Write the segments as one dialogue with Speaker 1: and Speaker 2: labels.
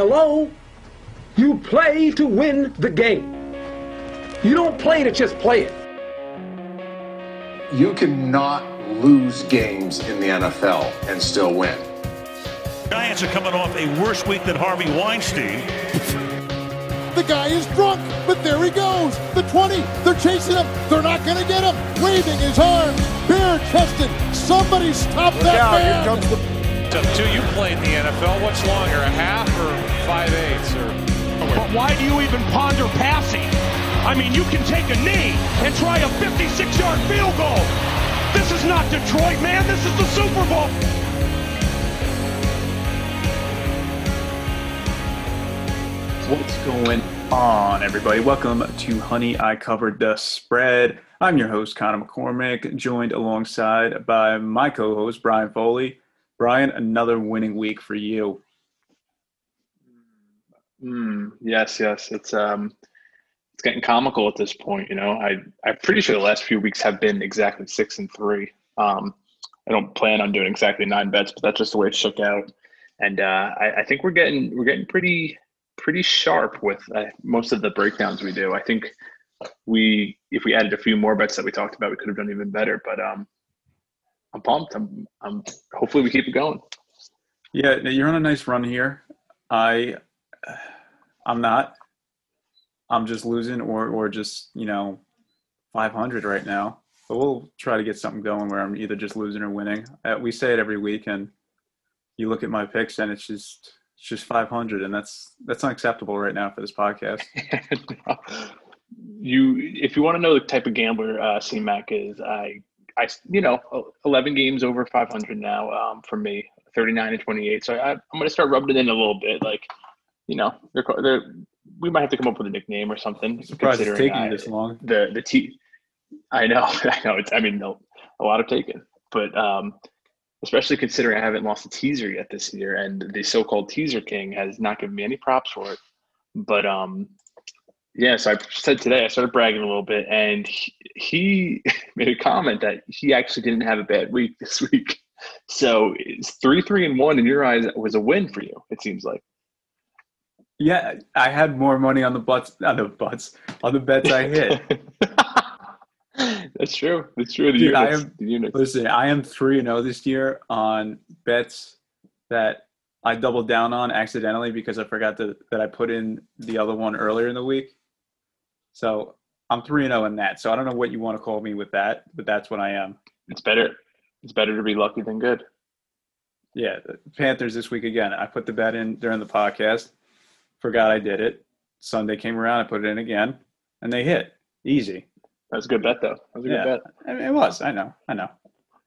Speaker 1: Hello? You play to win the game. You don't play to just play it.
Speaker 2: You cannot lose games in the NFL and still win.
Speaker 3: Giants are coming off a worse week than Harvey Weinstein.
Speaker 4: The guy is drunk, but there he goes. The 20, they're chasing him. They're not going to get him. Waving his arms, bare chested. Somebody stop
Speaker 5: Look
Speaker 4: that
Speaker 5: out,
Speaker 4: man.
Speaker 5: here comes the
Speaker 6: Up to you played in the NFL. What's longer, a half or five eighths? Or
Speaker 7: But why do you even ponder passing? I mean, you can take a knee and try a 56-yard field goal. This is not Detroit, man. This is the Super Bowl.
Speaker 8: What's going on, everybody? Welcome to Honey. I covered the spread. I'm your host, Connor McCormick, joined alongside by my co-host Brian Foley. Brian, another winning week for you.
Speaker 9: Mm, yes, yes. It's um it's getting comical at this point, you know. I I'm pretty sure the last few weeks have been exactly six and three. Um I don't plan on doing exactly nine bets, but that's just the way it shook out. And uh I, I think we're getting we're getting pretty pretty sharp with uh, most of the breakdowns we do. I think we if we added a few more bets that we talked about, we could have done even better. But um I'm pumped. I'm I'm hopefully we keep it going.
Speaker 8: Yeah, you're on a nice run here. I, I'm not. I'm just losing, or or just you know, 500 right now. But we'll try to get something going where I'm either just losing or winning. Uh, we say it every week, and you look at my picks, and it's just it's just 500, and that's that's unacceptable right now for this podcast.
Speaker 9: you if you want to know the type of gambler uh CMAC is, I I you know 11 games over 500 now um for me 39 and 28 so I, I'm gonna start rubbing it in a little bit like you know they're, they're we might have to come up with a nickname or something
Speaker 8: Surprised it's
Speaker 9: considering
Speaker 8: taking
Speaker 9: I-
Speaker 8: this long.
Speaker 9: the the T I know I know it's I mean no, a lot of taken but um especially considering I haven't lost a teaser yet this year and the so-called teaser king has not given me any props for it. But um yeah, so I said today I started bragging a little bit, and he, he made a comment that he actually didn't have a bad week this week. So it's three, three, and one in your eyes was a win for you. It seems like.
Speaker 8: Yeah, I had more money on the butts, on the butts, on the bets I hit.
Speaker 9: That's true. That's true. The
Speaker 8: Dude, I am-
Speaker 9: the units.
Speaker 8: Listen, I am three and zero this year on bets that I doubled down on accidentally because I forgot to, that I put in the other one earlier in the week. So I'm three and zero in that. So I don't know what you want to call me with that, but that's what I am.
Speaker 9: It's better. It's better to be lucky than good.
Speaker 8: Yeah, the Panthers this week again. I put the bet in during the podcast. Forgot I did it. Sunday came around. I put it in again, and they hit easy.
Speaker 9: That was a good bet, though. That was a
Speaker 8: Yeah,
Speaker 9: good
Speaker 8: I mean, it was. I know. I know.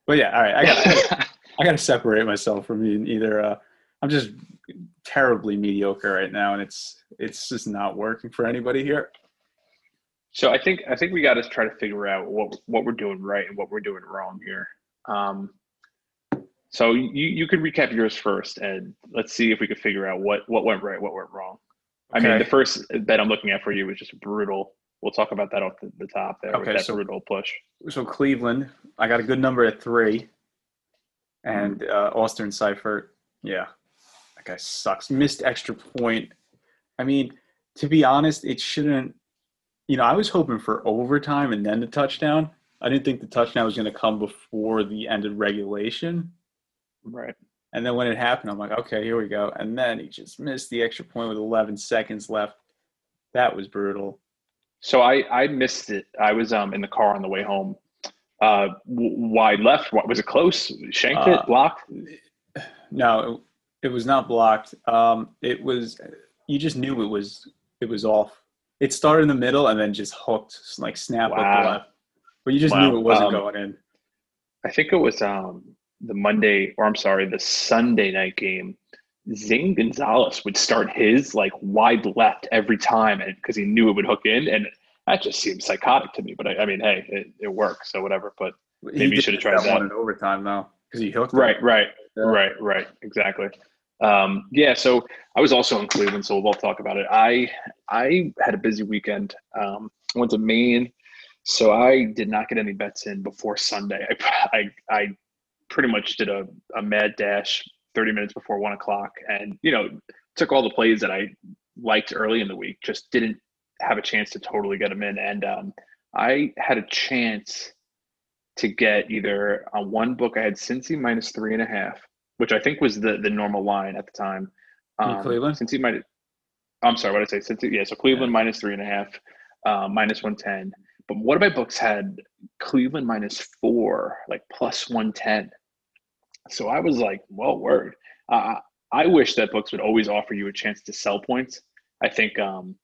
Speaker 8: But yeah, all right. I got. I got to separate myself from being either. Uh, I'm just terribly mediocre right now, and it's it's just not working for anybody here.
Speaker 9: So I think I think we got to try to figure out what what we're doing right and what we're doing wrong here. Um, so you you could recap yours first, and let's see if we could figure out what what went right, what went wrong. I mean, the first bet I'm looking at for you was just brutal. We'll talk about that off the, the top there
Speaker 8: Okay,
Speaker 9: that
Speaker 8: so-
Speaker 9: brutal push.
Speaker 8: So Cleveland, I got a good number at three, and uh, Austin Seibert, yeah, that guy sucks. Missed extra point. I mean, to be honest, it shouldn't. You know, I was hoping for overtime and then the touchdown. I didn't think the touchdown was going to come before the end of regulation.
Speaker 9: Right.
Speaker 8: And then when it happened, I'm like, okay, here we go. And then he just missed the extra point with 11 seconds left. That was brutal.
Speaker 9: So I I missed it. I was um in the car on the way home. Uh, wide left. What was it close? Shanked
Speaker 8: Uh,
Speaker 9: it, blocked.
Speaker 8: No, it, it was not blocked. Um, it was you just knew it was it was off. It started in the middle and then just hooked, like snap up the left. But you just
Speaker 9: Wow.
Speaker 8: knew it wasn't
Speaker 9: Um,
Speaker 8: going in.
Speaker 9: I think it was um the Monday or I'm sorry, the Sunday night game. Zane Gonzalez would start his like wide left every time because he knew it would hook in, and that just seemed psychotic to me. But I, I mean, hey, it, it works, so whatever. But maybe you should have tried that.
Speaker 8: one in overtime though, because he hooked. it.
Speaker 9: right, right,
Speaker 8: Yeah.
Speaker 9: right, right, exactly. Um, yeah, so I was also in Cleveland, so we'll talk about it. I I had a busy weekend. Um, I went to Maine, so I did not get any bets in before Sunday. I I, I pretty much did a, a mad dash 30 minutes before one o'clock. And, you know, took all the plays that I liked early in the week, just didn't have a chance to totally get them in. And um, I had a chance to get either on one book I had Cincy minus three and a half, which I think was the the normal line at the time.
Speaker 8: In Cleveland?
Speaker 9: Cincy might. I'm sorry, what did I say? Cincy, yeah. So Cleveland minus three and a half, uh, minus one ten. But one of my books had Cleveland minus four, like plus one ten. So I was like, well, word. Uh, I wish that books would always offer you a chance to sell points. I think um,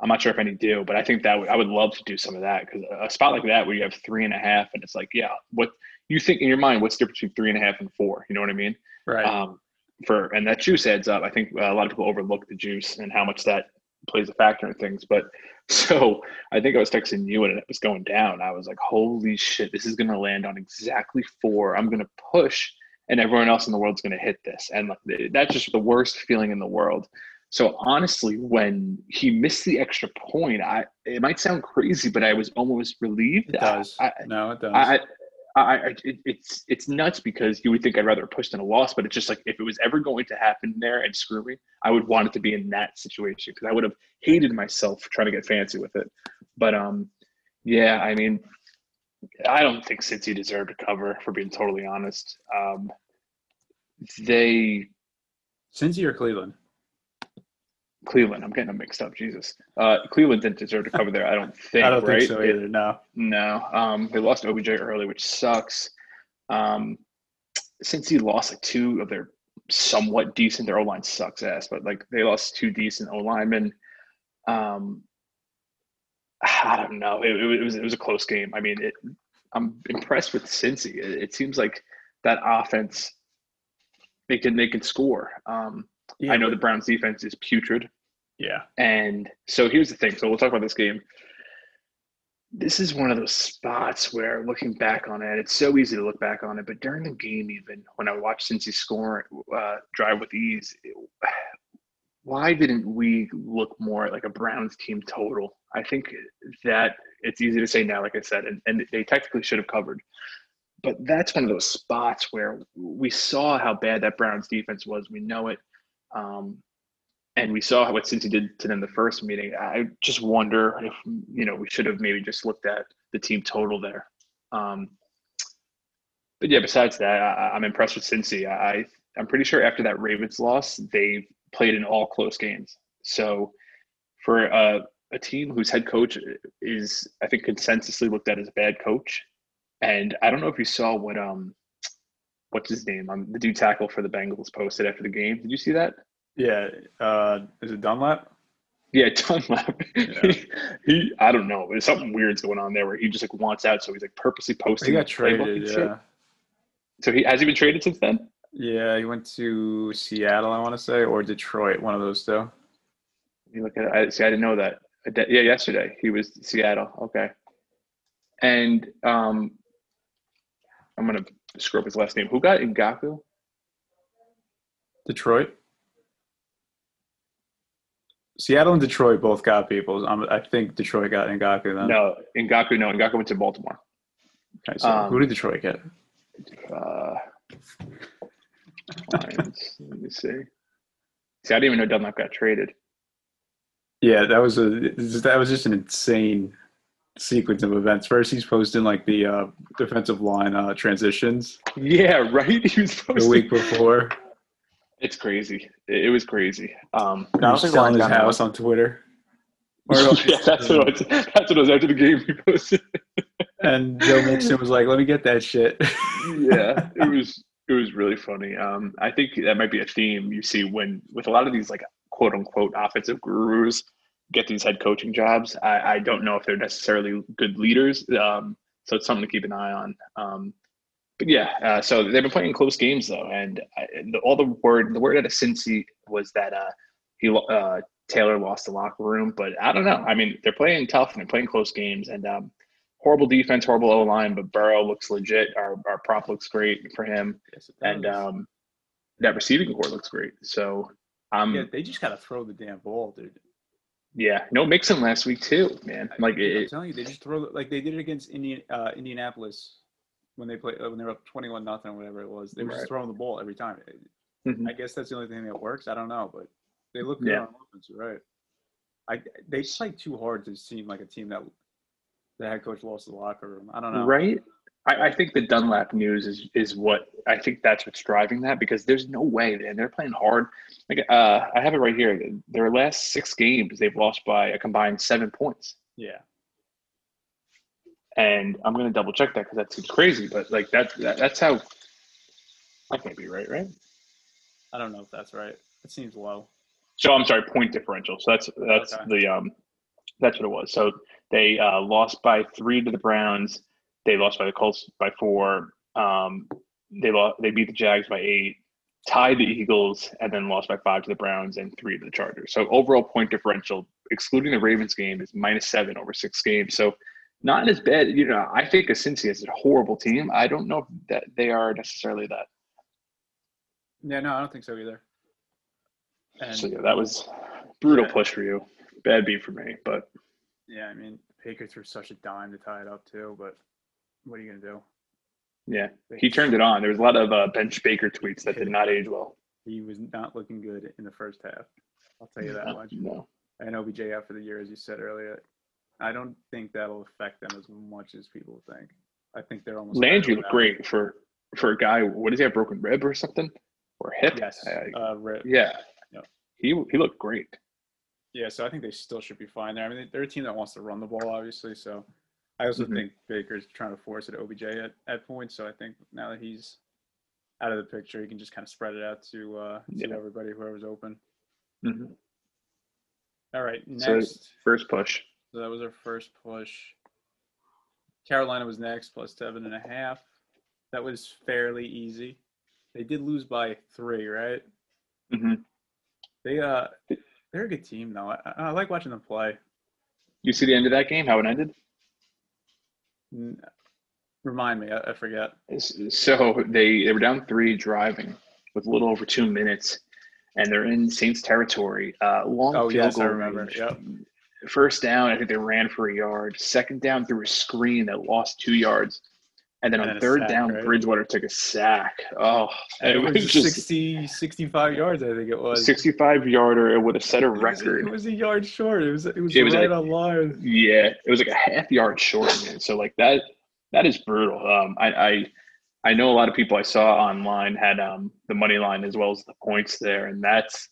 Speaker 9: I'm not sure if any do, but I think that would, I would love to do some of that because a spot like that where you have three and a half and it's like, yeah, what you think in your mind, what's the difference between three and a half and four? You know what I mean?
Speaker 8: Right.
Speaker 9: Um, for and that juice adds up. I think uh, a lot of people overlook the juice and how much that plays a factor in things. But so I think I was texting you and it was going down. I was like, holy shit, this is going to land on exactly four. I'm going to push and everyone else in the world's going to hit this. And like, that's just the worst feeling in the world. So honestly, when he missed the extra point, I it might sound crazy, but I was almost relieved.
Speaker 8: it does.
Speaker 9: I,
Speaker 8: no, it does.
Speaker 9: I, I, I it, it's it's nuts because you would think I'd rather push than a loss, but it's just like if it was ever going to happen there and screw me, I would want it to be in that situation because I would have hated myself trying to get fancy with it. But um, yeah, I mean, I don't think Cincy deserved to cover. For being totally honest, um, they
Speaker 8: Cincy or Cleveland?
Speaker 9: Cleveland. I'm getting them mixed up. Jesus, uh, Cleveland didn't deserve to cover there. I don't think.
Speaker 8: I don't
Speaker 9: right?
Speaker 8: think so either. No.
Speaker 9: No, um, they lost OBJ early, which sucks. Um, since he lost like two of their somewhat decent, their O line sucks ass, but like they lost two decent O linemen. Um, I don't know. It, it, was it was a close game. I mean, it, I'm impressed with Cincy. It, it seems like that offense they can they can score. Um,
Speaker 8: Yeah,
Speaker 9: I know the Browns defense is putrid.
Speaker 8: Yeah.
Speaker 9: And so here's the thing. So we'll talk about this game. This is one of those spots where looking back on it, it's so easy to look back on it. But during the game, even when I watched Cincy score, uh, drive with ease, it- why didn't we look more like a Browns team total? I think that it's easy to say now, like I said, and, and they technically should have covered. But that's one of those spots where we saw how bad that Browns defense was. We know it. Um, and we saw what Cincy did to them the first meeting. I just wonder if you know we should have maybe just looked at the team total there. Um, but yeah, besides that, I, I'm impressed with Cincy. I I'm pretty sure after that Ravens loss, they played in all close games. So for a, a team whose head coach is, I think, consensusly looked at as a bad coach, and I don't know if you saw what um what's his name um the dude tackle for the Bengals posted after the game. Did you see that?
Speaker 8: Yeah. Uh, is it Dunlap?
Speaker 9: Yeah, Dunlap.
Speaker 8: Yeah.
Speaker 9: he, I don't know. There's something weird's going on there where he just like wants out, so he's like purposely posting.
Speaker 8: He got traded.
Speaker 9: and shit.
Speaker 8: Yeah.
Speaker 9: So he has he been traded since then?
Speaker 8: Yeah. He went to Seattle, I want to say, or Detroit. One of those two.
Speaker 9: You look at it. I see. I didn't know that. Yeah, yesterday he was Seattle. Okay. And um, I'm gonna screw up his last name. Who got Ngakoue?
Speaker 8: Detroit. Seattle and Detroit both got people. Um, I think Detroit got Ngakoue then.
Speaker 9: No, Ngakoue. No, Ngakoue went to Baltimore.
Speaker 8: Okay, so
Speaker 9: um,
Speaker 8: who did Detroit get?
Speaker 9: Uh, Lions. Let me see. See, I didn't even know Dunlap got traded.
Speaker 8: Yeah, that was a that was just an insane sequence of events. First, he's posting like the uh, defensive line uh, transitions
Speaker 9: Yeah, right. He was
Speaker 8: posting
Speaker 9: the
Speaker 8: week before.
Speaker 9: It's crazy. It, it was crazy. Um,
Speaker 8: He was selling his house on Twitter. Or-
Speaker 9: yeah, that's what was. That's what it was after the game. He posted.
Speaker 8: and Joe Mixon was like, "Let me get that shit."
Speaker 9: yeah, it was it was really funny. Um, I think that might be a theme you see when with a lot of these like quote unquote offensive gurus get these head coaching jobs. I, I don't know if they're necessarily good leaders. Um, so it's something to keep an eye on. Um, but yeah, uh, so they've been playing close games though, and I, the, all the word the word out of Cincy was that uh, he uh, Taylor lost the locker room, but I don't know. I mean, they're playing tough and they're playing close games, and um, horrible defense, horrible O line, but Burrow looks legit. Our our prop looks great for him,
Speaker 8: Yes,
Speaker 9: and um, that receiving corps looks great. So um,
Speaker 8: yeah,
Speaker 9: yeah,
Speaker 8: they just gotta throw the damn ball, dude.
Speaker 9: No Mixon last week too, man. Like
Speaker 8: I'm
Speaker 9: it,
Speaker 8: telling you, they just throw like they did it against Indian uh, Indianapolis when they played uh, when they were up twenty-one nothing, or whatever it was. They were
Speaker 9: Right.
Speaker 8: just throwing the ball every time.
Speaker 9: Mhm.
Speaker 8: I guess that's the only thing that works. I don't know, but They look good
Speaker 9: Yeah.
Speaker 8: on offense. Right. I they play too hard to seem like a team that the head coach lost the locker room. I don't know.
Speaker 9: Right. I, I think the Dunlap news is is what I think that's what's driving that because there's no way, man. They're playing hard. Like uh, I have it right here. Their last six games, they've lost by a combined seven points.
Speaker 8: Yeah.
Speaker 9: And I'm gonna double check that because that seems crazy, but like that, that that's how. I can't be right, right?
Speaker 8: I don't know if that's right. It seems low.
Speaker 9: So I'm sorry, point differential. So that's that's
Speaker 8: Okay.
Speaker 9: the um, that's what it was. So they uh, lost by three to the Browns. They lost by the Colts by four. Um, they lost. They beat the Jags by eight. Tied the Eagles and then lost by five to the Browns and three to the Chargers. So overall point differential, excluding the Ravens game, is minus seven over six games. So not as bad. You know, I think Cincy is a horrible team. I don't know that they are necessarily that.
Speaker 8: Yeah, no, I don't think so either. And
Speaker 9: So yeah, that was brutal push for you. Bad beat for me, but
Speaker 8: yeah, I mean, Baker threw such a dime to tie it up too. But what are you gonna do?
Speaker 9: Yeah, he turned it on. There was a lot of uh, bench Baker tweets that did not age well.
Speaker 8: He was not looking good in the first half. I'll tell you that much.
Speaker 9: No,
Speaker 8: And OBJ out for the year, as you said earlier. I don't think that'll affect them as much as people think. I think they're almost
Speaker 9: Landry looked great for for a guy. What does he have? Broken rib or something, or hip?
Speaker 8: Yes.
Speaker 9: I-
Speaker 8: Uh, Rip.
Speaker 9: yeah,
Speaker 8: Yep.
Speaker 9: he he looked great.
Speaker 8: Yeah, so I think they still should be fine there. I mean, they're a team that wants to run the ball, obviously. So I also
Speaker 9: Mhm.
Speaker 8: think Baker's trying to force it to OBJ at, at points. So I think now that he's out of the picture, he can just kind of spread it out to uh, to
Speaker 9: Yeah.
Speaker 8: everybody, whoever's open.
Speaker 9: Mhm.
Speaker 8: All right,
Speaker 9: So-
Speaker 8: next.
Speaker 9: First push.
Speaker 8: So that was our first push. Carolina was next, plus seven and a half. That was fairly easy. They did lose by three, right?
Speaker 9: hmm
Speaker 8: They uh, they're a good team though. I, I like watching them play.
Speaker 9: You see the end of that game? How it ended?
Speaker 8: Remind me, I, I forget.
Speaker 9: So they they were down three driving with a little over two minutes, and they're in Saints territory. Uh, long
Speaker 8: Oh,
Speaker 9: field
Speaker 8: yes, I remember. Yep.
Speaker 9: First down, I think they ran for a yard. Second down through a screen that lost two yards, and then
Speaker 8: And
Speaker 9: on third
Speaker 8: sack,
Speaker 9: down,
Speaker 8: right?
Speaker 9: Bridgewater took a sack. Oh,
Speaker 8: It,
Speaker 9: it
Speaker 8: was,
Speaker 9: just
Speaker 8: 60, 65 yards, I think it was.
Speaker 9: 65 yarder with a set a
Speaker 8: It was-
Speaker 9: record.
Speaker 8: It was a yard short. It was it was,
Speaker 9: It was
Speaker 8: right
Speaker 9: like-
Speaker 8: on line.
Speaker 9: Yeah, it was like a half yard short. Man. So like that, that is brutal. Um, I, I, I know a lot of people I saw online had um the money line as well as the points there, and that's,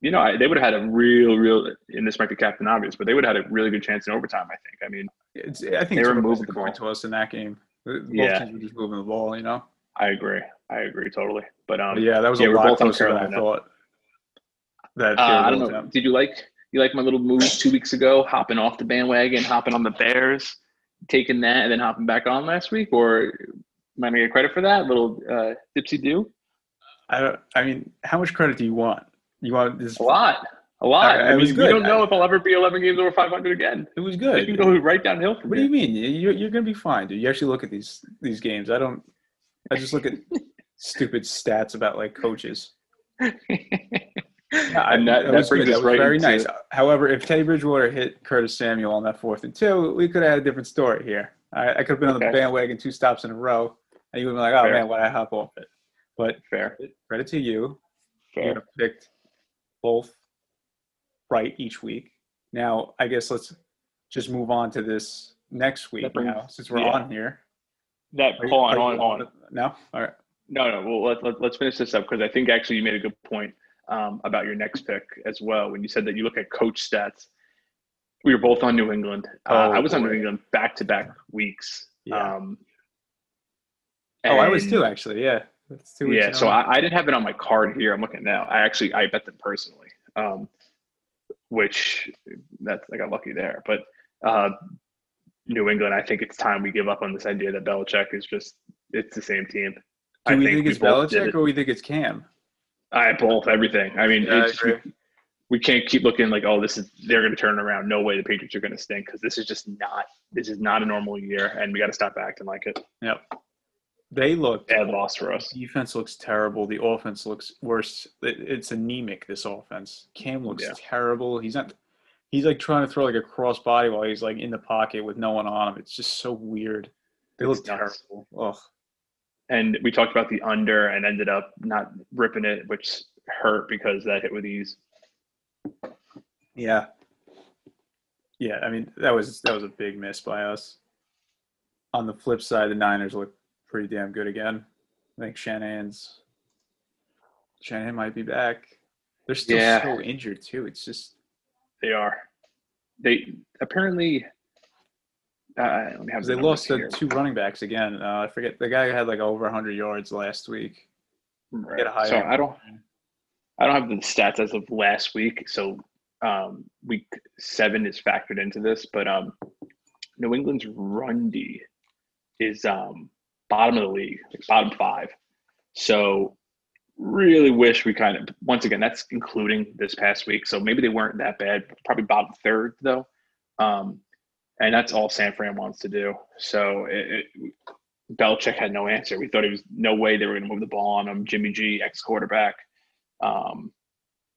Speaker 9: you know, I, they would have had a real, real. And this might be Captain Obvious, but they would have had a really good chance in overtime. I think. I mean,
Speaker 8: It's, I think
Speaker 9: They were moving
Speaker 8: the
Speaker 9: ball.
Speaker 8: to us in that game. Both
Speaker 9: Yeah.
Speaker 8: teams were just moving the ball, you know.
Speaker 9: I agree. I agree totally. But um,
Speaker 8: But yeah, that was
Speaker 9: yeah,
Speaker 8: a lot closer than I thought. That
Speaker 9: uh, I don't know.
Speaker 8: attempt.
Speaker 9: Did you like you like my little move two weeks ago, hopping off the bandwagon, hopping on the Bears, taking that, and then hopping back on last week, or am I gonna get credit for that little uh, dipsy do?
Speaker 8: I don't. I mean, how much credit do you want? You want this?
Speaker 9: A lot, a lot.
Speaker 8: I-
Speaker 9: I, mean,
Speaker 8: good.
Speaker 9: we don't know if I'll ever be 11 games over 500 again.
Speaker 8: It was
Speaker 9: It
Speaker 8: good.
Speaker 9: can go right downhill from
Speaker 8: What do you mean? You're, you're going to be fine, dude. You actually look at these these games. I don't. I just look at stupid stats about like coaches. Yeah, I-
Speaker 9: and that,
Speaker 8: that
Speaker 9: that brings us right
Speaker 8: very
Speaker 9: into,
Speaker 8: nice. However, if Teddy Bridgewater hit Curtis Samuel on that fourth and two, we could have had a different story here. I, I could have been on the bandwagon two stops in a row, and you would be like, "Oh
Speaker 9: Fair.
Speaker 8: man, why did I hop off it?" But
Speaker 9: Fair,
Speaker 8: credit to you,
Speaker 9: fair.
Speaker 8: you picked both right each week. Now, I guess let's just move on to this next week
Speaker 9: brings-
Speaker 8: now, since we're
Speaker 9: yeah.
Speaker 8: on here.
Speaker 9: That
Speaker 8: Are
Speaker 9: hold on, hold on,
Speaker 8: you
Speaker 9: hold on.
Speaker 8: No, all right.
Speaker 9: No, no. Well, let, let, let's finish this up because I think actually you made a good point um, about your next pick as well. When you said that you look at coach stats, we were both on New England. Uh,
Speaker 8: Oh,
Speaker 9: I was on. New England back to back weeks.
Speaker 8: Yeah.
Speaker 9: Um,
Speaker 8: Oh, I was too actually. Yeah, That's two weeks
Speaker 9: Yeah, so. I, I didn't have it on my card here. I'm looking now. I actually I bet them personally, um, which that's I got lucky there. But uh, New England, I think it's time we give up on this idea that Belichick is just it's the same team.
Speaker 8: Do
Speaker 9: I
Speaker 8: we think, it's
Speaker 9: both did
Speaker 8: Belichick
Speaker 9: it.
Speaker 8: or we think it's Cam?
Speaker 9: I both everything. I mean,
Speaker 8: Yeah, I
Speaker 9: we, we can't keep looking like, oh, this is they're going to turn around. No way, the Patriots are going to stink because this is just not. This is not a normal year, and we got to stop acting like it.
Speaker 8: Yep. They look
Speaker 9: Bad loss for us.
Speaker 8: defense looks terrible. The offense looks worse. It- It's anemic. This offense. Cam looks
Speaker 9: Yeah.
Speaker 8: terrible. He's not. He's like trying to throw like a cross body while he's like in the pocket with no one on him. It's just so weird. They
Speaker 9: It's
Speaker 8: look
Speaker 9: nuts.
Speaker 8: terrible. Ugh.
Speaker 9: And we talked about the under and ended up not ripping it, which hurt because that hit with ease.
Speaker 8: Yeah. Yeah, I mean that was that was a big miss by us. On the flip side, the Niners look pretty damn good again. I think Shanahan's Shanahan might be back. They're still
Speaker 9: Yeah.
Speaker 8: so injured too. It's just
Speaker 9: They are. They apparently. Uh, let me have
Speaker 8: 'cause they lost the two running backs again. Uh, I forget the guy had like over 100 yards last week.
Speaker 9: Right. So I don't. I don't have the stats as of last week, so um, week seven is factored into this. But um, New England's run D is um, bottom of the league, like bottom five. So really wish we kind of once again that's including this past week. So maybe they weren't that bad. Probably bottom third though, um, and that's all San Fran wants to do. So it, it, Belichick had no answer. We thought he was no way they were going to move the ball on him. Jimmy G, ex quarterback. Um,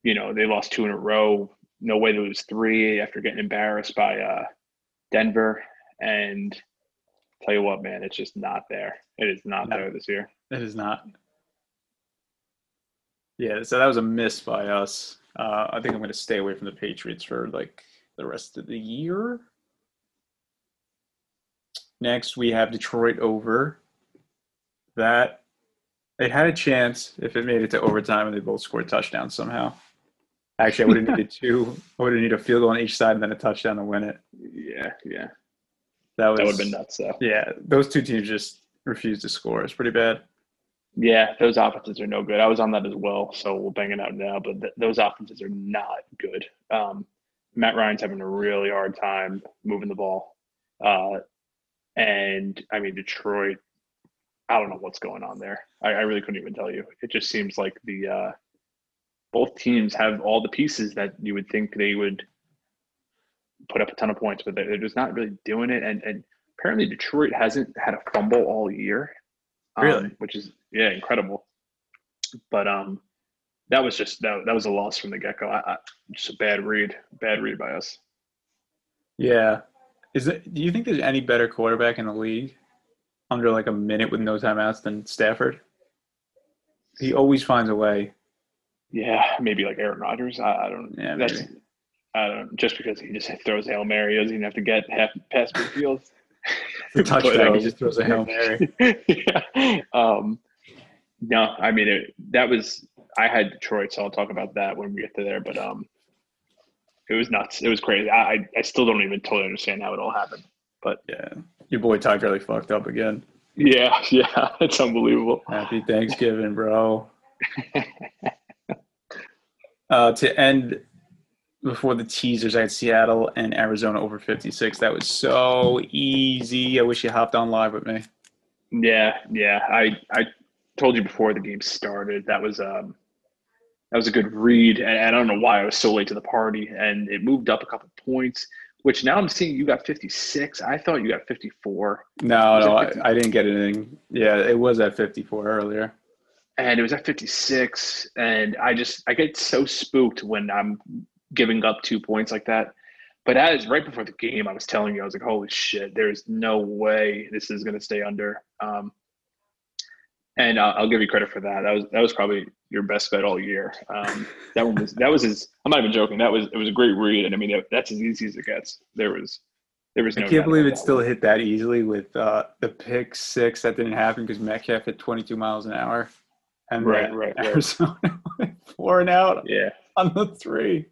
Speaker 9: you know, they lost two in a row. No way to lose three after getting embarrassed by uh, Denver. And tell you what, man, it's just not there. It is not
Speaker 8: No.
Speaker 9: there this year.
Speaker 8: It is not. Yeah, so that was a miss by us. Uh, I think I'm going to stay away from the Patriots for like the rest of the year. Next, we have Detroit over. That they had a chance if it made it to overtime and they both scored touchdowns somehow. Actually, I would have needed two. I would have needed a field goal on each side and then a touchdown to win it.
Speaker 9: Yeah, yeah.
Speaker 8: That was
Speaker 9: That would have been nuts, though.
Speaker 8: Yeah, those two teams just refused to score. It's pretty bad.
Speaker 9: Yeah, those offenses are no good. I was on that as well, so we'll bang it out now. But th- those offenses are not good. Um, Matt Ryan's having a really hard time moving the ball, uh, and I mean Detroit. I don't know what's going on there. I, I really couldn't even tell you. It just seems like the uh, both teams have all the pieces that you would think they would put up a ton of points, but they're just not really doing it. And, and apparently Detroit hasn't had a fumble all year, um,
Speaker 8: Really?
Speaker 9: which is yeah incredible. But um, that was just that, that was a loss from the get go. I, I, just a bad read, bad read by us.
Speaker 8: Yeah. Is it do you think there's any better quarterback in the league under like a minute with no timeouts than Stafford? He always finds a way.
Speaker 9: Yeah, maybe like Aaron Rodgers. I, I don't.
Speaker 8: Yeah,
Speaker 9: that's
Speaker 8: maybe.
Speaker 9: I don't. Just because he just throws hail mary, he doesn't even have to get half past midfield.
Speaker 8: The touchdown,
Speaker 9: But,
Speaker 8: he
Speaker 9: um,
Speaker 8: just throws a Hail Mary.
Speaker 9: yeah. Um, no, I mean it, that was I had Detroit, so I'll talk about that when we get to there. But um, it was nuts. It was crazy. I I- I still don't even totally understand how it all happened. But
Speaker 8: Yeah. Your boy Todd Gurley fucked up again.
Speaker 9: yeah, yeah, it's unbelievable.
Speaker 8: Happy Thanksgiving, bro. uh, to end before the teasers, I had Seattle and Arizona over 56. That was so easy. I wish you hopped on live with me.
Speaker 9: Yeah, yeah. I I told you before the game started that was um that was a good read, and I don't know why I was so late to the party, and it moved up a couple points. Which now I'm seeing you got 56. I thought you got 54,
Speaker 8: No, no, I, I didn't get anything. Yeah, it was at 54 earlier.
Speaker 9: and it was at 56. And I just I get so spooked when I'm giving up two points like that. But as right before the game, I was telling you, I was like, "Holy shit! There's no way this is going to stay under." Um, and I'll, I'll give you credit for that. That was that was probably your best bet all year. Um, that one was that was his. I'm not even joking. That was it was a great read, and I mean that, that's as easy as it gets. There was there was
Speaker 8: I can't believe it still hit that easily with uh, the pick six that didn't happen because Metcalf hit 22 miles an hour. And
Speaker 9: Right,
Speaker 8: then
Speaker 9: right, right.
Speaker 8: Arizona went four and out
Speaker 9: Yeah,
Speaker 8: on the three.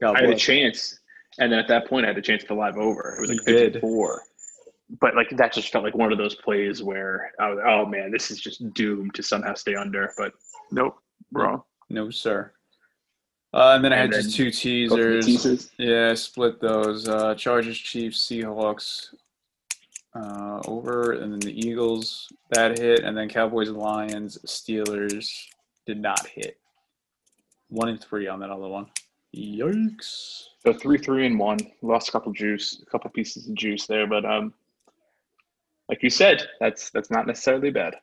Speaker 8: God
Speaker 9: I had a chance, and then at that point, I had a chance to live over. It was like 54. But like that just felt like one of those plays where I was, oh man, this is just doomed to somehow stay under. But nope, wrong.
Speaker 8: No, sir. Uh, and then I had
Speaker 9: And
Speaker 8: just two
Speaker 9: Go for the
Speaker 8: teasers.
Speaker 9: teasers.
Speaker 8: Yeah, split those. Uh, Chargers, Chiefs, Seahawks uh, over, and then the Eagles that hit, and then Cowboys, Lions, Steelers did not hit. One and three on that other one. Yikes!
Speaker 9: So three, three, and one. Lost a couple juice, a couple pieces of juice there, but um, like you said, that's that's not necessarily bad.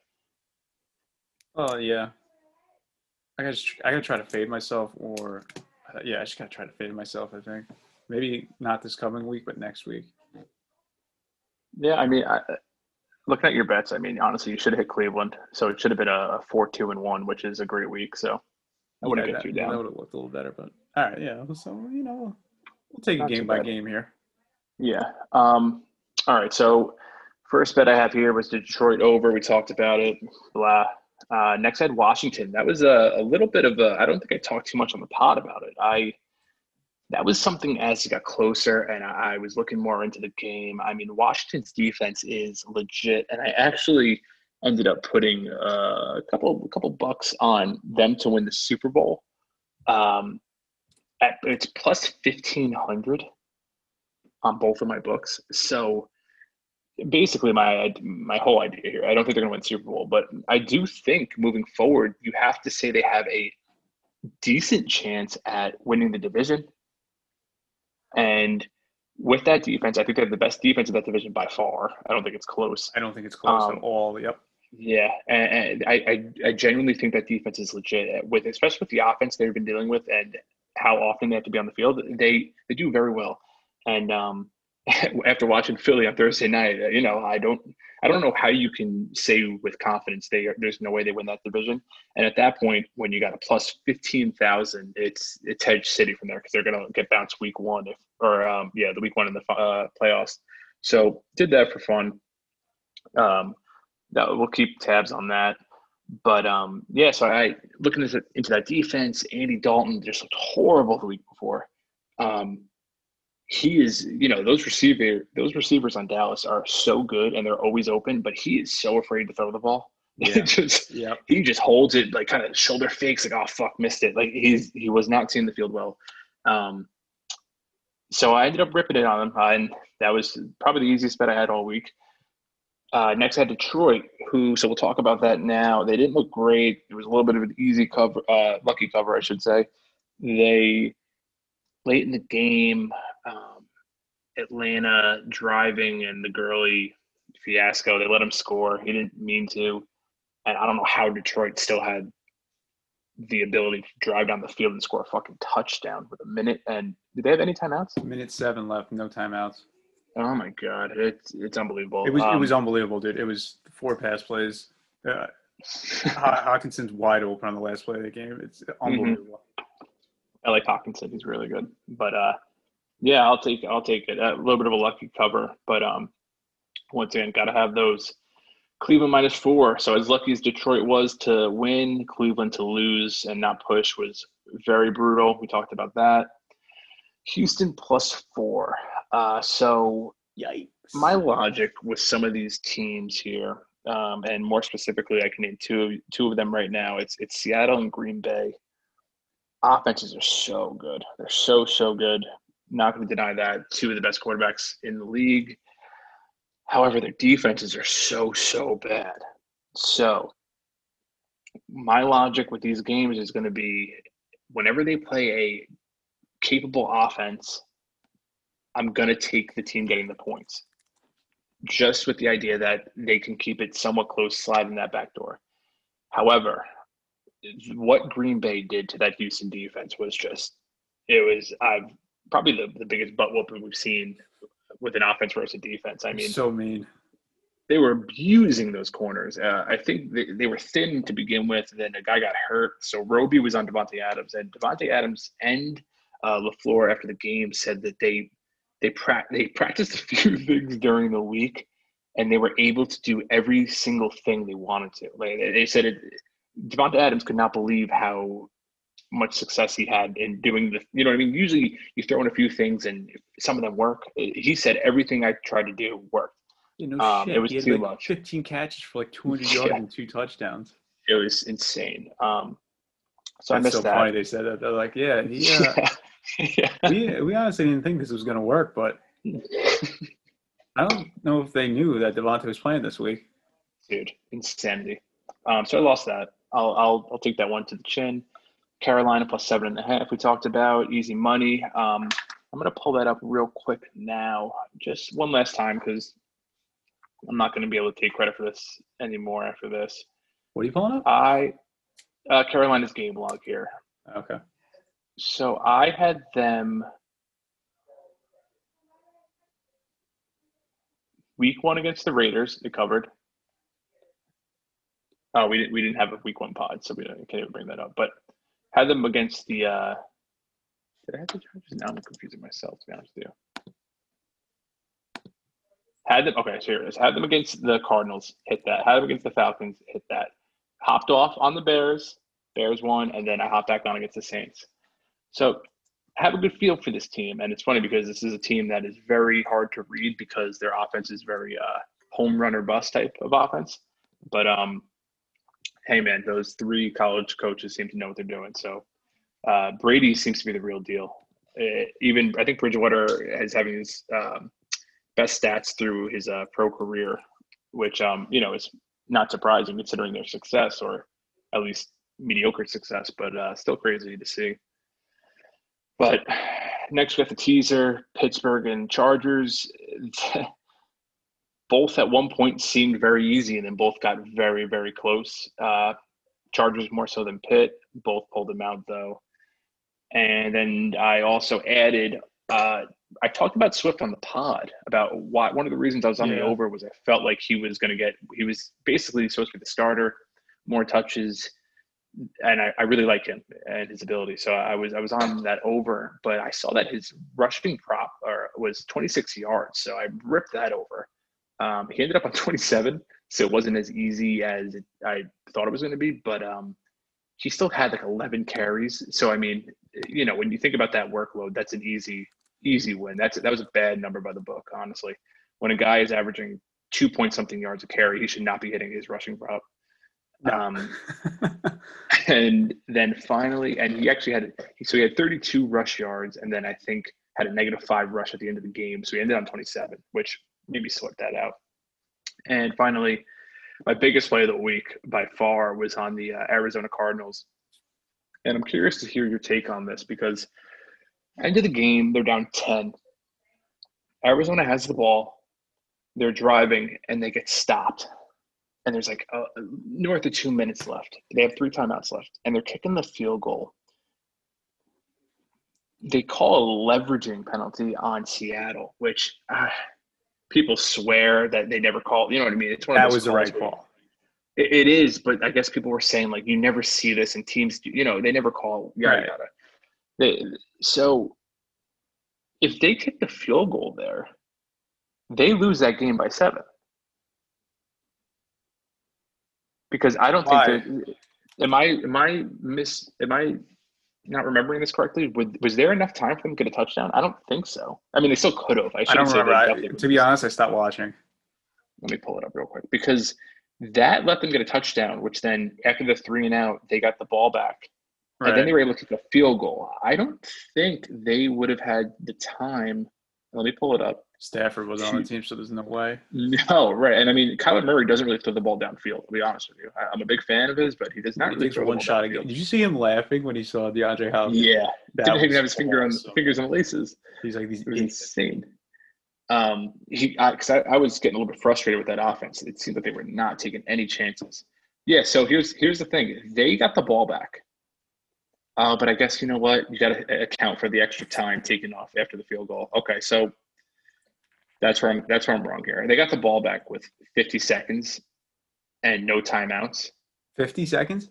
Speaker 8: Oh yeah. I gotta I gotta try to fade myself, or uh, yeah, I just gotta try to fade myself. I think maybe not this coming week, but next week.
Speaker 9: Yeah, I mean, I, looking at your bets, I mean, honestly, you should have hit Cleveland, so it should have been a, a four, two, and one, which is a great week. So I wouldn't
Speaker 8: Yeah,
Speaker 9: get
Speaker 8: that,
Speaker 9: too
Speaker 8: That would have looked a little better, but all right, yeah. So you know, we'll take
Speaker 9: Not
Speaker 8: it game by
Speaker 9: bad.
Speaker 8: game here.
Speaker 9: Yeah. Um, all right. So first bet I have here was the Detroit over. We talked about it. Blah. Uh, next I had Washington. That was a, a little bit of a. I don't think I talked too much on the pod about it. I that was something as it got closer and I, I was looking more into the game. I mean, Washington's defense is legit, and I actually ended up putting uh, a couple a couple bucks on them to win the Super Bowl. Um, at, it's plus fifteen hundred on both of my books. So basically, my my whole idea here. I don't think they're going to win Super Bowl, but I do think moving forward, you have to say they have a decent chance at winning the division. And with that defense, I think they have the best defense in that division by far. I don't think it's close.
Speaker 8: I don't think it's close
Speaker 9: Um,
Speaker 8: at all. Yep.
Speaker 9: Yeah, and, and I, I I genuinely think that defense is legit with especially with the offense they've been dealing with and how often they have to be on the field. They they do very well. And um, after watching Philly on Thursday night, uh, you know I don't I don't know how you can say with confidence they are, there's no way they win that division. And at that point, when you got a plus fifteen thousand, it's it's Hedge City from there because they're gonna get bounced week one if or um, yeah the week one in the uh, playoffs. So did that for fun. Um, that we'll keep tabs on that. But um, yeah, so I looking into, into that defense, Andy Dalton just looked horrible the week before. Um, he is, you know, those receiver those receivers on Dallas are so good and they're always open, but he is so afraid to throw the ball.
Speaker 8: Yeah.
Speaker 9: just he just holds it like kind of shoulder fakes, like oh fuck, missed it. Like he's he was not seeing the field well. Um, so I ended up ripping it on him, and that was probably the easiest bet I had all week. Uh, next, had Detroit, who so we'll talk about that now. They didn't look great. It was a little bit of an easy cover, uh, lucky cover, I should say. They late in the game, um, Atlanta driving and the Gurley fiasco. They let him score. He didn't mean to, and I don't know how Detroit still had the ability to drive down the field and score a fucking touchdown with a minute. And did they have any timeouts?
Speaker 8: Minute seven left, no timeouts.
Speaker 9: Oh my god, it's it's unbelievable.
Speaker 8: It was it
Speaker 9: Um,
Speaker 8: was unbelievable, dude. It was four pass plays. Uh, Hockenson's wide open on the last play of the game. It's
Speaker 9: Mm-hmm.
Speaker 8: unbelievable.
Speaker 9: I like Hawkinson. He's really good. But uh, yeah, I'll take I'll take it. A little bit of a lucky cover, but um, once again, got to have those. Cleveland minus four. So as lucky as Detroit was to win, Cleveland to lose and not push was very brutal. We talked about that. Houston plus four. Uh, so
Speaker 8: Yikes.
Speaker 9: my logic with some of these teams here, um, and more specifically, I can name two two of them right now. It's it's Seattle and Green Bay. Offenses are so good. They're so so good. Not going to deny that. Two of the best quarterbacks in the league. However, their defenses are so so bad. So my logic with these games is going to be whenever they play a capable offense I'm going to take the team getting the points, just with the idea that they can keep it somewhat close, slide in that back door. However, what Green Bay did to that Houston defense was just, it was I've probably the, the biggest butt whooping we've seen with an offense versus a defense. I mean,
Speaker 8: so mean.
Speaker 9: they were abusing those corners. Uh, I think they, they were thin to begin with. And then a guy got hurt, so Roby was on Davante Adams, and Davante Adams and uh, Lafleur after the game said that they they pra- they practiced a few things during the week, and they were able to do every single thing they wanted to. Like they said, it, Davante Adams could not believe how much success he had in doing the. You know what I mean? Usually you throw in a few things, and some of them work. He said everything I tried to do worked.
Speaker 8: You know,
Speaker 9: Um,
Speaker 8: shit.
Speaker 9: it was
Speaker 8: he had
Speaker 9: too
Speaker 8: like
Speaker 9: much.
Speaker 8: 15 catches for like 200 yards
Speaker 9: Yeah.
Speaker 8: and two touchdowns.
Speaker 9: It was insane. Um, so I
Speaker 8: That's
Speaker 9: missed
Speaker 8: so
Speaker 9: that.
Speaker 8: funny they said that. They're like, yeah, he, uh,
Speaker 9: yeah. yeah.
Speaker 8: we, we honestly didn't think this was going to work, but I don't know if they knew that Davante was playing this week.
Speaker 9: dude, insanity. Um, so I lost that. I'll I'll I'll take that one to the chin. Carolina plus seven and a half. We talked about easy money. Um, I'm gonna pull that up real quick now, just one last time because I'm not gonna be able to take credit for this anymore after this.
Speaker 8: What are you pulling up?
Speaker 9: I uh, Carolina's game log here.
Speaker 8: Okay.
Speaker 9: So I had them week one against the Raiders. They covered. Oh, we didn't. We didn't have a week one pod, so we can't even bring that up. But Had them against the. Uh, did I have the Chargers? Now I'm confusing myself. To be honest with you. Had them okay. So here it is. Had them against the Cardinals. Hit that. Had them against the Falcons. Hit that. Hopped off on the Bears. Bears won, and then I hopped back on against the Saints. So have a good feel for this team. And it's funny because this is a team that is very hard to read because their offense is very uh, home run or bust type of offense. But um, hey man, those three college coaches seem to know what they're doing. So uh, Brady seems to be the real deal. Uh, even I think Bridgewater is having his um, best stats through his uh, pro career, which um, you know is not surprising considering their success or at least mediocre success, but uh, still crazy to see. But next we got the teaser, Pittsburgh and Chargers. both at one point seemed very easy, and then both got very, very close. Uh, Chargers more so than Pitt. Both pulled them out though. And then I also added. Uh, I talked about Swift on the pod about why one of the reasons I was on
Speaker 8: Yeah.
Speaker 9: the over was I felt like he was going to get. He was basically supposed to be the starter, more touches, and I, I really like him and his ability. So I was I was on that over, but I saw that his rushing prop or was 26 yards, so I ripped that over. Um, he ended up on 27, so it wasn't as easy as it, I thought it was going to be, but um, he still had like 11 carries. So I mean, you know, when you think about that workload, that's an easy easy win. That's that was a bad number by the book, honestly. When a guy is averaging two point something yards a carry, he should not be hitting his rushing prop. Um, and then finally, and he actually had so he had 32 rush yards, and then I think had a negative five rush at the end of the game. So he ended on 27, which maybe sort that out. And finally, my biggest play of the week by far was on the uh, Arizona Cardinals. And I'm curious to hear your take on this because end of the game, they're down 10. Arizona has the ball. They're driving and they get stopped. And there's like uh, north of two minutes left. They have three timeouts left and they're kicking the field goal. They call a leveraging penalty on Seattle, which uh, people swear that they never call. You know what I mean? It's one of
Speaker 8: that was the right
Speaker 9: where-
Speaker 8: call.
Speaker 9: it, it is, but I guess people were saying like you never see this and teams, do, you know, they never call yada
Speaker 8: Right.
Speaker 9: yada. They, so if they kick the field goal there, they lose that game by seven. Because I don't
Speaker 8: Why?
Speaker 9: think that am I am I miss am I not remembering this correctly? Was, was there enough time for them to get a touchdown? I don't think so. I mean, they still could have. I
Speaker 8: I don't remember. I, to be honest, I stopped watching.
Speaker 9: let me pull it up real quick because that let them get a touchdown, which then after the three and out, they got the ball back. Right. And then they were able to kick a field goal. I don't think they would have had the time. Let me pull it up.
Speaker 8: Stafford was on the team, so there's no way.
Speaker 9: No, right. And I mean, Kyler Murray doesn't really throw the ball downfield, to be honest with you. I, I'm a big fan of his, but he does not
Speaker 8: He
Speaker 9: really throw
Speaker 8: one shot again. Did you see him laughing when he saw DeAndre Hopkins?
Speaker 9: Yeah.
Speaker 8: That
Speaker 9: Didn't even have his finger on fingers on the laces.
Speaker 8: He's like these
Speaker 9: It was insane. Um, he, because I, I was getting a little bit frustrated with that offense. It seemed like they were not taking any chances. Yeah. So here's here's the thing: they got the ball back, uh, but I guess you know what? You got to account for the extra time taken off after the field goal. Okay, so that's where I'm that's where I'm wrong here. They got the ball back with 50 seconds and no timeouts.
Speaker 8: 50 seconds?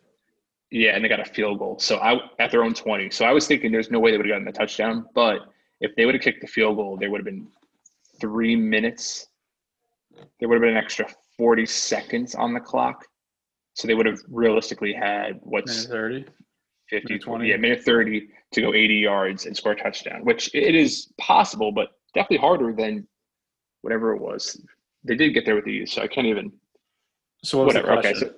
Speaker 9: Yeah, and they got a field goal. So I at their own 20. So I was thinking there's no way they would have gotten a touchdown. But if they would have kicked the field goal, there would have been three minutes. There would have been an extra 40 seconds on the clock. So they would have realistically had what's
Speaker 8: Minute 30?
Speaker 9: 50,
Speaker 8: minute 20.
Speaker 9: yeah, minute 30 to go 80 yards and score a touchdown, which it is possible, but definitely harder than whatever it was. They did get there with ease, so I can't even
Speaker 8: So what was
Speaker 9: whatever. Okay, so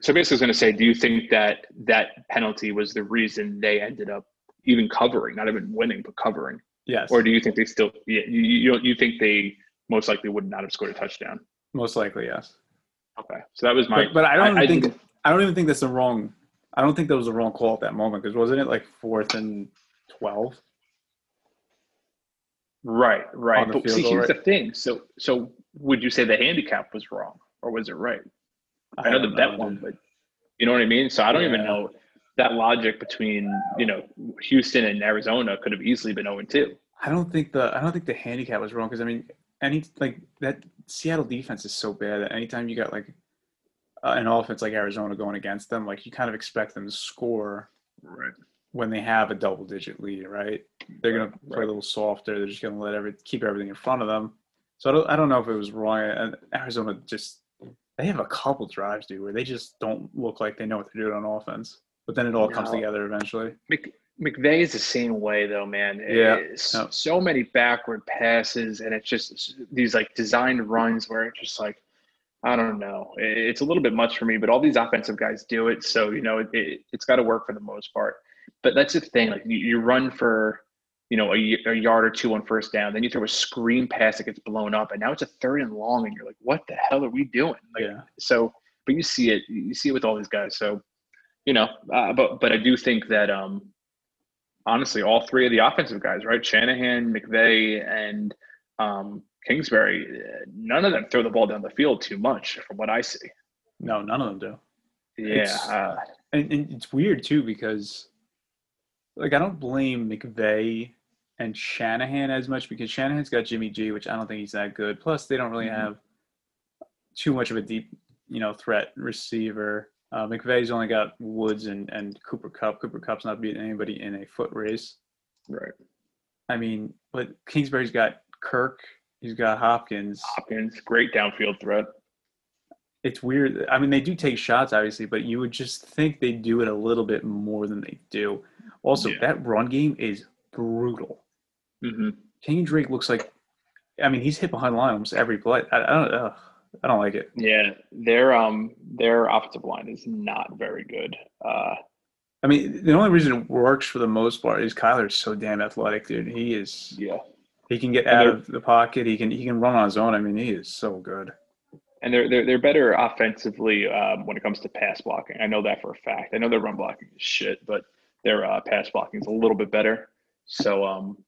Speaker 9: so basically, I was going to say, do you think that that penalty was the reason they ended up even covering, not even winning, but covering,
Speaker 8: yes.
Speaker 9: or do you think they still? Yeah, you you, you think they most likely would not have scored a touchdown?
Speaker 8: Most likely, yes.
Speaker 9: Okay, so that was my.
Speaker 8: But, but I don't even
Speaker 9: I
Speaker 8: think
Speaker 9: didn't-
Speaker 8: I don't even think that's the wrong. I don't think that was the wrong call at that moment because wasn't it like fourth and twelve?
Speaker 9: Right, right. But see, here's
Speaker 8: right?
Speaker 9: the thing. So, so would you say the handicap was wrong, or was it right? I know the bet one,
Speaker 8: dude.
Speaker 9: but you know what I mean. So I don't even know that logic between you know Houston and Arizona could have easily been 0 2.
Speaker 8: I don't think the I don't think the handicap was wrong because I mean any like that Seattle defense is so bad that anytime you got like uh, an offense like Arizona going against them, like you kind of expect them to score
Speaker 9: Right.
Speaker 8: When they have a double digit lead, right? They're gonna play
Speaker 9: right.
Speaker 8: a little softer. They're just gonna let every keep everything in front of them. So I don't I don't know if it was wrong. And Arizona just they have a couple drives, dude, where they just don't look like they know what they're doing on offense. But then it all comes together eventually.
Speaker 9: Mc, McVay is the same way though, man.
Speaker 8: Yeah. Yeah.
Speaker 9: So many backward passes, and it's just these like designed runs where it's just like, I don't know. It's a little bit much for me, but all these offensive guys do it, so you know it, it, it's got to work for the most part. But that's the thing. Like you, you run for, you know, a, a, yard or two on first down, then you throw a screen pass that gets blown up, and now it's a third and long, and you're like, what the hell are we doing? Like,
Speaker 8: Yeah.
Speaker 9: so but you see it you see it with all these guys so you know uh, but but i do think that um honestly all three of the offensive guys right shanahan McVay and um kingsbury uh, none of them throw the ball down the field too much from what i see
Speaker 8: No, none of them do.
Speaker 9: yeah
Speaker 8: It's-
Speaker 9: uh,
Speaker 8: And, and it's weird too because, like, I don't blame McVay and Shanahan as much because Shanahan's got Jimmy G, which I don't think he's that good. Plus, they don't really
Speaker 9: Mhm.
Speaker 8: have too much of a deep, you know, threat receiver. Uh, McVay's only got Woods and, and Cooper Kupp. Cooper Kupp's not beating anybody in a foot race.
Speaker 9: right
Speaker 8: I mean, but Kingsbury's got Kirk. He's got Hopkins.
Speaker 9: hopkins great downfield threat
Speaker 8: It's weird. I mean, they do take shots, obviously, but you would just think they do it a little bit more than they do. Also,
Speaker 9: Yeah.
Speaker 8: that run game is brutal.
Speaker 9: hmm
Speaker 8: Kenyon Drake looks like, I mean, he's hit behind the line almost every play. I, I don't, ugh, I don't like it.
Speaker 9: yeah their um their offensive line is not very good uh
Speaker 8: I mean, the only reason it works for the most part is Kyler's so damn athletic, dude. He is.
Speaker 9: yeah
Speaker 8: He can get out of the pocket. He can. He can run on his own. I mean, he is so good.
Speaker 9: and they're they're they're better offensively um, when it comes to pass blocking. I know that for a fact. I know their run blocking is shit, but their uh, pass blocking is a little bit better. So um,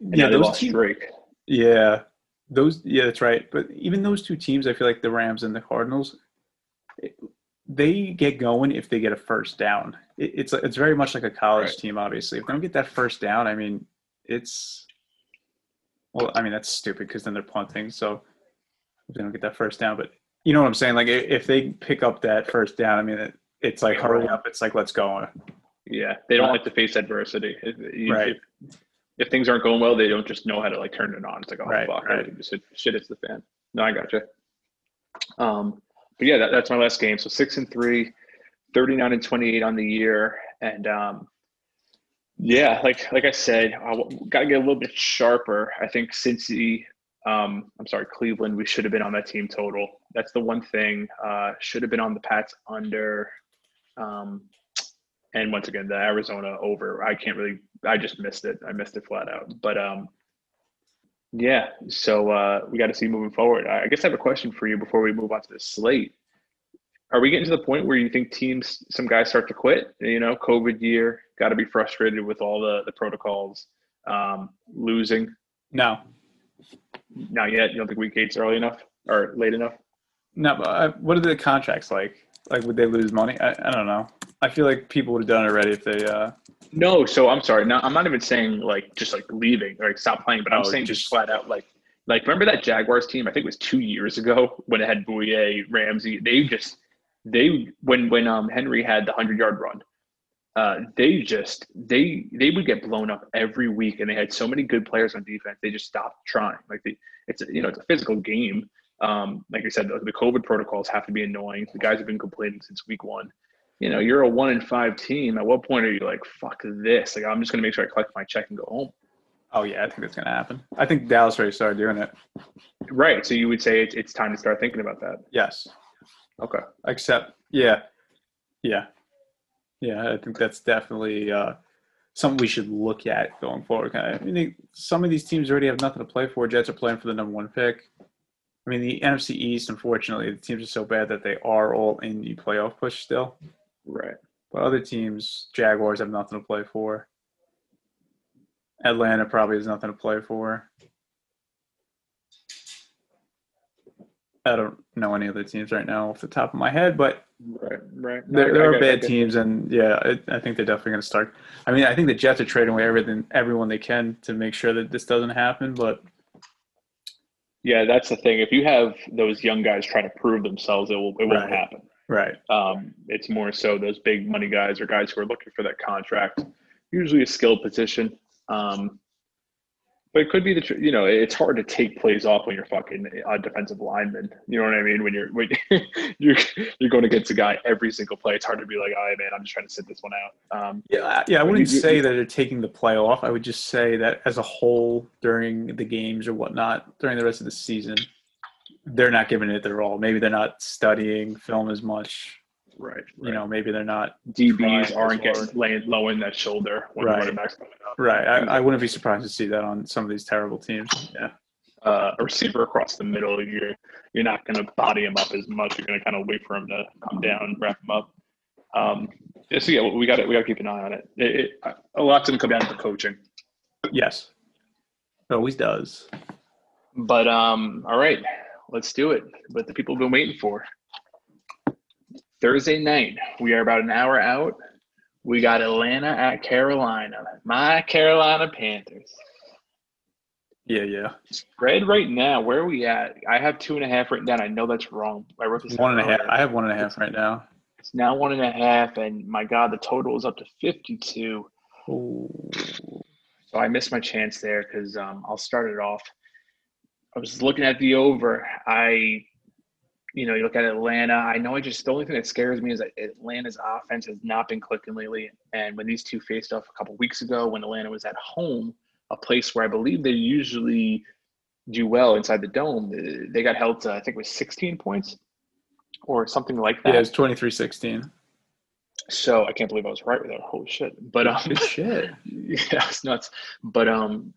Speaker 8: Yeah, those teams.
Speaker 9: Drake.
Speaker 8: Yeah, those. Yeah, that's right. But even those two teams, I feel like the Rams and the Cardinals, it- they get going if they get a first down. It, it's it's very much like a college
Speaker 9: Right.
Speaker 8: team. Obviously, if they don't get that first down, I mean, it's. Well, I mean that's stupid because then they're punting. So if they don't get that first down, but you know what I'm saying? Like if they pick up that first down, I mean it, it's like hurry up. It's like let's go.
Speaker 9: Yeah, they don't like to face adversity. If,
Speaker 8: Right.
Speaker 9: If, if things aren't going well, they don't just know how to like turn it on. It's like, oh
Speaker 8: Right,
Speaker 9: fuck,
Speaker 8: right.
Speaker 9: everything just hit, shit it's the fan. No, I gotcha. Um, but yeah, that, that's my last game. So six and three, 39 and 28 on the year. And um, yeah, like like I said, I got to get a little bit sharper. I think Cincy, um, I'm sorry, Cleveland, we should have been on that team total. That's the one thing. Uh, should have been on the Pats under. Um, and once again, the Arizona over. I can't really. I just missed it. I missed it flat out. But um, yeah. So uh, we got to see moving forward. I guess I have a question for you before we move on to the slate. Are we getting to the point where you think teams, some guys start to quit? You know, COVID year, got to be frustrated with all the the protocols, um, losing.
Speaker 8: No,
Speaker 9: Not yet. You don't think week eight's early enough or late enough?
Speaker 8: no. But uh, what are the contracts like? Like would they lose money? I, I don't know. I feel like people would have done it already if they. uh
Speaker 9: No, so I'm sorry. No, I'm not even saying like just like leaving or like stop playing, but I'm
Speaker 8: Oh,
Speaker 9: saying just
Speaker 8: just-
Speaker 9: flat out like like remember that Jaguars team? I think it was two years ago when it had Bouye, Ramsey. They just they when when um Henry had the hundred yard run, uh they just they they would get blown up every week, and they had so many good players on defense. They just stopped trying. Like they, it's a, you know it's a physical game. Um, like I said, the, the COVID protocols have to be annoying. The guys have been complaining since week one you know, you're a one in five team. At what point are you like, fuck this? Like, I'm just gonna make sure I collect my check and go home.
Speaker 8: Oh yeah, I think that's gonna happen. I think Dallas already started doing it.
Speaker 9: Right. So you would say it's, it's time to start thinking about that.
Speaker 8: Yes.
Speaker 9: Okay.
Speaker 8: Except, yeah, yeah, yeah. I think that's definitely uh, something we should look at going forward. I mean, some of these teams already have nothing to play for. Jets are playing for the number one pick. I mean, the NFC East, unfortunately, the teams are so bad that they are all in the playoff push still.
Speaker 9: Right.
Speaker 8: But other teams, Jaguars have nothing to play for. Atlanta probably has nothing to play for. I don't know any other teams right now off the top of my head, but
Speaker 9: Right. Right.
Speaker 8: there, there are bad teams, and yeah, I, I think they're definitely going to start. I mean, I think the Jets are trading away everything, everyone they can to make sure that this doesn't happen. But
Speaker 9: Yeah, that's the thing. If you have those young guys trying to prove themselves, it will it won't
Speaker 8: Right.
Speaker 9: happen.
Speaker 8: Right.
Speaker 9: Um, it's more so those big money guys or guys who are looking for that contract, usually a skilled position. Um, but it could be the tr- you know it's hard to take plays off when you're fucking a defensive lineman. You know what I mean? When you're when you're you're going against a guy every single play, it's hard to be like, "All right, man, I'm just trying to sit this one out." Um,
Speaker 8: Yeah, yeah. I wouldn't
Speaker 9: you-
Speaker 8: say that they're taking the play off. I would just say that as a whole, during the games or whatnot, during the rest of the season, they're not giving it their all. Maybe they're not studying film as much.
Speaker 9: Right,
Speaker 8: You know, maybe they're not.
Speaker 9: DBs aren't getting laying low in that shoulder when
Speaker 8: Right.
Speaker 9: the running backs coming up.
Speaker 8: Right. I, I wouldn't be surprised to see that on some of these terrible teams. Yeah.
Speaker 9: uh, a receiver across the middle, you're you're not going to body him up as much. You're going to kind of wait for him to come down, and wrap him up. Um, so yeah, we got to we got to keep an eye on it. it, it a lot's going to come down to the coaching.
Speaker 8: Yes. It always does.
Speaker 9: But um, all right, let's do it. What the people have been waiting for. Thursday night, we are about an hour out. We got Atlanta at Carolina. My Carolina Panthers.
Speaker 8: Yeah, yeah.
Speaker 9: Spread right now. Where are we at? I have two and a half written down. I know that's wrong. I wrote this
Speaker 8: One and a half. I have one and a half right now.
Speaker 9: It's now one and a half, and my God, the total is up to 52.
Speaker 8: Ooh.
Speaker 9: So I missed my chance there because um, I'll start it off. I was looking at the over. I, you know, you look at Atlanta. I know I just the only thing that scares me is that Atlanta's offense has not been clicking lately. And when these two faced off a couple weeks ago, when Atlanta was at home, a place where I believe they usually do well inside the dome, uh, they got held to I think it was 16 points or something like that.
Speaker 8: Yeah, it's 23 16.
Speaker 9: So I can't believe I was right with that. Holy shit! But um,
Speaker 8: shit.
Speaker 9: yeah, it's nuts. But um,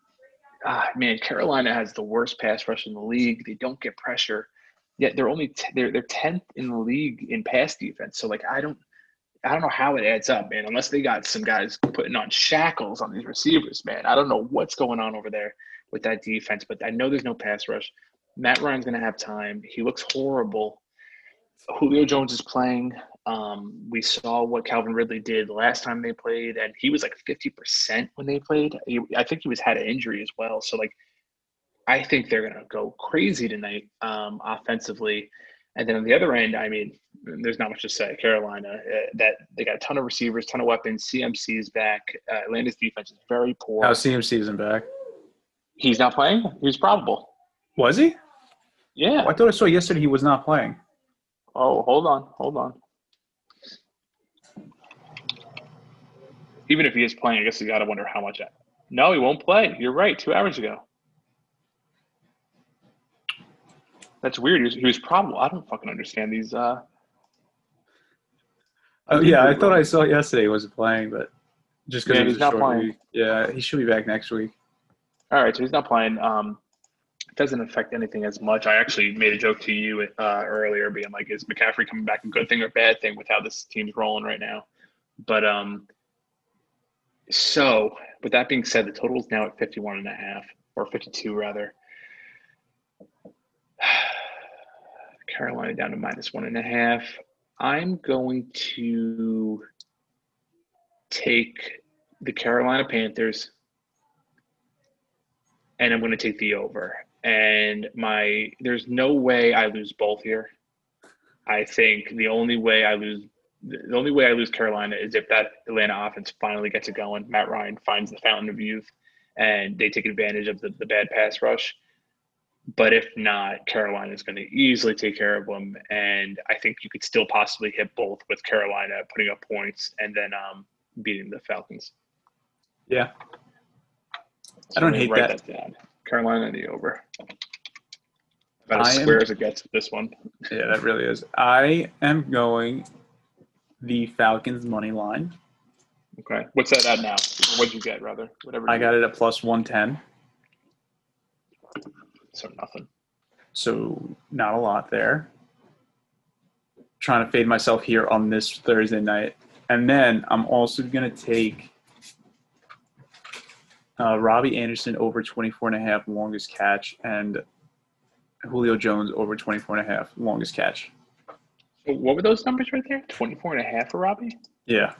Speaker 9: ah, man, Carolina has the worst pass rush in the league. They don't get pressure, yet they're only t- they're they're tenth in the league in pass defense. So like, I don't. I don't know how it adds up, man. Unless they got some guys putting on shackles on these receivers, man. I don't know what's going on over there with that defense, but I know there's no pass rush. Matt Ryan's to have time. He looks horrible. Julio Jones is playing. Um, we saw what Calvin Ridley did last time they played, and he was like 50% when they played. He, I think he was had an injury as well. So, like, I think they're going to go crazy tonight um, offensively. And then on the other end, I mean, there's not much to say. Carolina, uh, that they got a ton of receivers, ton of weapons. CMC is back. Uh, Atlanta's defense is very poor.
Speaker 8: Now CMC isn't back.
Speaker 9: He's not playing. He's probable.
Speaker 8: Was he?
Speaker 9: Yeah.
Speaker 8: Oh, I thought I saw yesterday he was not playing.
Speaker 9: Oh, hold on, hold on. Even if he is playing, I guess you got to wonder how much. No, he won't play. You're right. Two hours ago. That's weird. He was, he was probable. I don't fucking understand these. Uh,
Speaker 8: Oh yeah, I thought I saw yesterday he wasn't playing, but just because
Speaker 9: Yeah, he's not playing.
Speaker 8: week. Yeah, he should be back next week.
Speaker 9: all right, so he's not playing. Um, it doesn't affect anything as much. I actually made a joke to you uh, earlier, being like, "Is McCaffrey coming back a good thing or bad thing with how this team's rolling right now?" But um, so with that being said, the total is now at 51 and a half or 52 rather. Carolina down to minus one and a half. I'm going to take the Carolina Panthers and I'm going to take the over. And my there's no way I lose both here. I think the only way I lose the only way I lose Carolina is if that Atlanta offense finally gets it going. Matt Ryan finds the fountain of youth and they take advantage of the, the bad pass rush. But if not, Carolina is going to easily take care of them. And I think you could still possibly hit both with Carolina putting up points and then um, beating the Falcons.
Speaker 8: Yeah,
Speaker 9: So
Speaker 8: I don't hate that.
Speaker 9: down. Carolina the over. About
Speaker 8: I
Speaker 9: as
Speaker 8: am-
Speaker 9: square as it gets with this one.
Speaker 8: yeah, that really is. I am going the Falcons money line.
Speaker 9: Okay. What's that at now? What'd you get, rather? Whatever.
Speaker 8: I got it at plus one ten,
Speaker 9: So nothing.
Speaker 8: so not a lot there. Trying to fade myself here on this Thursday night, and then I'm also gonna take uh, Robbie Anderson over 24 and a half longest catch, and Julio Jones over 24 and a half longest catch.
Speaker 9: So what were those numbers right there? 24 and a half for Robbie?
Speaker 8: Yeah,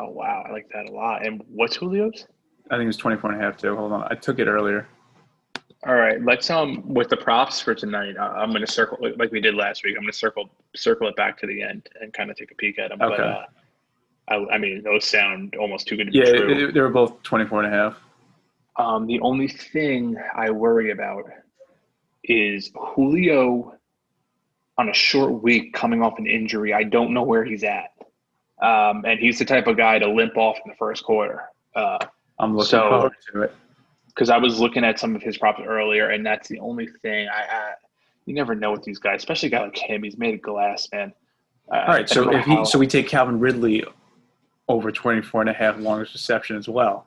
Speaker 9: Oh, wow. I like that a lot. And what's Julio's?
Speaker 8: I think it was 24 and a half too. Hold on, I took it earlier.
Speaker 9: All right, let's um with the props for tonight. Uh, I'm going to circle like we did last week. I'm going to circle circle it back to the end and kind of take a peek at them. But
Speaker 8: Okay.
Speaker 9: uh, I, I mean, those sound almost too good to be true.
Speaker 8: they, they were both 24 and a half.
Speaker 9: Um, the only thing I worry about is Julio on a short week coming off an injury. I don't know where he's at. Um, and he's the type of guy to limp off in the first quarter. Because
Speaker 8: I'm looking
Speaker 9: So-
Speaker 8: forward to it.
Speaker 9: I was looking at some of his props earlier, and that's the only thing I, I you never know with these guys, especially a guy like him. He's made of glass, man. Uh,
Speaker 8: All right, so if he, so we take Calvin Ridley over 24 and a half longest reception as well.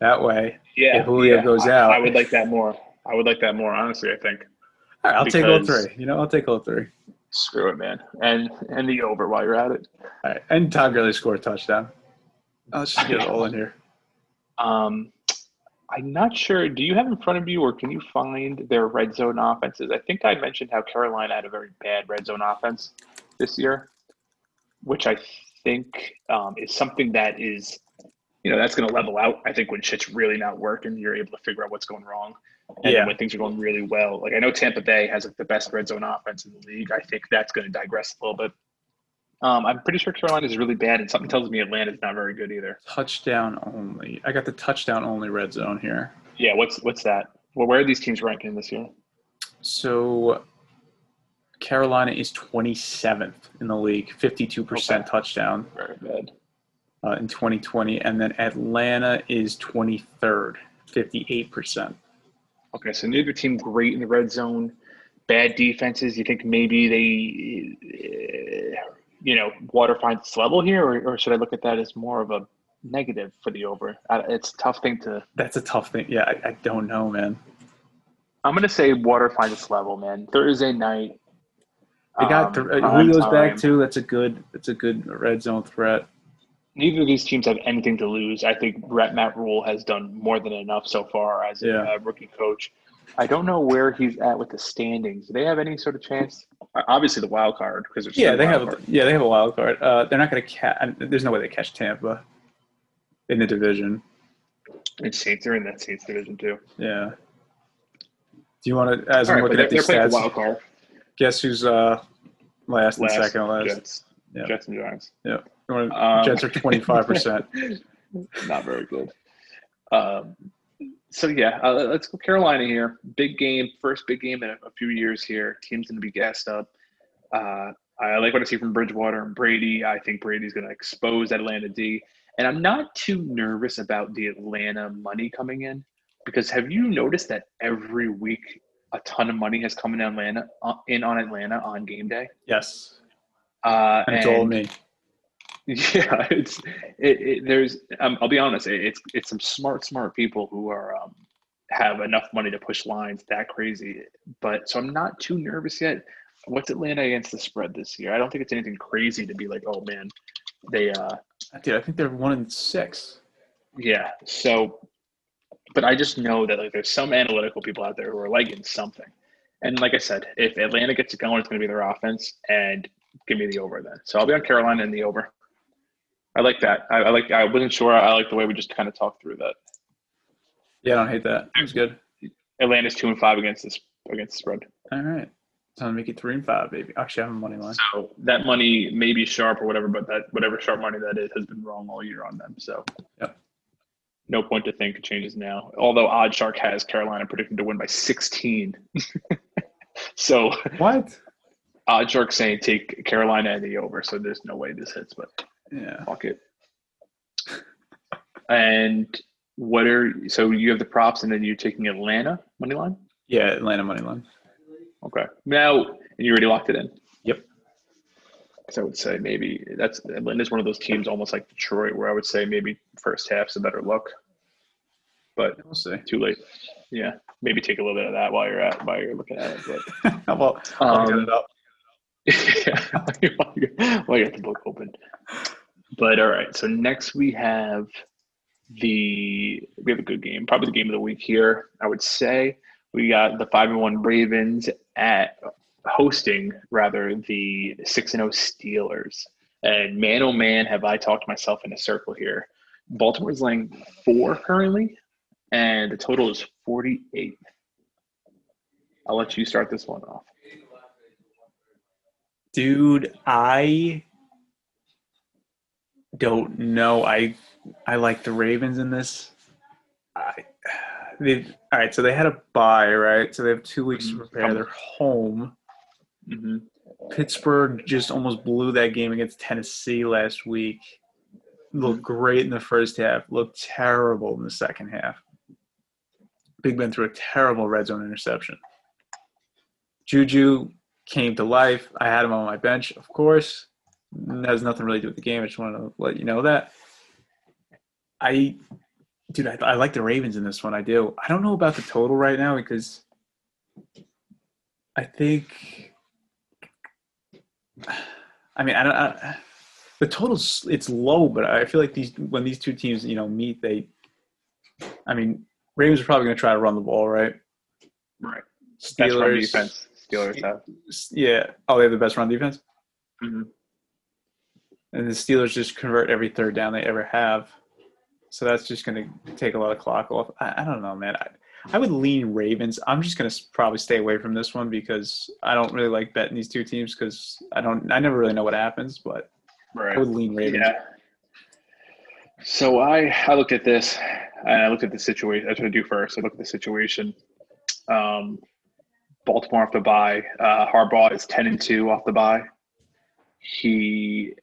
Speaker 8: That way,
Speaker 9: yeah,
Speaker 8: if Julio
Speaker 9: yeah,
Speaker 8: goes
Speaker 9: I-
Speaker 8: out-
Speaker 9: I would like that more. I would like that more, honestly. I think.
Speaker 8: all right, I'll take all three. You know, I'll take all three.
Speaker 9: Screw it, man, and and the over while you're at it.
Speaker 8: All right, and Todd Gurley scored a touchdown. Let's just get it all in here.
Speaker 9: Um, I'm not sure. Do you have in front of you, or can you find their red zone offenses? I think I mentioned how Carolina had a very bad red zone offense this year, which I think um, is something that is, you know, that's going to level out. I think when shit's really not working, you're able to figure out what's going wrong. And
Speaker 8: Yeah.
Speaker 9: when things are going really well, like I know Tampa Bay has like the best red zone offense in the league. I think that's going to digress a little bit. Um, I'm pretty sure Carolina is really bad, and something tells me Atlanta's not very good either.
Speaker 8: Touchdown only. I got the touchdown only red zone here.
Speaker 9: Yeah, what's what's that? Well, where are these teams ranking this year?
Speaker 8: So Carolina is 27th in the league, 52%
Speaker 9: Okay.
Speaker 8: touchdown
Speaker 9: Very bad.
Speaker 8: uh, in 2020, and then Atlanta is 23rd, 58%.
Speaker 9: Okay, so neither team great in the red zone. Bad defenses. You think maybe they, you know, water finds its level here, or, or should I look at that as more of a negative for the over? It's a tough thing to.
Speaker 8: That's a tough thing. Yeah, I, I don't know, man.
Speaker 9: I'm gonna say water finds its level, man. Thursday night.
Speaker 8: They got
Speaker 9: um,
Speaker 8: th- uh,
Speaker 9: prime
Speaker 8: back to. That's a good. That's a good red zone threat.
Speaker 9: Neither of these teams have anything to lose. I think Brett Matt Rhule has done more than enough so far as a
Speaker 8: Yeah.
Speaker 9: uh, rookie coach. I don't know where he's at with the standings. Do they have any sort of chance? Obviously, the wild card because there's
Speaker 8: Yeah,
Speaker 9: two
Speaker 8: they
Speaker 9: wild
Speaker 8: have.
Speaker 9: cards.
Speaker 8: Yeah, they have a wild card. Uh, they're not going to catch. There's no way they catch Tampa in the division.
Speaker 9: And Saints are in that Saints division too.
Speaker 8: Yeah. Do you want to, as
Speaker 9: All
Speaker 8: I'm
Speaker 9: right, but
Speaker 8: looking
Speaker 9: they're,
Speaker 8: at these
Speaker 9: playing
Speaker 8: stats,
Speaker 9: the wild card.
Speaker 8: guess who's uh last and
Speaker 9: Last,
Speaker 8: second last?
Speaker 9: Jets,
Speaker 8: Yeah.
Speaker 9: Jets and Giants.
Speaker 8: Yeah. Wanna-
Speaker 9: Um,
Speaker 8: Jets are 25%.
Speaker 9: Not very good. Um, so yeah, uh, let's go Carolina here. Big game, first big game in a, a few years here. Team's going to be gassed up. Uh, I like what I see from Bridgewater and Brady. I think Brady's going to expose Atlanta D. And I'm not too nervous about the Atlanta money coming in because have you noticed that every week a ton of money has come in Atlanta uh, in on Atlanta on game day?
Speaker 8: yes.
Speaker 9: Uh,
Speaker 8: And it's all me.
Speaker 9: yeah, it's it, it, there's. Um, I'll be honest. It, it's it's some smart, smart people who are um, have enough money to push lines that crazy. But so I'm not too nervous yet. What's Atlanta against the spread this year? I don't think it's anything crazy to be like, oh man, they. uh
Speaker 8: Dude, I think they're one in six.
Speaker 9: Yeah. So, but I just know that like there's some analytical people out there who are liking something. And like I said, if Atlanta gets it going, it's going to be their offense. And give me the over then. So I'll be on Carolina in the over. I like that. I, I like. I wasn't sure. I like the way we just kind of talked through that.
Speaker 8: Yeah, I don't hate that. It's good.
Speaker 9: Atlanta's two and five against this against the spread.
Speaker 8: All right. Time to make it three and five, baby. Actually, I have a money line.
Speaker 9: So that money may be sharp or whatever, but that whatever sharp money that is has been wrong all year on them. So
Speaker 8: Yep.
Speaker 9: no point to think it changes now. Although Odd Shark has Carolina predicted to win by 16. so
Speaker 8: What?
Speaker 9: Odd Shark saying take Carolina and the over. So there's no way this hits, but
Speaker 8: Yeah.
Speaker 9: fuck it. And what are so you have the props and then you're taking Atlanta money line?
Speaker 8: Yeah, Atlanta money line.
Speaker 9: Okay. Now, and you already locked it in.
Speaker 8: Yep.
Speaker 9: So I would say maybe that's Atlanta's one of those teams almost like Detroit, where I would say maybe first half's a better look, but
Speaker 8: We'll see.
Speaker 9: too late. Yeah, maybe take a little bit of that while you're at while you're looking at it. But
Speaker 8: How about I'll get
Speaker 9: Um,
Speaker 8: it up.
Speaker 9: yeah, while you got the book open. But all right, so next we have the we have a good game, probably the game of the week here. I would say we got the five and one Ravens at hosting rather the six and zero Steelers. And man, oh man, have I talked myself in a circle here. Baltimore's laying four currently, and the total is forty eight. I'll let you start this one off.
Speaker 8: Dude, I don't know. I I like the Ravens in this. I they all right. So they had a bye, right? So they have two weeks to prepare. They're home.
Speaker 9: Mm-hmm.
Speaker 8: Pittsburgh just almost blew that game against Tennessee last week. Looked great in the first half. Looked terrible in the second half. Big Ben threw a terrible red zone interception. Juju came to life. I had him on my bench, of course. Has nothing really to do with the game. I just want to let you know that. I, dude, I, I like the Ravens in this one. I do. I don't know about the total right now because I think. I mean, I don't. I, the total's it's low, but I feel like these when these two teams you know meet, they. I mean, Ravens are probably going to try to run the ball, right?
Speaker 9: Right.
Speaker 8: Steelers.
Speaker 9: defense Steelers have.
Speaker 8: Yeah. Oh, they have the best run defense.
Speaker 9: Mhm.
Speaker 8: And the Steelers just convert every third down they ever have. So that's just going to take a lot of clock off. I, I don't know, man. I, I would lean Ravens. I'm just going to probably stay away from this one because I don't really like betting these two teams because I don't. I never really know what happens, but
Speaker 9: Right.
Speaker 8: I would lean Ravens.
Speaker 9: Yeah. So I I looked at this and I looked at the situation. That's what I do first. I look at the situation. Um, Baltimore off the bye. Uh, Harbaugh is ten and two off the bye. He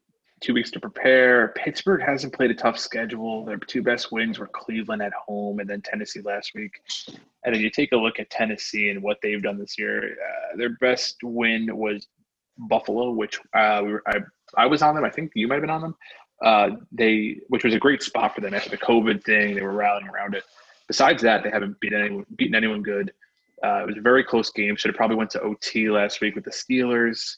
Speaker 9: two weeks to prepare. Pittsburgh hasn't played a tough schedule. Their two best wins were Cleveland at home and then Tennessee last week. And then you take a look at Tennessee and what they've done this year. Uh, their best win was Buffalo, which uh, we were, I I was on them. I think you might have been on them. Uh, they, which was a great spot for them after the COVID thing. They were rallying around it. Besides that, they haven't beaten anyone, beaten anyone good. Uh, it was a very close game. Should have probably went to OT last week with the Steelers.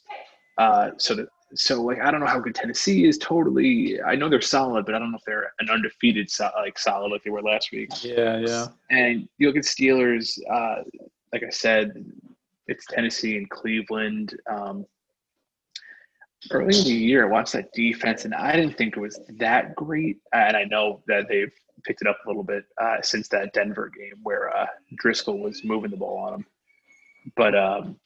Speaker 9: Uh, so that, so like I don't know how good Tennessee is. Totally, I know they're solid, but I don't know if they're an undefeated so, like solid like they were last week.
Speaker 8: Yeah, yeah.
Speaker 9: And you look at Steelers, uh, like I said, it's Tennessee and Cleveland. Um, early in the year, I watched that defense, and I didn't think it was that great. And I know that they've picked it up a little bit uh, since that Denver game where uh, Driskel was moving the ball on them. But um,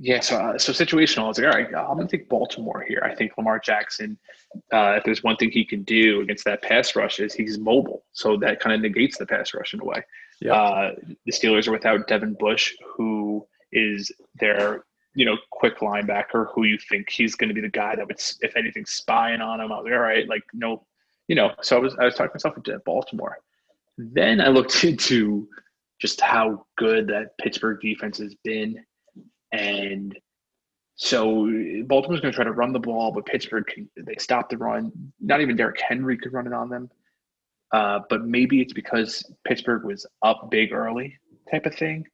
Speaker 9: yeah, so uh, so situational. I was like, all right, I'm going to take Baltimore here. I think Lamar Jackson, uh, if there's one thing he can do against that pass rush, is he's mobile. So that kind of negates the pass rush in a way.
Speaker 8: Yeah.
Speaker 9: Uh, the Steelers are without Devin Bush, who is their you know quick linebacker, who you think he's going to be the guy that would, if anything, spying on him. I was like, all right, like no, you know. So I was I was talking myself into Baltimore. Then I looked into just how good that Pittsburgh defense has been, and so Baltimore's going to try to run the ball, but Pittsburgh can, they stop the run. Not even Derrick Henry could run it on them. Uh, but maybe it's because Pittsburgh was up big early, type of thing.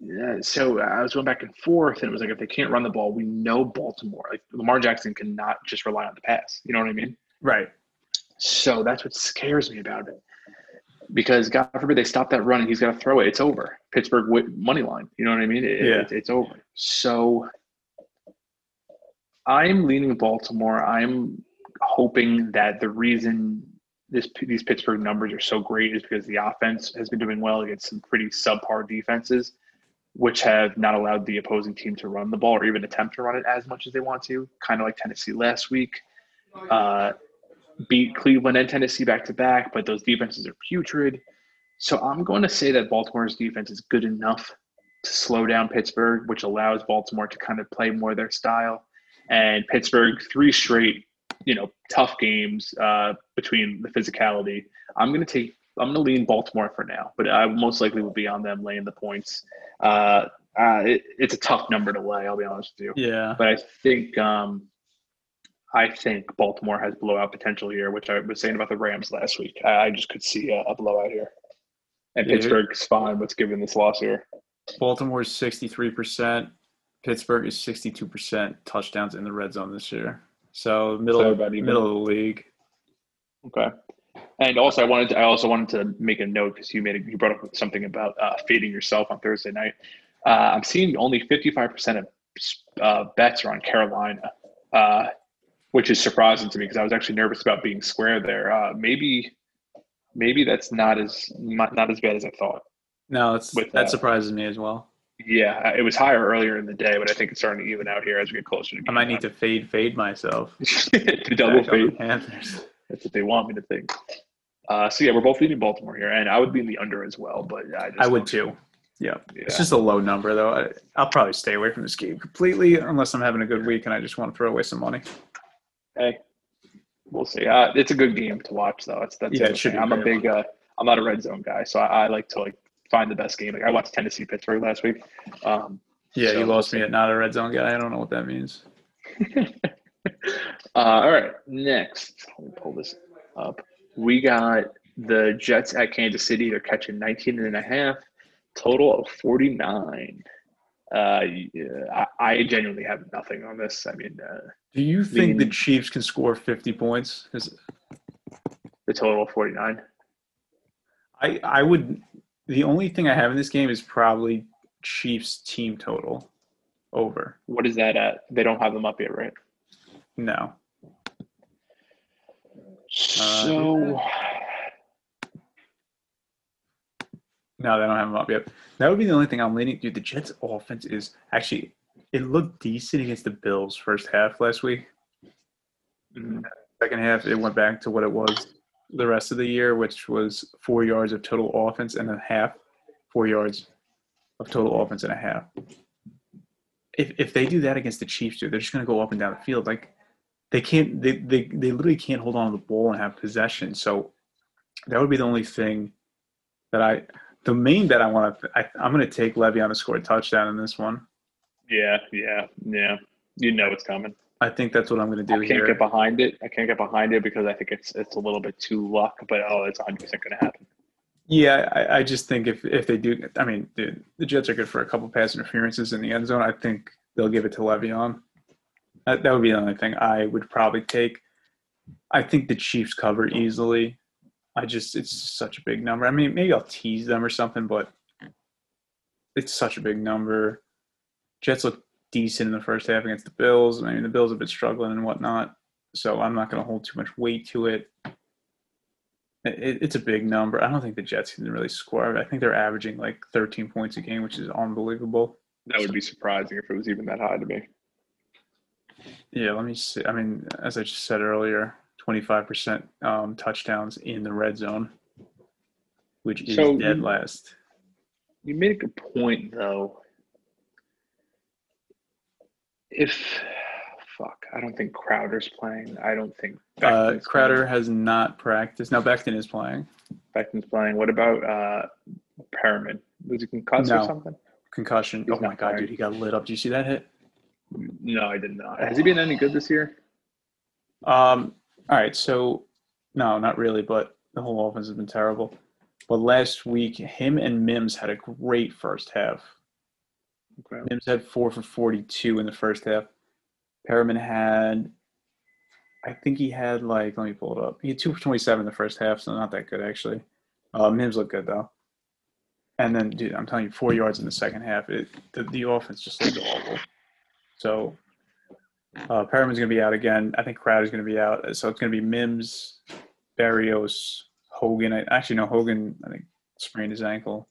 Speaker 9: Yeah, so I was going back and forth, and it was like if they can't run the ball, we know Baltimore. Like Lamar Jackson cannot just rely on the pass. You know what I mean?
Speaker 8: Right.
Speaker 9: So that's what scares me about it. Because God forbid they stop that run and he's got to throw it. It's over. Pittsburgh money line. You know what I mean? It-
Speaker 8: Yeah.
Speaker 9: it- it's over. So I'm leaning Baltimore. I'm hoping that the reason this these Pittsburgh numbers are so great is because the offense has been doing well against some pretty subpar defenses, which have not allowed the opposing team to run the ball or even attempt to run it as much as they want to. Kind of like Tennessee last week. Uh, beat Cleveland and Tennessee back to back, but those defenses are putrid. So I'm going to say that Baltimore's defense is good enough to slow down Pittsburgh, which allows Baltimore to kind of play more their style. And Pittsburgh, three straight, you know, tough games uh, between the physicality. I'm going to take. I'm going to lean Baltimore for now, but I most likely will be on them laying the points. Uh, uh, it, it's a tough number to lay. I'll be honest with you.
Speaker 8: Yeah.
Speaker 9: But I think um, I think Baltimore has blowout potential here, which I was saying about the Rams last week. I, I just could see a, a blowout here, and
Speaker 8: Yeah.
Speaker 9: Pittsburgh's fine with given this loss here.
Speaker 8: Baltimore's 63%. Pittsburgh is 62% touchdowns in the red zone this year. So middle
Speaker 9: So
Speaker 8: middle of the league.
Speaker 9: Okay. And also, I wanted to, I also wanted to make a note because you made a, you brought up something about uh, fading yourself on Thursday night. Uh, I'm seeing only 55% of uh, bets are on Carolina, uh, which is surprising to me because I was actually nervous about being square there. Uh, maybe, maybe that's not as not, as bad as I thought.
Speaker 8: No, it's
Speaker 9: With
Speaker 8: that
Speaker 9: that.
Speaker 8: surprises me as well.
Speaker 9: Yeah, uh, it was higher earlier in the day, but I think it's starting to even out here as we get closer to.
Speaker 8: I might need to fade fade myself.
Speaker 9: to double fade.
Speaker 8: Panthers.
Speaker 9: That's what they want me to think. Uh, so yeah, we're both leading Baltimore here, and I would be in the under as well. But I, just
Speaker 8: I would too. Yeah.
Speaker 9: Yeah.
Speaker 8: It's just a low number though. I, I'll probably stay away from this game completely unless I'm having a good week and I just want to throw away some money.
Speaker 9: Hey, we'll see. Uh, it's a good game to watch, though. It's that's
Speaker 8: Yeah, it should
Speaker 9: I'm a big. Uh, I'm not a red zone guy, so I, I like to like find the best game. Like I watched Tennessee Pittsburgh last week. Um,
Speaker 8: Yeah,
Speaker 9: So
Speaker 8: you lost me at not a red zone guy. I don't know what that means.
Speaker 9: uh, all right, next, let me pull this up. We got the Jets at Kansas City. They're catching 19 and a half, total of 49. Uh, yeah, I, I genuinely have nothing on this. I mean, uh,
Speaker 8: Do you think the
Speaker 9: mean-
Speaker 8: Chiefs can score 50 points? Because
Speaker 9: the total of 49.
Speaker 8: I, I would. The only thing I have in this game is probably Chiefs team total over.
Speaker 9: What is that at? They don't have them up yet, right?
Speaker 8: No.
Speaker 9: So,
Speaker 8: No, they don't have them up yet. That would be the only thing I'm leaning. Dude, the Jets' offense is actually it looked decent against the Bills first half last week.
Speaker 9: Mhm.
Speaker 8: Second half, it went back to what it was the rest of the year, which was four yards of total offense and a half, four yards of total offense and a half. If if they do that against the Chiefs, dude, they're just gonna go up and down the field. Like they can't, they they they literally can't hold on to the ball and have possession. So that would be the only thing that I. The main bet I want to, I, I'm going to take Le'Veon to score a touchdown in this one.
Speaker 9: yeah, yeah, yeah. You know it's coming.
Speaker 8: I think that's what I'm going to do here.
Speaker 9: I can't
Speaker 8: here.
Speaker 9: get behind it. I can't get behind it because I think it's it's a little bit too luck. But oh, it's 100 percent going to happen.
Speaker 8: Yeah, I, I just think if if they do, I mean, dude, the Jets are good for a couple pass interferences in the end zone. I think they'll give it to Le'Veon. That, that would be the only thing I would probably take. I think the Chiefs cover easily. I just, it's such a big number. I mean, maybe I'll tease them or something, but it's such a big number. Jets look decent in the first half against the Bills. I mean, the Bills have been struggling and whatnot, so I'm not going to hold too much weight to it. It, it's a big number. I don't think the Jets can really score. I think they're averaging like 13 points a game, which is unbelievable.
Speaker 9: That would be surprising if it was even that high to me.
Speaker 8: Yeah, let me see. I mean, as I just said earlier, 25% um, touchdowns in the red zone, which is
Speaker 9: So
Speaker 8: dead
Speaker 9: you-
Speaker 8: last.
Speaker 9: You made a good point though. If fuck, I don't think Crowder's playing. I don't think
Speaker 8: Uh, Crowder has not practiced. Now Becton is playing.
Speaker 9: playing. Becton's playing. What about uh Perriman? Was he concussed
Speaker 8: No.
Speaker 9: or something?
Speaker 8: Concussion.
Speaker 9: He's
Speaker 8: oh my god,
Speaker 9: playing.
Speaker 8: dude, he got lit up. Do you see that hit?
Speaker 9: No, I did not. Has he been any good this year?
Speaker 8: Um, all right, so no, not really, but the whole offense has been terrible. But last week, him and Mims had a great first half.
Speaker 9: Okay.
Speaker 8: Mims had four for 42 in the first half. Perriman had, I think he had like, let me pull it up. He had two for 27 in the first half, so not that good actually. Uh, Mims looked good though. And then, dude, I'm telling you, four yards in the second half. It, the, the offense just looked awful. So uh, Perriman's going to be out again. I think Crowder's going to be out. So it's going to be Mims, Berrios, Hogan. I, actually, no, Hogan, I think, sprained his ankle.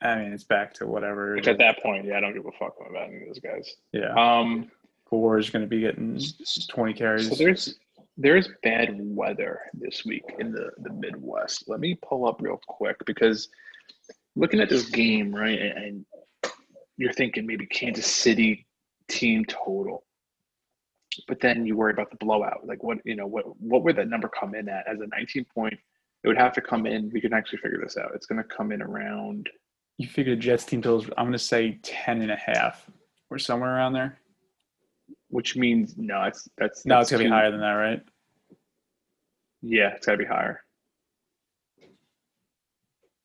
Speaker 8: I mean, it's back to whatever.
Speaker 9: Which at that point, yeah, I don't give a fuck about any of those guys.
Speaker 8: Yeah.
Speaker 9: Um,
Speaker 8: Gore is going to be getting 20 carries.
Speaker 9: so there's there's bad weather this week in the the Midwest. Let me pull up real quick because looking at this game, right, and, and you're thinking maybe Kansas City team total, but then you worry about the blowout. Like what you know, what what would that number come in at as a 19 point? It would have to come in. We can actually figure this out. It's going to come in around.
Speaker 8: you figure the Jets team totals, I'm going to say 10 and a half or somewhere around there.
Speaker 9: Which means no, it's that's
Speaker 8: No, it's going to be higher than that, right?
Speaker 9: Yeah, it's got to be higher.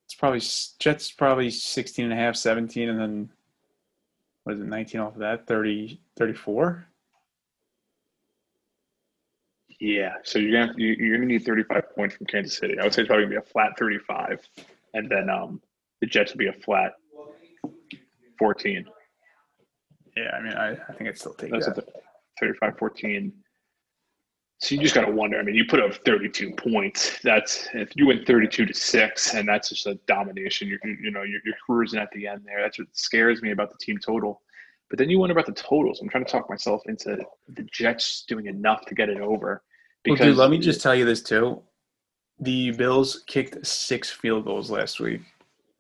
Speaker 8: It's probably Jets probably 16 and a half, 17, and then what is it, 19 off of that? 30, 34?
Speaker 9: Yeah, so you're gonna you- you're gonna need 35 points from Kansas City. I would say it's probably gonna be a flat 35, and then um the Jets will be a flat 14.
Speaker 8: Yeah, I mean, I, I think I'd still take
Speaker 9: That's
Speaker 8: that.
Speaker 9: a 35 14. So you just got to wonder. I mean, you put up 32 points. That's if you win 32 to six, and that's just a domination. You're, you know, you're, you're cruising at the end there. That's what scares me about the team total. But then you wonder about the totals. I'm trying to talk myself into the Jets doing enough to get it over.
Speaker 8: Well, dude, let me just tell you this too. The Bills kicked six field goals last week,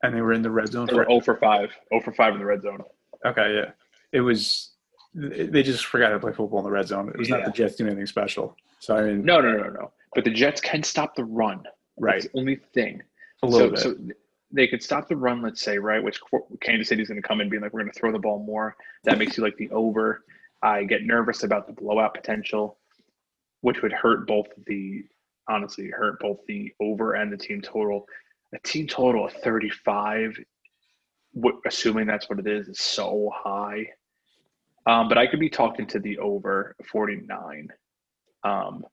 Speaker 8: and they were in the red zone
Speaker 9: They were 0 for 5. 0 for 5 in the red zone.
Speaker 8: Okay, yeah. It was they just forgot to play football in the red zone. It was not the Jets doing anything special. So I mean,
Speaker 9: No, no, no, no. But the Jets can stop the run.
Speaker 8: Right.
Speaker 9: That's the only thing.
Speaker 8: a little
Speaker 9: so,
Speaker 8: bit.
Speaker 9: so they could stop the run, let's say, right? Which Kansas City's going to come in being like, we're going to throw the ball more. That makes you like the over. I get nervous about the blowout potential, which would hurt both the, honestly, hurt both the over and the team total. A team total of 35, assuming that's what it is, is so high. Um, but I could be talking to the over 49. Um,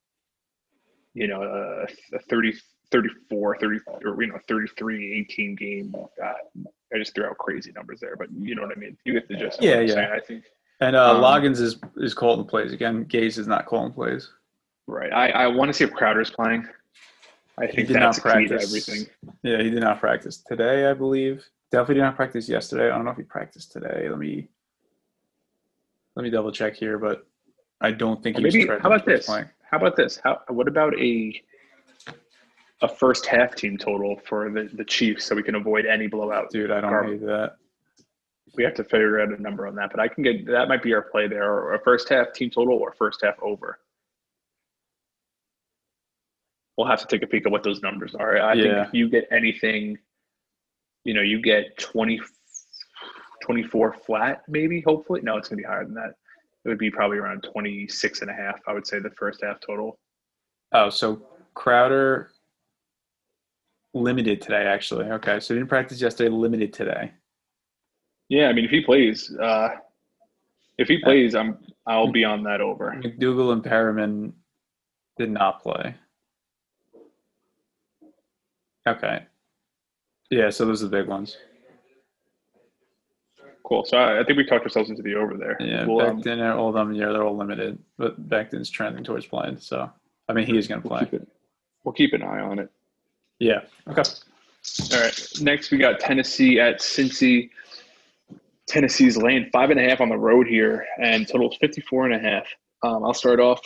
Speaker 9: you know, a, a 30, 34, 30, or, you know, 33, 18 game. Uh, I just threw out crazy numbers there, but you know what I mean. You get the gist.
Speaker 8: Yeah, yeah.
Speaker 9: saying, I think.
Speaker 8: and uh,
Speaker 9: um,
Speaker 8: Loggains is is calling plays again. Gase is not calling plays.
Speaker 9: Right. I, I want to see if Crowder's playing. I
Speaker 8: He
Speaker 9: think
Speaker 8: did
Speaker 9: that's
Speaker 8: not
Speaker 9: the key to
Speaker 8: practice
Speaker 9: everything.
Speaker 8: Yeah, he did not practice today. I believe definitely did not practice yesterday. I don't know if he practiced today. Let me let me double check here, but I don't think
Speaker 9: Or
Speaker 8: he
Speaker 9: maybe
Speaker 8: trending
Speaker 9: how about this?
Speaker 8: playing.
Speaker 9: How about this? How what about a a first half team total for the, the Chiefs so we can avoid any blowout?
Speaker 8: Dude, I don't
Speaker 9: Garb-
Speaker 8: hate that.
Speaker 9: We have to figure out a number on that, but I can get that might be our play there, or a first half team total or first half over. We'll have to take a peek at what those numbers are. I
Speaker 8: Yeah.
Speaker 9: think if you get anything, you know, you get 20, 24 flat, maybe, hopefully. No, it's going to be higher than that. It would be probably around 26 and a half, I would say, the first half total.
Speaker 8: Oh, so Crowder limited today, actually. Okay, so didn't practice yesterday, limited today.
Speaker 9: Yeah, I mean, if he plays, uh, if he plays, I'm I'll be on that over.
Speaker 8: McDougald and Perriman did not play. Okay. Yeah, so those are the big ones.
Speaker 9: Cool. So I, I think we talked ourselves into the over there.
Speaker 8: Yeah,
Speaker 9: We'll, um,
Speaker 8: Becton, all of them, yeah, they're all limited. But Becton's trending towards playing, so I mean, he is going to
Speaker 9: we'll
Speaker 8: play.
Speaker 9: keep. We'll keep an eye on it.
Speaker 8: Yeah. Okay.
Speaker 9: All right. Next, we got Tennessee at Cincy. Tennessee's laying five and a half on the road here, and total is 54 and a half. Um, I'll start off,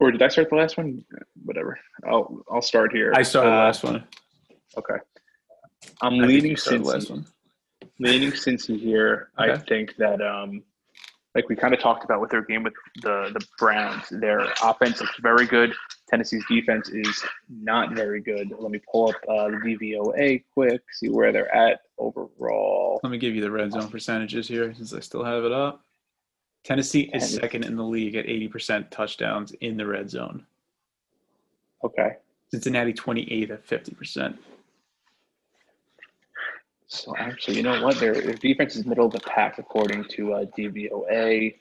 Speaker 9: or did I start the last one? Whatever. I'll I'll start here.
Speaker 8: I the
Speaker 9: Uh,
Speaker 8: last one.
Speaker 9: Okay. I'm
Speaker 8: I
Speaker 9: leaning
Speaker 8: you started the last
Speaker 9: Cincy. leaning Cincy here. I think that um, like we kind of talked about with their game with the the Browns, their offense looks very good. Tennessee's defense is not very good. Let me pull up uh, the DVOA quick, see where they're at overall.
Speaker 8: Let me give you the red zone percentages here since I still have it up. Tennessee is second in the league at 80% touchdowns in the red zone.
Speaker 9: Okay,
Speaker 8: Cincinnati 28th at 50%.
Speaker 9: So actually, you know what? Their, defense is middle of the pack according to uh, DVOA.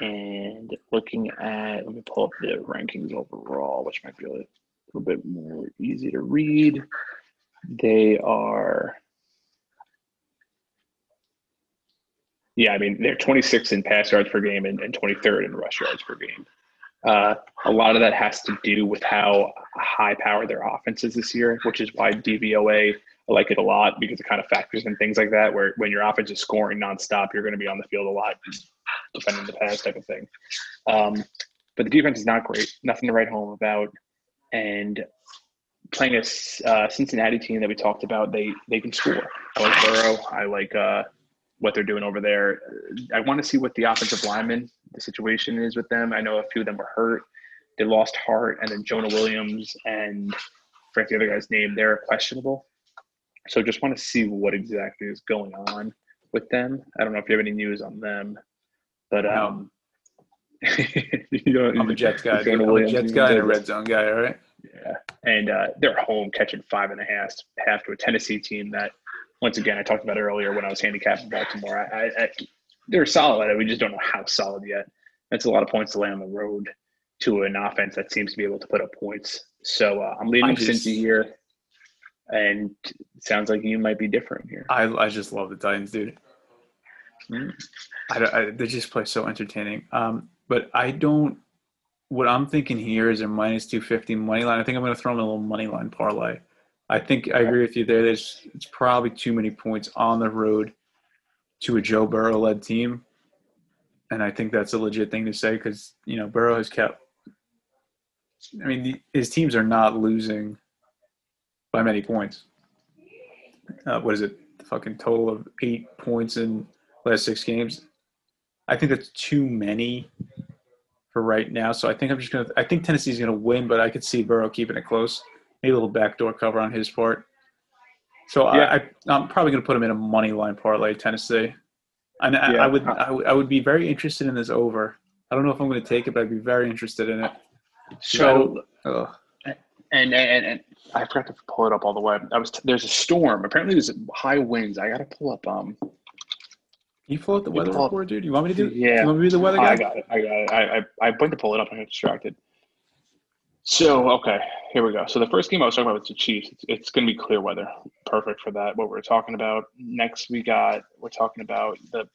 Speaker 9: And looking at, let me pull up the rankings overall, which might be a little, little bit more easy to read. They are, yeah, I mean, they're 26 in pass yards per game and, and 23rd in rush yards per game. Uh, a lot of that has to do with how high powered their offense is this year, which is why DVOA I like it a lot because it kind of factors in things like that. Where when your offense is scoring nonstop, you're going to be on the field a lot, defending the pass type of thing. Um, but the defense is not great. Nothing to write home about. And playing a uh, Cincinnati team that we talked about, they they can score. I like Burrow. I like uh, what they're doing over there. I want to see what the offensive lineman the situation is with them. I know a few of them were hurt. They lost Hart, and then Jonah Williams and forget the other guy's name. They're questionable. So just want to see what exactly is going on with them. I don't know if you have any news on them, but um, you know,
Speaker 8: I'm a Jets guy. I'm a Jets guy and a red zone guy, all right?
Speaker 9: yeah, and uh, they're home catching five and a half, half to a Tennessee team that, once again, I talked about earlier when I was handicapping Baltimore. I, I, I, they're solid. We just don't know how solid yet. That's a lot of points to lay on the road to an offense that seems to be able to put up points. So uh, I'm leaning
Speaker 8: just-
Speaker 9: Cincy here, and sounds like you might be different here.
Speaker 8: I, I just love the Titans, dude.
Speaker 9: Mm.
Speaker 8: I, I, they just play so entertaining. Um, but I don't what I'm thinking here is a minus 250 money line. I think I'm going to throw in a little money line parlay. I think I agree with you there. There's it's probably too many points on the road to a Joe Burrow led team, and I think that's a legit thing to say because you know Burrow has kept. I mean, the, his teams are not losing by many points. Uh, what is it? The fucking total of eight points in last six games. I think that's too many for right now. So I think I'm just gonna. I think Tennessee's gonna win, but I could see Burrow keeping it close. Maybe a little backdoor cover on his part. So
Speaker 9: Yeah.
Speaker 8: I, I, I'm probably gonna put him in a money line parlay, Tennessee. And I,
Speaker 9: Yeah.
Speaker 8: I would, I would, I would be very interested in this over. I don't know if I'm gonna take it, but I'd be very interested in it.
Speaker 9: So. And, and and I forgot to pull it up all the way. I was there's a storm. Apparently there's high winds. I gotta pull up. Um,
Speaker 8: you pull up the weather report, dude? You want me to do?
Speaker 9: Yeah.
Speaker 8: You want me to be the weather guy?
Speaker 9: I got it. I got it. I I, I went to pull it up. I got distracted. So okay, here we go. So the first game I was talking about was the Chiefs. It's, it's going to be clear weather, perfect for that. What we're talking about next, we got we're talking about the.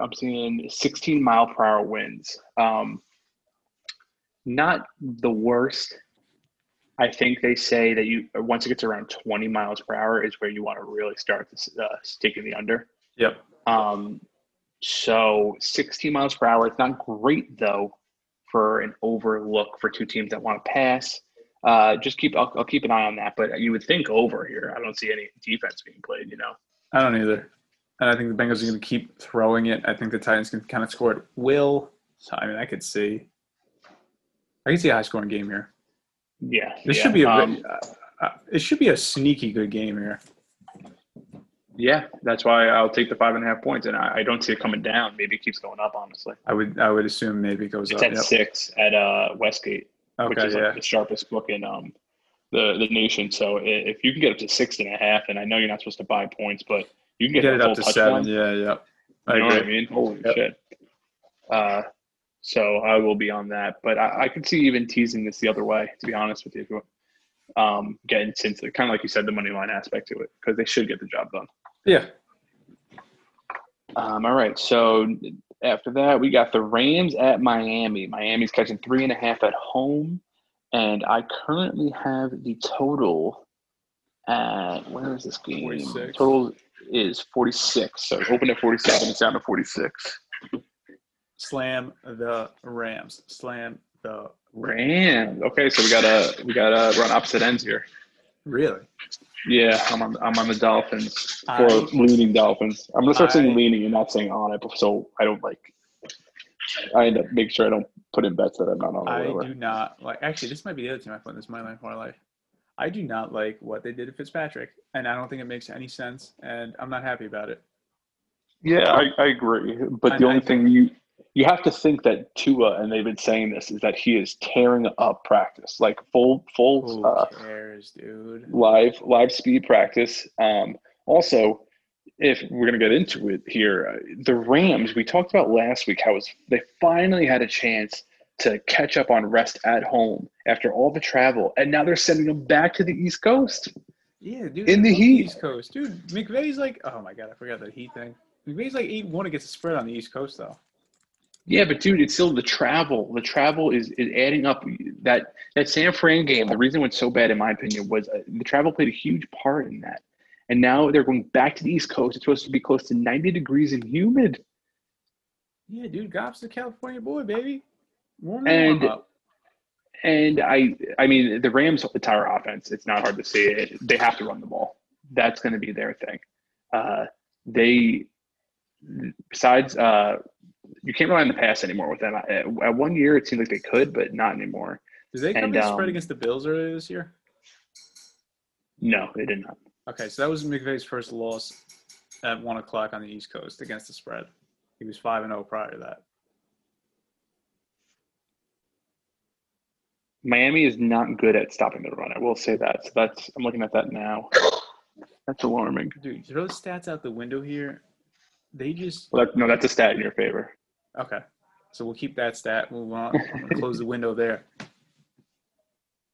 Speaker 9: I'm seeing 16 mile per hour winds. Um, not the worst. I think they say that you once it gets around 20 miles per hour is where you want to really start to uh, stick the under.
Speaker 8: Yep.
Speaker 9: Um, so 16 miles per hour. It's not great though for an overlook for two teams that want to pass. Uh, just keep I'll, I'll keep an eye on that. But you would think over here. I don't see any defense being played. You know.
Speaker 8: I don't either. And I think the Bengals are going to keep throwing it. I think the Titans can kind of score at will. So, I mean, I could see. I could see a high scoring game here.
Speaker 9: Yeah.
Speaker 8: This
Speaker 9: yeah.
Speaker 8: should be a.
Speaker 9: Um,
Speaker 8: uh, it should be a sneaky good game here.
Speaker 9: yeah. That's why I'll take the five and a half points, and I, I don't see it coming down. Maybe it keeps going up. Honestly,
Speaker 8: I would. I would assume maybe it goes
Speaker 9: it's
Speaker 8: up.
Speaker 9: at
Speaker 8: Yep.
Speaker 9: six at uh, Westgate, which is
Speaker 8: Yeah.
Speaker 9: like the sharpest book in um the the nation. So if you can get up to six and a half, and I know you're not supposed to buy points, but you can get,
Speaker 8: Get it up to seven. Yeah. Yeah. I
Speaker 9: You know what I
Speaker 8: agree.
Speaker 9: mean? Holy
Speaker 8: Yep.
Speaker 9: shit. Uh, so I will be on that, but I, I could see even teasing this the other way. To be honest with you, um, getting since it kind of like you said, the money line aspect to it because they should get the job done.
Speaker 8: Yeah.
Speaker 9: Um, all right, so after that, we got the Rams at Miami. Miami's catching three and a half at home, and I currently have the total at where is this game?
Speaker 8: 46.
Speaker 9: Total is forty six. So open at forty seven. It's down to forty six.
Speaker 8: Slam the Rams. Slam the.
Speaker 9: Rams. Okay, so we gotta we gotta run opposite ends here.
Speaker 8: Really?
Speaker 9: Yeah, I'm on I'm on the Dolphins
Speaker 8: I-
Speaker 9: or leaning Dolphins. I'm gonna start
Speaker 8: I-
Speaker 9: saying leaning and not saying on it, so I don't like. I end up make sure I don't put in bets that I'm not on.
Speaker 8: I do not like. Actually, this might be the other team I put in this money line parlay. I do not like what they did to Fitzpatrick, and I don't think it makes any sense, and I'm not happy about it.
Speaker 9: Yeah, I, I agree. But
Speaker 8: I-
Speaker 9: the
Speaker 8: I
Speaker 9: only
Speaker 8: think-
Speaker 9: thing you you have to think that Tua, and they've been saying this, is that he is tearing up practice, like full full uh,
Speaker 8: cares,
Speaker 9: live live speed practice. Um, also, if we're gonna get into it here, uh, the Rams we talked about last week how it's, they finally had a chance to catch up on rest at home after all the travel, and now they're sending them back to the East Coast.
Speaker 8: Yeah, dude.
Speaker 9: In the heat.
Speaker 8: East Coast, dude. McVay's like, oh my god, I forgot that heat thing. McVay's like eight one against the spread on the East Coast, though.
Speaker 9: Yeah, but dude, it's still the travel. The travel is, is adding up. That that San Fran game, the reason it went so bad, in my opinion, was uh, the travel played a huge part in that. And now they're going back to the East Coast. It's supposed to be close to 90 degrees and humid.
Speaker 8: Yeah, dude. Goff's the California boy, baby. Warm
Speaker 9: And-
Speaker 8: warm up.
Speaker 9: And I, I mean, the Rams' entire offense. It's not hard to see it. They have to run the ball. That's going to be their thing. Uh, they, besides, uh, you can't rely on the pass anymore with them. At, at one year, it seemed like they could, but not anymore.
Speaker 8: Did they come
Speaker 9: and,
Speaker 8: spread
Speaker 9: um,
Speaker 8: against the Bills earlier this year?
Speaker 9: No, they did not.
Speaker 8: Okay, so that was McVay's first loss at one o'clock on the East Coast against the spread. He was five and zero prior to that.
Speaker 9: Miami is not good at stopping the run. I will say that. So that's I'm looking at that now. That's alarming.
Speaker 8: Dude, throw the stats out the window here. They just
Speaker 9: Well, that, no, that's a stat in your favor.
Speaker 8: Okay. So we'll keep that stat. Move on. Close the window there.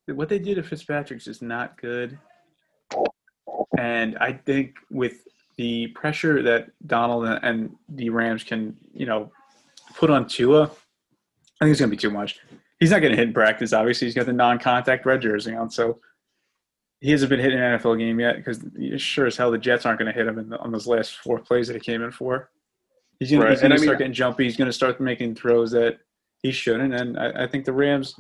Speaker 8: What they did to Fitzpatrick's is not good, and I think with the pressure that Donald and- the Rams can, you know, put on Tua, I think it's gonna be too much. He's not going to hit in practice. Obviously, he's got the non-contact red jersey on, so he hasn't been hit in an NFL game yet. Because sure as hell, the Jets aren't going to hit him the, on those last four plays that he came in for. He's going
Speaker 9: Right,
Speaker 8: to
Speaker 9: and I mean-
Speaker 8: start getting jumpy. He's going to start making throws that he shouldn't. And I, I think the Rams.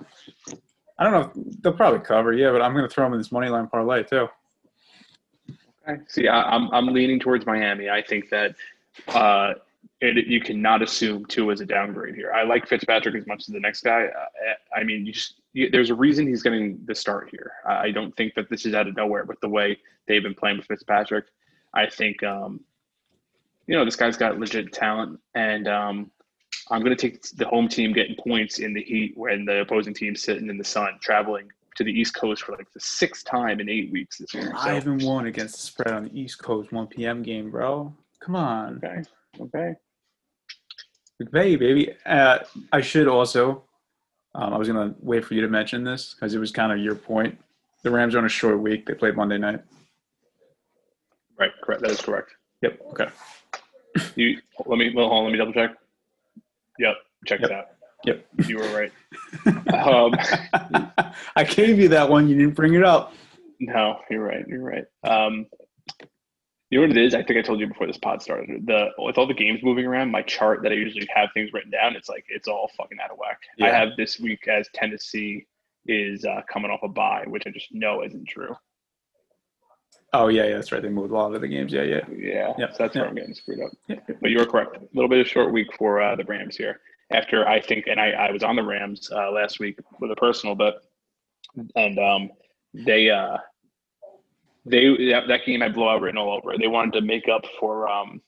Speaker 8: I don't know. They'll probably cover, yeah, but I'm going to throw him in this money line parlay too.
Speaker 9: Okay. See, I, I'm I'm leaning towards Miami. I think that uh, it, you cannot assume Tua is a downgrade here. I like Fitzpatrick as much as the next guy. Uh, I mean, you just you, there's a reason he's getting the start here. I don't think that this is out of nowhere with the way they've been playing with Fitzpatrick. I think um, you know this guy's got legit talent, and um, I'm going to take the home team getting points in the heat when the opposing team's sitting in the sun, traveling to the East Coast for like the sixth time in eight weeks this year.
Speaker 8: I
Speaker 9: So,
Speaker 8: haven't won against the spread on the East Coast 1 p.m. game, bro. Come on.
Speaker 9: okay, okay.
Speaker 8: McVay, baby. Uh, I should also. Um, I was gonna wait for you to mention this because it was kind of your point. The Rams are on a short week. They played Monday night.
Speaker 9: Right, correct. That is correct.
Speaker 8: Yep. Okay.
Speaker 9: You let me hold on, let me double check. Yep, check
Speaker 8: Yep.
Speaker 9: it out.
Speaker 8: Yep.
Speaker 9: You were right. um,
Speaker 8: I gave you that one. You didn't bring it up.
Speaker 9: no, you're right. You're right. Um, you know what it is? I think I told you before this pod started. The with all the games moving around, my chart that I usually have things written down, it's like it's all fucking out of whack. I have this week as Tennessee is uh, coming off a bye, which I just know isn't true.
Speaker 8: Oh yeah, yeah, that's right. They moved a lot of the games. Yeah, yeah.
Speaker 9: Yeah,
Speaker 8: Yep,
Speaker 9: so that's where. I'm getting screwed up.
Speaker 8: Yep.
Speaker 9: But you were correct. A little bit of short week for uh, the Rams here. After I think, and I, I was on the Rams uh, last week with a personal bet, and um, they uh, they that, that game had blowout written all over. They wanted to make up for um,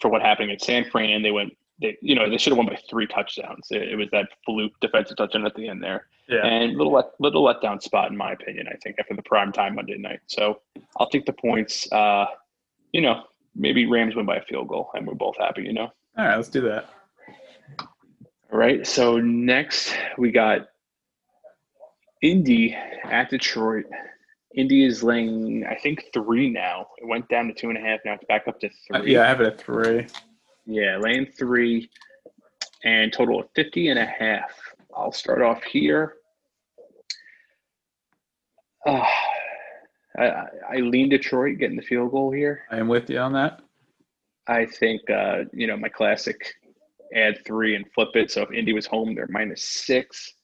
Speaker 9: for what happened at San Fran. And they went, they you know, they should have won by three touchdowns. It, it was that fluke defensive touchdown at the end there
Speaker 8: Yeah.
Speaker 9: and little let, little letdown spot in my opinion. I think after the prime time Monday night, so I'll take the points. Uh, you know, maybe Rams win by a field goal, and we're both happy. You know.
Speaker 8: All right, let's do that.
Speaker 9: All right. So next we got Indy at Detroit. Indy is laying, I think, three now. It went down to two and a half. Now it's back up to
Speaker 8: Uh,
Speaker 9: three.
Speaker 8: yeah, I have it at three.
Speaker 9: Yeah, laying three and total of 50 and a half. I'll start off here. Uh, I, I I lean Detroit getting the field goal here.
Speaker 8: I am with you on that.
Speaker 9: I think, uh, you know, my classic add three and flip it. So if Indy was home, they're minus six.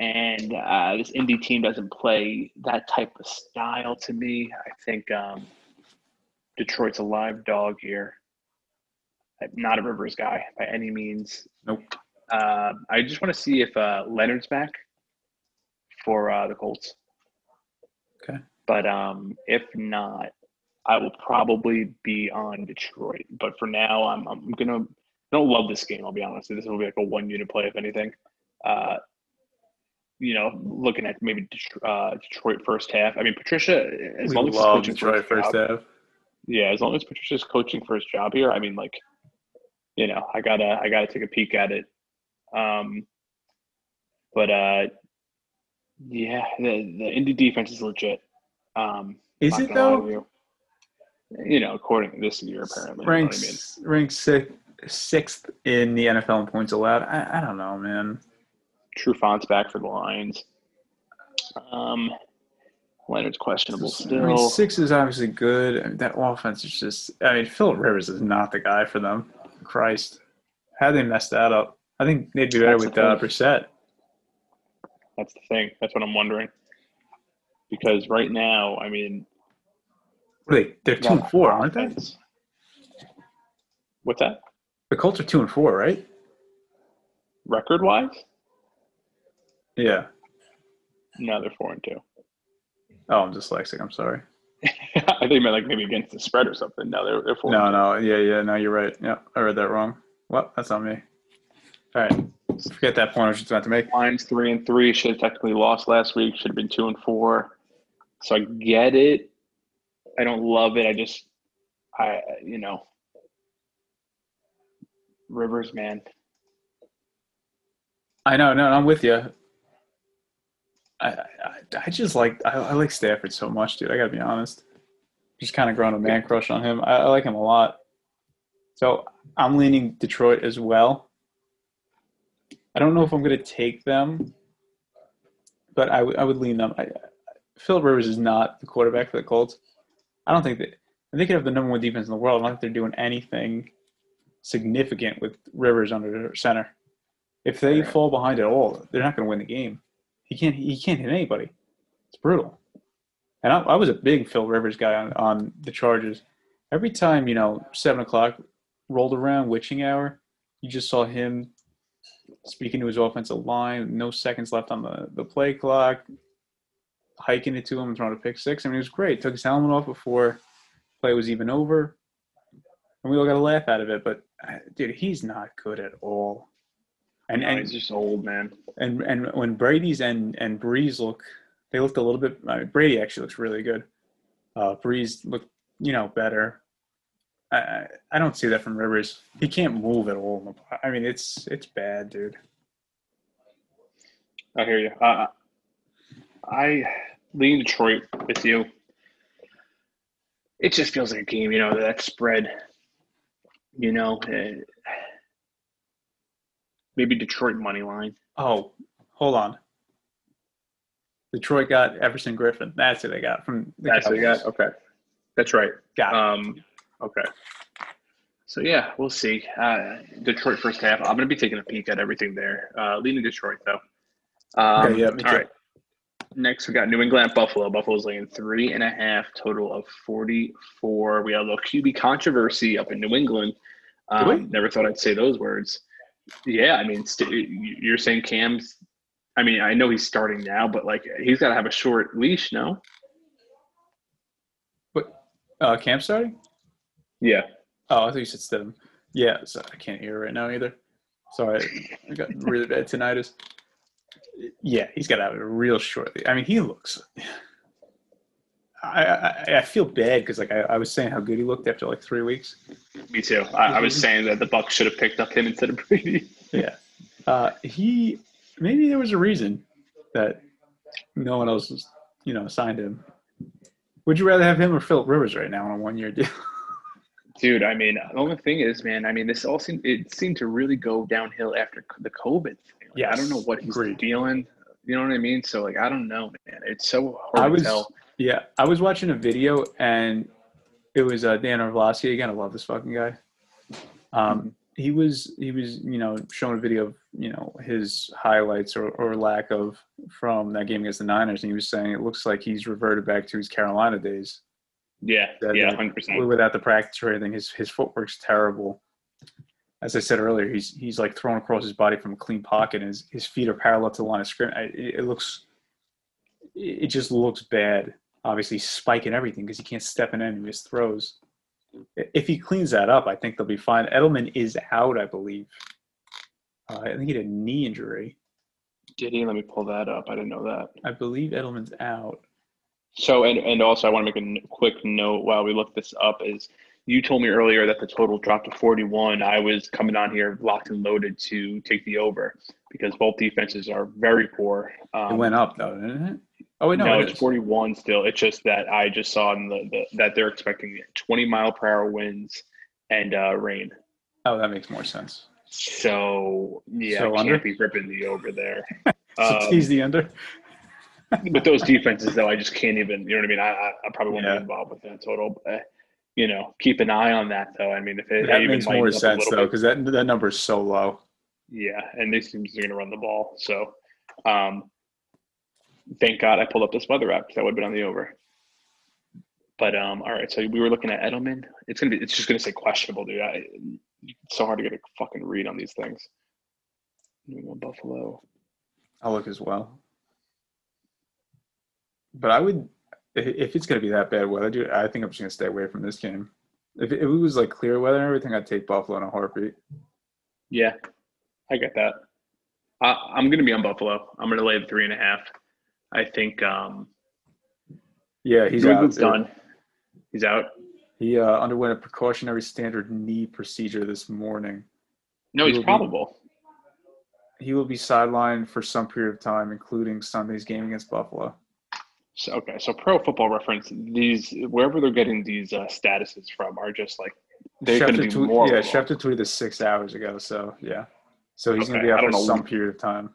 Speaker 9: And uh, this Indy team doesn't play that type of style to me. I think um, Detroit's a live dog here. I'm not a Rivers guy by any means.
Speaker 8: Nope.
Speaker 9: Uh, I just want to see if uh, Leonard's back for uh, the Colts.
Speaker 8: Okay.
Speaker 9: But um, if not, I will probably be on Detroit. But for now, I'm I'm gonna. I don't love this game. I'll be honest. This will be like a one unit play, if anything. Uh, you know, looking at maybe Det- uh, Detroit first half. I mean, Patricia, as
Speaker 8: we
Speaker 9: long as
Speaker 8: Detroit
Speaker 9: his
Speaker 8: first
Speaker 9: job,
Speaker 8: half.
Speaker 9: yeah, as long as Patricia's coaching for his job here, I mean, like, you know, I gotta I gotta take a peek at it. Um, but uh, yeah, the the Indy defense is legit. Um,
Speaker 8: Is it though?
Speaker 9: You. You know, according to this year, apparently. You know I mean?
Speaker 8: Ranks ranks six, sixth in the NFL in points allowed. I, I don't know, man.
Speaker 9: Trufant's back for the Lions. Um, Leonard's questionable still.
Speaker 8: I mean, six is obviously good. I mean, that offense is just. I mean, Philip Rivers is not the guy for them. Christ, how they messed that up? I think they'd be better
Speaker 9: That's
Speaker 8: with
Speaker 9: the
Speaker 8: uh. Brissett.
Speaker 9: That's the thing. That's what I'm wondering. Because right now, I mean,
Speaker 8: they? They're two and four, aren't they?
Speaker 9: What's that?
Speaker 8: The Colts are two and four, right?
Speaker 9: Record wise?
Speaker 8: Yeah.
Speaker 9: No, they're four and two.
Speaker 8: Oh, I'm dyslexic. I'm sorry.
Speaker 9: I think meant like maybe against the spread or something. No, they're they're four.
Speaker 8: No, no, yeah, yeah, no, you're right. Yeah, I read that wrong. Well, that's on me. All right, forget that point I was just about to make.
Speaker 9: Lions three and three should have technically lost last week. Should have been two and four. So I get it. I don't love it. I just, I you know, Rivers, man.
Speaker 8: I know, no, I'm with you. I, I, I just like I, I like Stafford so much, dude. I gotta be honest. Just kind of growing a man crush on him. I, I like him a lot. So I'm leaning Detroit as well. I don't know if I'm going to take them, but I would- I would lean them. I, Philip Rivers is not the quarterback for the Colts. I don't think that they could have the number one defense in the world. I don't think they're doing anything significant with Rivers under center. If they fall behind at all, they're not going to win the game. He can't. He can't hit anybody. It's brutal. And I, I was a big Phil Rivers guy on, on the Chargers. Every time you know seven o'clock rolled around, witching hour, you just saw him speaking to his offensive line. No seconds left on the, the play clock, hiking it to him and throwing a pick six. I mean, it was great. Took his helmet off before play was even over, and we all got a laugh out of it. But uh, dude, he's not good at all. And
Speaker 9: No,
Speaker 8: and
Speaker 9: he's just old, man.
Speaker 8: and and when Brady's and and Brees look, they looked a little bit. I mean, Brady actually looks really good. Uh, Brees looked, you know, better. I I- I don't see that from Rivers. He can't move at all. I mean, it's it's bad, dude.
Speaker 9: I hear you. Uh, I lean Detroit with you. It just feels like a game, you know, that spread. You know, uh, maybe Detroit money line.
Speaker 8: Oh, hold on. Detroit got Everson Griffen. That's who they got from the
Speaker 9: That's what you got. Okay, that's right.
Speaker 8: Got it.
Speaker 9: Um, okay. So yeah, we'll see. Uh, Detroit first half. I'm going to be taking a peek at everything there. Uh, leaning Detroit though. Um,
Speaker 8: Okay, yeah,
Speaker 9: all right. Next, we got New England at Buffalo. Buffalo's laying three and a half, total of 44. We had a little QB controversy up in New England. Um, never thought I'd say those words. Yeah, I mean, st- you're saying Cam's. I mean, I know he's starting now, but like he's got to have a short leash, no?
Speaker 8: But uh, camp starting?
Speaker 9: Yeah.
Speaker 8: Oh, I thought you said Stidham. Yeah, so I can't hear right now either. Sorry, I got really bad tinnitus. Yeah, he's got to have a real short. Leash. I mean, he looks. I I, I feel bad because like I, I was saying how good he looked after like three weeks.
Speaker 9: Me too. I, I was saying that the Bucks should have picked up him instead of Brady.
Speaker 8: Yeah, uh, he maybe there was a reason that no one else was you know signed him. Would you rather have him or Philip Rivers right now on a one year deal?
Speaker 9: Dude, I mean, the only thing is, man, I mean, this all seemed it seemed to really go downhill after the COVID thing. Like, I don't know what he's
Speaker 8: agreed.
Speaker 9: dealing. You know what I mean? So like, I don't know, man. It's so
Speaker 8: I
Speaker 9: hard
Speaker 8: was
Speaker 9: to tell.
Speaker 8: yeah, I was watching a video and it was uh, Dan Orlovsky again. I love this fucking guy. Um, he was he was you know showing a video of you know his highlights or, or lack of from that game against the Niners, and he was saying it looks like he's reverted back to his Carolina days.
Speaker 9: Yeah,
Speaker 8: That-
Speaker 9: yeah, hundred percent.
Speaker 8: Without the practice or anything, his his footwork's terrible. As I said earlier, he's he's like thrown across his body from a clean pocket, and his, his feet are parallel to the line of scrimmage. It, it looks, it just looks bad. Obviously, spiking everything because he can't step in any of his throws. If he cleans that up, I think they'll be fine. Edelman is out, I believe. Uh, I think he had a knee injury.
Speaker 9: Did he? Let me pull that up. I didn't know that.
Speaker 8: I believe Edelman's out.
Speaker 9: So, and and also, I want to make a quick note while we look this up. Is you told me earlier that the total dropped to 41. I was coming on here locked and loaded to take the over because both defenses are very poor. Um,
Speaker 8: It went up though, didn't it? Oh wait, no,
Speaker 9: no,
Speaker 8: it
Speaker 9: it's
Speaker 8: is.
Speaker 9: 41 still. It's just that I just saw in the, the that they're expecting 20 mile per hour winds and uh, rain.
Speaker 8: Oh, that makes more sense.
Speaker 9: So yeah,
Speaker 8: So
Speaker 9: can't be ripping the over there.
Speaker 8: So
Speaker 9: Um,
Speaker 8: tease the under.
Speaker 9: with those defenses, though, I just can't even. You know what I mean? I I, probably won't
Speaker 8: Yeah.
Speaker 9: be involved with that total. But, uh, you know, keep an eye on that though. I mean, if it
Speaker 8: That makes more
Speaker 9: lightens up a
Speaker 8: sense though, because that that number is so low.
Speaker 9: Yeah, and these teams are going to run the ball. So, um, thank God I pulled up this weather app because that would have been on the over. But um, all right, so we were looking at Edelman. It's gonna be. It's just gonna say questionable, dude. I, it's so hard to get a fucking read on these things. New England Buffalo.
Speaker 8: I'll look as well. But I would, if it's going to be that bad weather, dude, I think I'm just going to stay away from this game. If it, if it was like clear weather and everything, I'd take Buffalo in a heartbeat.
Speaker 9: Yeah, I get that. I, I'm gonna be on Buffalo. I'm gonna lay the three and a half. I think um,
Speaker 8: Yeah, he's out.
Speaker 9: Done. He's out.
Speaker 8: He uh, underwent a precautionary standard knee procedure this morning.
Speaker 9: No,
Speaker 8: He
Speaker 9: he's
Speaker 8: will be-
Speaker 9: probable.
Speaker 8: He will be sidelined for some period of time, including Sunday's game against Buffalo.
Speaker 9: So, okay, so Pro Football Reference, these wherever they're getting these uh, statuses from are just like they're going to be
Speaker 8: tweet-
Speaker 9: more.
Speaker 8: yeah, Schefter tweeted this six hours ago, so yeah. So he's going to be out for some period of time.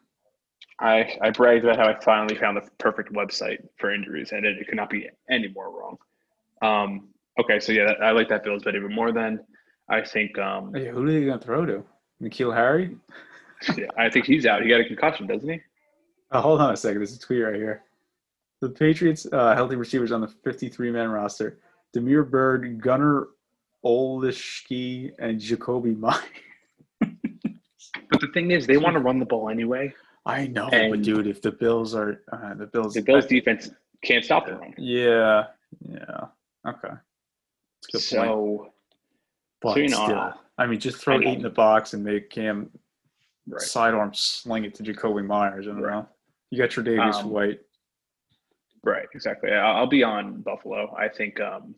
Speaker 9: I, I bragged about how I finally found the perfect website for injuries, and it, it could not be any more wrong. Um, okay, so yeah, I like that Bills bet even more than I think. Um,
Speaker 8: Hey, who are they going to throw to? N'Keal Harry?
Speaker 9: yeah, I think he's out. He got a concussion, doesn't he?
Speaker 8: Oh, hold on a second. There's a tweet right here. The Patriots' uh, healthy receivers on the 53 man roster Damiere Byrd, Gunnar Olszewski, and Jakobi Meyer.
Speaker 9: But the thing is, they want to run the ball anyway.
Speaker 8: I know, but dude, if the Bills are uh, the Bills,
Speaker 9: The Bills defense can't stop the run.
Speaker 8: yeah, yeah, okay, good point.
Speaker 9: So,
Speaker 8: But
Speaker 9: so, you know,
Speaker 8: still, I mean, just throw
Speaker 9: I
Speaker 8: eight in the box and make Cam
Speaker 9: right.
Speaker 8: sidearm sling it to Jakobi Meyers. I don't
Speaker 9: Right.
Speaker 8: know. You got Tre'Davious
Speaker 9: Um,
Speaker 8: White.
Speaker 9: Right, exactly. I- I'll be on Buffalo. I think um,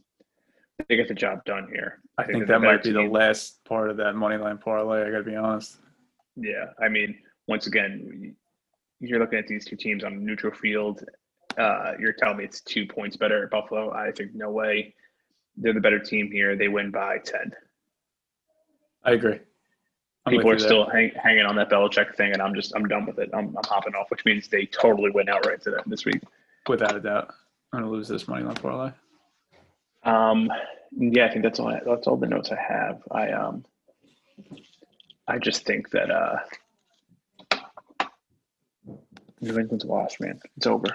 Speaker 9: they get the job done here.
Speaker 8: I think
Speaker 9: they're
Speaker 8: that might be the last part of that money line parlay. I got to be honest.
Speaker 9: Yeah, I mean, once again, you're looking at these two teams on neutral field. Uh, you're telling me it's two points better at Buffalo. I think no way. They're the better team here. They win by ten.
Speaker 8: I agree. I'm
Speaker 9: People are still hang, hanging on that Belichick thing, and I'm just I'm done with it. I'm, I'm hopping off, which means they totally win outright to them this week.
Speaker 8: without a doubt. I'm gonna lose this money line parlay.
Speaker 9: Um, yeah, I think that's all. I, that's all the notes I have. I um, I just think that uh, New England's lost, man. It's over.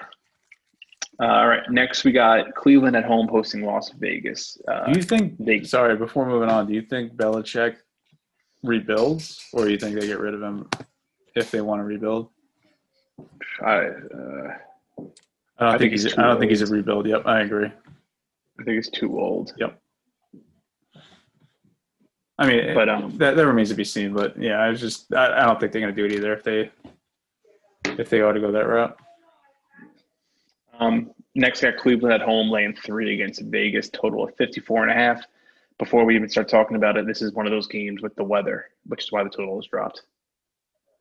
Speaker 9: Uh, all right, next we got Cleveland at home hosting Las Vegas. Uh,
Speaker 8: Do you think?
Speaker 9: they-
Speaker 8: sorry, before moving on, do you think Belichick rebuilds, or do you think they get rid of him if they want to rebuild?
Speaker 9: I, uh,
Speaker 8: I don't
Speaker 9: I
Speaker 8: think,
Speaker 9: think
Speaker 8: he's. I don't
Speaker 9: too
Speaker 8: think he's a rebuild. Yep, I agree.
Speaker 9: I think he's too old.
Speaker 8: Yep. I mean,
Speaker 9: But, um,
Speaker 8: that that remains to be seen. But yeah, I was just. I, I don't think they're gonna do it either if they if they ought to go that route.
Speaker 9: Um, next, got Cleveland at home laying three against Vegas, total of 54 and a half. Before we even start talking about it, this is one of those games with the weather, which is why the total is dropped.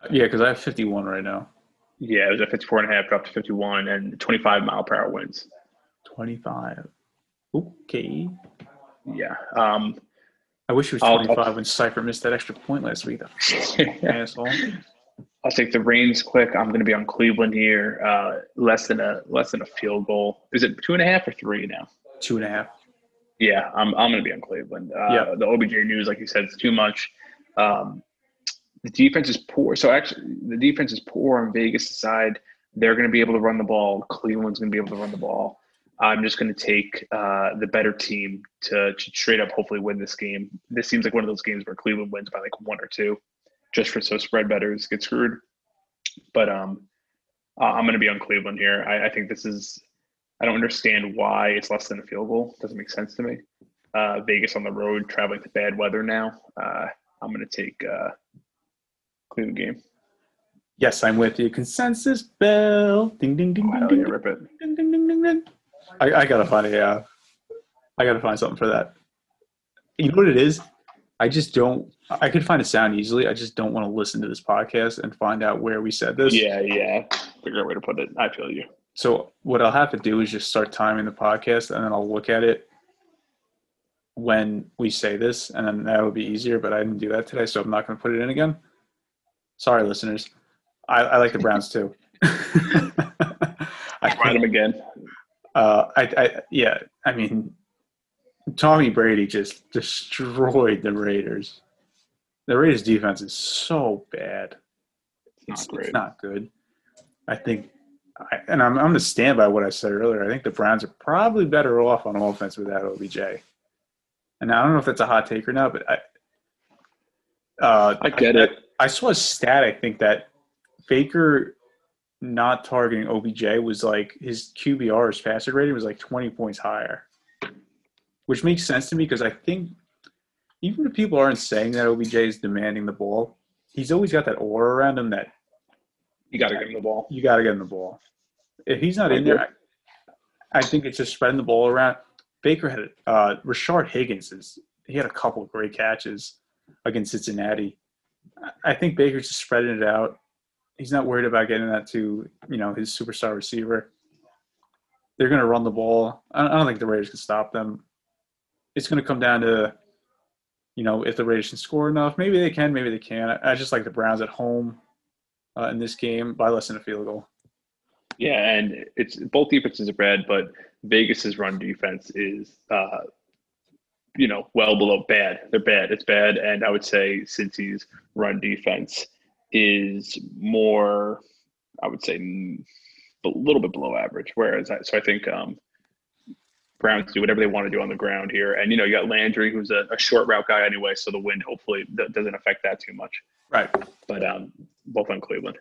Speaker 8: Yeah, because I have 51 right now.
Speaker 9: Yeah, it was at 54 and a half, dropped to 51, and 25 mile per hour winds.
Speaker 8: 25. Okay.
Speaker 9: Yeah. Um,
Speaker 8: I wish it was
Speaker 9: I'll-
Speaker 8: 25 when Seibert missed that extra point last week. Asshole.
Speaker 9: I'll take the reins quick. I'm going to be on Cleveland here. Uh, less than a less than a field goal. Is it two and a half or three now?
Speaker 8: Two and a half.
Speaker 9: Yeah, I'm I'm going to be on Cleveland. Uh,
Speaker 8: Yeah.
Speaker 9: The OBJ news, like you said, it's too much. Um, the defense is poor. So actually, the defense is poor on Vegas' side. They're going to be able to run the ball. Cleveland's going to be able to run the ball. I'm just going to take uh, the better team to, to straight up hopefully win this game. This seems like one of those games where Cleveland wins by like one or two, just for so spread betters get screwed. But um, I'm going to be on Cleveland here. I, I think this is. I don't understand why it's less than a field goal. Doesn't make sense to me. Uh, Vegas on the road, traveling to bad weather now. Uh, I'm going to take uh, Cleveland game.
Speaker 8: Yes, I'm with you. Consensus bell. Ding ding ding
Speaker 9: Oh,
Speaker 8: ding ding,
Speaker 9: rip it.
Speaker 8: ding ding ding ding ding. I, I gotta find a. Uh, I gotta find something for that. You know what it is? I just don't. I could find a sound easily. I just don't want to listen to this podcast and find out where we said this.
Speaker 9: Yeah, yeah. Figure out a way to put it. I feel you.
Speaker 8: So what I'll have to do is just start timing the podcast, and then I'll look at it when we say this, and then that would be easier. But I didn't do that today, so I'm not going to put it in again. Sorry, listeners. I, I like the Browns too. I
Speaker 9: Find them again.
Speaker 8: uh, I, I, yeah, I mean, Tommy Brady just destroyed the Raiders. The Raiders' defense is so bad.
Speaker 9: It's not
Speaker 8: It's,
Speaker 9: great.
Speaker 8: it's not good. I think, I, and I'm, I'm going to stand by what I said earlier. I think the Browns are probably better off on offense without OBJ. And I don't know if that's a hot take or not, but I, uh,
Speaker 9: I get it.
Speaker 8: I saw a stat. I think that Baker not targeting OBJ was like his QBR, his passer rating was like 20 points higher, which makes sense to me because I think even if people aren't saying that OBJ is demanding the ball, he's always got that aura around him that
Speaker 9: You got to give him the ball.
Speaker 8: you got to get him the ball. If he's not
Speaker 9: I
Speaker 8: in there, I, I think it's just spreading the ball around. Baker had uh, Rashard Higgins is he had a couple of great catches against Cincinnati. I- think Baker's just spreading it out. He's not worried about getting that to you know his superstar receiver. They're going to run the ball. I I don't think the Raiders can stop them. It's going to come down to you know, if the Raiders can score enough, maybe they can, maybe they can't. I, I just like the Browns at home uh, in this game by less than a field goal.
Speaker 9: Yeah, and it's both defenses are bad, but Vegas's run defense is, uh, you know, well below bad. They're bad. It's bad, and I would say Cincy's run defense is more, I would say, a little bit below average. Whereas, I, so I think um, Browns do whatever they want to do on the ground here, and you know, you got Landry, who's a, a short route guy anyway, so the wind hopefully that doesn't affect that too much.
Speaker 8: Right.
Speaker 9: But um, both on Cleveland.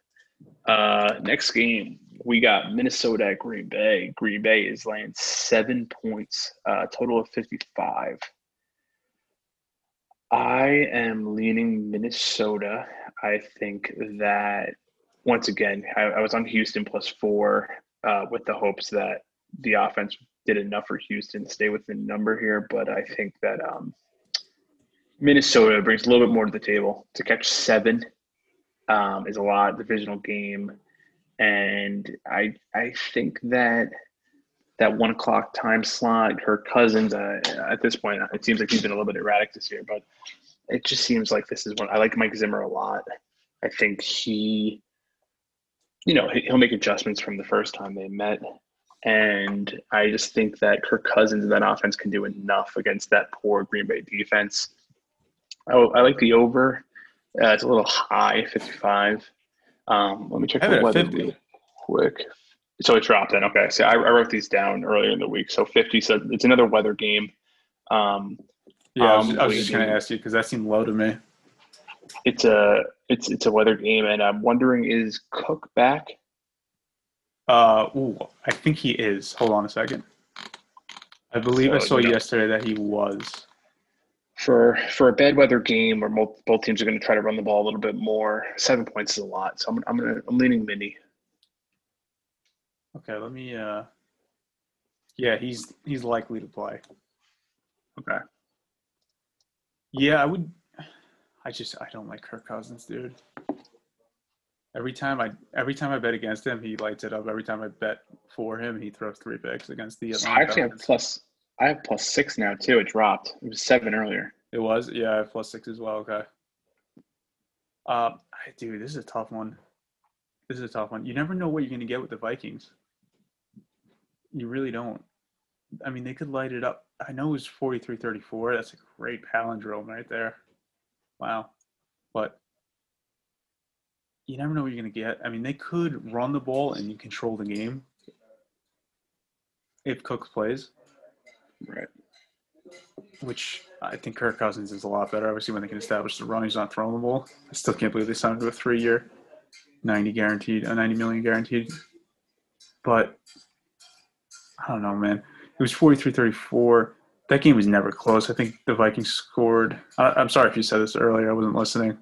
Speaker 9: Uh, next game, we got Minnesota at Green Bay. Green Bay is laying seven points, uh, total of 55. I am leaning Minnesota. I think that once again, I, I was on Houston plus four uh, with the hopes that the offense did enough for Houston to stay within number here, but I think that um, Minnesota brings a little bit more to the table. To catch seven um, is a lot. Divisional game, and I I think that that one o'clock time slot, Kirk Cousins. Uh, at this point, it seems like he's been a little bit erratic this year, but it just seems like this is one. I like Mike Zimmer a lot. I think he, you know, he'll make adjustments from the first time they met. And I just think that Kirk Cousins and that offense can do enough against that poor Green Bay defense. I, I like the over. Uh, it's a little high, 55. Um, let me check the weather real quick. So it dropped in. Okay. So I, I, wrote these down earlier in the week. So 50. So it's another weather game. Um,
Speaker 8: yeah, I was, I was just going to ask you because that seemed low to me.
Speaker 9: It's a it's it's a weather game, and I'm wondering is Cook back?
Speaker 8: Uh, ooh, I think he is. Hold on a second. I believe so, I saw you know, yesterday that he was.
Speaker 9: For for a bad weather game where both, both teams are going to try to run the ball a little bit more, seven points is a lot. So I'm I'm gonna I'm leaning Mindy.
Speaker 8: Okay, let me. uh Yeah, he's he's likely to play.
Speaker 9: Okay.
Speaker 8: Yeah, I would. I just I don't like Kirk Cousins, dude. Every time I every time I bet against him, he lights it up. Every time I bet for him, he throws three picks against the.
Speaker 9: Atlanta I actually have plus. I have plus six now too. It dropped. It was seven earlier.
Speaker 8: It was yeah. I have plus six as well. Okay. Uh, dude, this is a tough one. This is a tough one. You never know what you're going to get with the Vikings. You really don't. I mean, they could light it up. I know it was 43-34. That's a great palindrome right there. Wow. But you never know what you're going to get. I mean, they could run the ball and you control the game if Cooks plays.
Speaker 9: Right.
Speaker 8: Which I think Kirk Cousins is a lot better. Obviously, when they can establish the run, he's not throwing the ball. I still can't believe they signed him to a three-year, ninety guaranteed, a ninety million guaranteed. But I don't know, man. It was 43-34. That game was never close. I think the Vikings scored. I, I'm sorry if you said this earlier. I wasn't listening.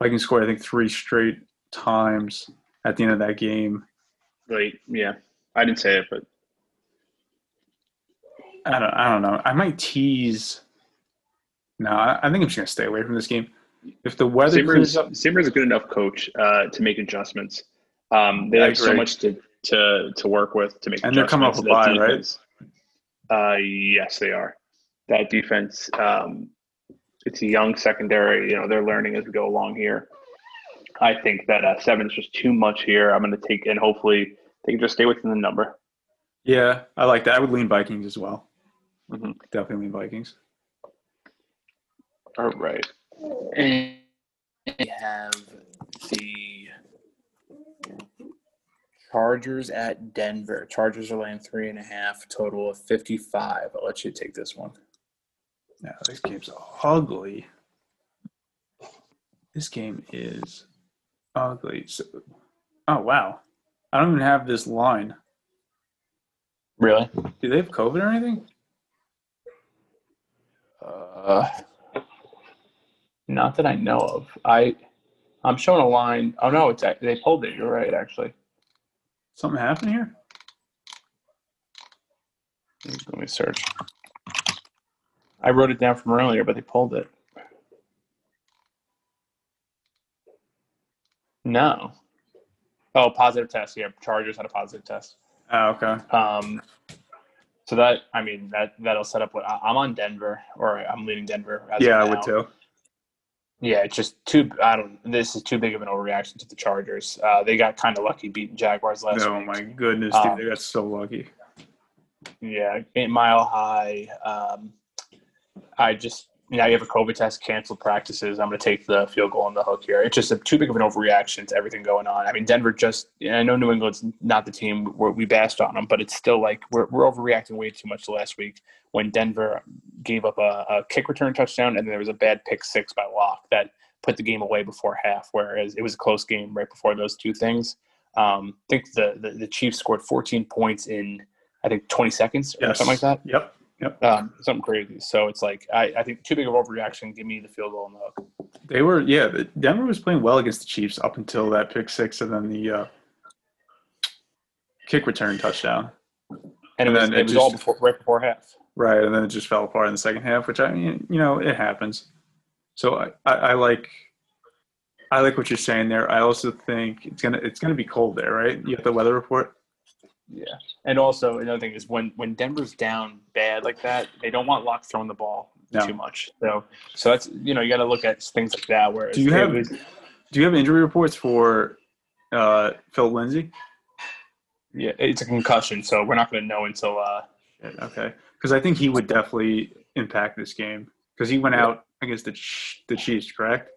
Speaker 8: Vikings scored, I think, three straight times at the end of that game.
Speaker 9: Right. Yeah. I didn't say it, but
Speaker 8: I don't. I don't know. I might tease. No, I, I think I'm just gonna stay away from this game. If the weather
Speaker 9: Zimmer's, up, Zimmer's a good enough coach uh, to make adjustments. Um, they have so much to, to to work with to make.
Speaker 8: And they're coming off a bye, right?
Speaker 9: Uh, yes, they are. That defense. Um, it's a young secondary. You know, they're learning as we go along here. I think that uh, seven is just too much here. I'm going to take and hopefully they can just stay within the number.
Speaker 8: Yeah, I like that. I would lean Vikings as well.
Speaker 9: Mm-hmm.
Speaker 8: Definitely lean Vikings.
Speaker 9: All right.
Speaker 5: And we have the Chargers at Denver. Chargers are laying three and a half, total of 55. I'll let you take this one.
Speaker 8: Yeah, this game's ugly. This game is ugly. So, oh wow, I don't even have this line.
Speaker 5: Really?
Speaker 8: Do they have COVID or anything?
Speaker 5: Uh, not that I know of. I, I'm showing a line. Oh no, it's they pulled it. You're right, actually.
Speaker 8: Something happened here.
Speaker 5: Let me search. I wrote it down from earlier, but they pulled it. No. Oh, positive test. Yeah, Chargers had a positive test.
Speaker 8: Oh, okay.
Speaker 5: Um,
Speaker 9: So that I mean that that'll set up what I- I'm on Denver or I'm leading Denver. As
Speaker 8: Yeah, I would too.
Speaker 9: Yeah, it's just too. I don't. This is too big of an overreaction to the Chargers. Uh, they got kind of lucky beating Jaguars last
Speaker 8: Oh
Speaker 9: week.
Speaker 8: my goodness, dude,
Speaker 9: Um,
Speaker 8: they got so lucky.
Speaker 9: Yeah, eight mile high. Um, I just now you have a COVID test, canceled practices. I'm going to take the field goal on the hook here. It's just a, too big of an overreaction to everything going on. I mean, Denver just. I know New England's not the team where we bashed on them, but it's still like we're we're overreacting way too much last week when Denver gave up a, a kick return touchdown and then there was a bad pick six by Lock that put the game away before half. Whereas it was a close game right before those two things. Um, I think the, the the Chiefs scored 14 points in I think 20 seconds or
Speaker 8: Yes.
Speaker 9: something like that
Speaker 8: Yep. Yep.
Speaker 9: um, something crazy. So it's like I, I think too big of overreaction. Give me the field goal on the hook.
Speaker 8: They were, yeah. Denver was playing well against the Chiefs up until that pick six, and then the uh, kick return touchdown.
Speaker 9: And it
Speaker 8: And
Speaker 9: was,
Speaker 8: then
Speaker 9: it
Speaker 8: it
Speaker 9: was
Speaker 8: just-
Speaker 9: all before right before half.
Speaker 8: Right, and then it just fell apart in the second half, which I mean, you know, it happens. So I, I, I like, I like what you're saying there. I also think it's gonna, it's gonna be cold there, right? You have the weather report.
Speaker 9: Yeah. And also another thing is when when Denver's down bad like that, they don't want Lock throwing the ball
Speaker 8: No.
Speaker 9: too much. So so that's you know you got to look at things like that. Where
Speaker 8: Do you have, do you have injury reports for uh, Phil Lindsay?
Speaker 9: yeah, it's a concussion, so we're not going to know until uh
Speaker 8: Yeah, Okay, because I think he would definitely impact this game because he went out against the Ch- the Chiefs, correct?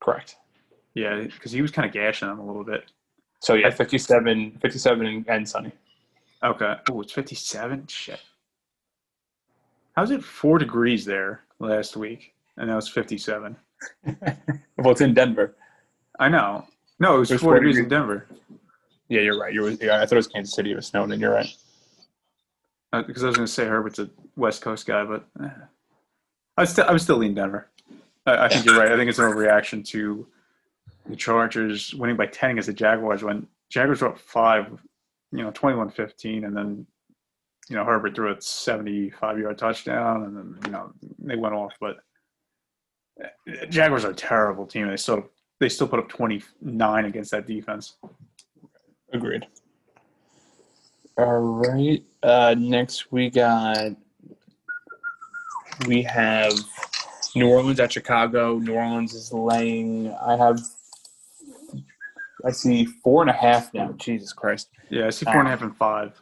Speaker 9: correct.
Speaker 8: Yeah, because he was kind of gashing them a little bit.
Speaker 9: So yeah, 57, 57 and, and sunny.
Speaker 8: Okay. Oh, it's 57? Shit. How's it four degrees there last week? And now it's 57.
Speaker 9: Well, it's in Denver.
Speaker 8: I know. No, it was,
Speaker 9: It was
Speaker 8: four
Speaker 9: four
Speaker 8: degrees in. Denver.
Speaker 9: Yeah, you're right. Yeah, I thought it was Kansas City. It was snowing. You're right.
Speaker 8: Because I was going to say Herbert's a West Coast guy, but eh. I was still I was still leaning Denver. I, I think you're right. I think it's an overreaction to the Chargers winning by 10 against the Jaguars when Jaguars were up five, you know, 21-15, and then you know Herbert threw a 75 yard touchdown, and then you know they went off. But eh, Jaguars are a terrible team. They still they still put up 29 against that defense.
Speaker 9: Agreed. All right. Uh, next we got we have New Orleans at Chicago. New Orleans is laying. I have. I see four and a half now. Jesus Christ!
Speaker 8: Yeah, I see four and a half and five.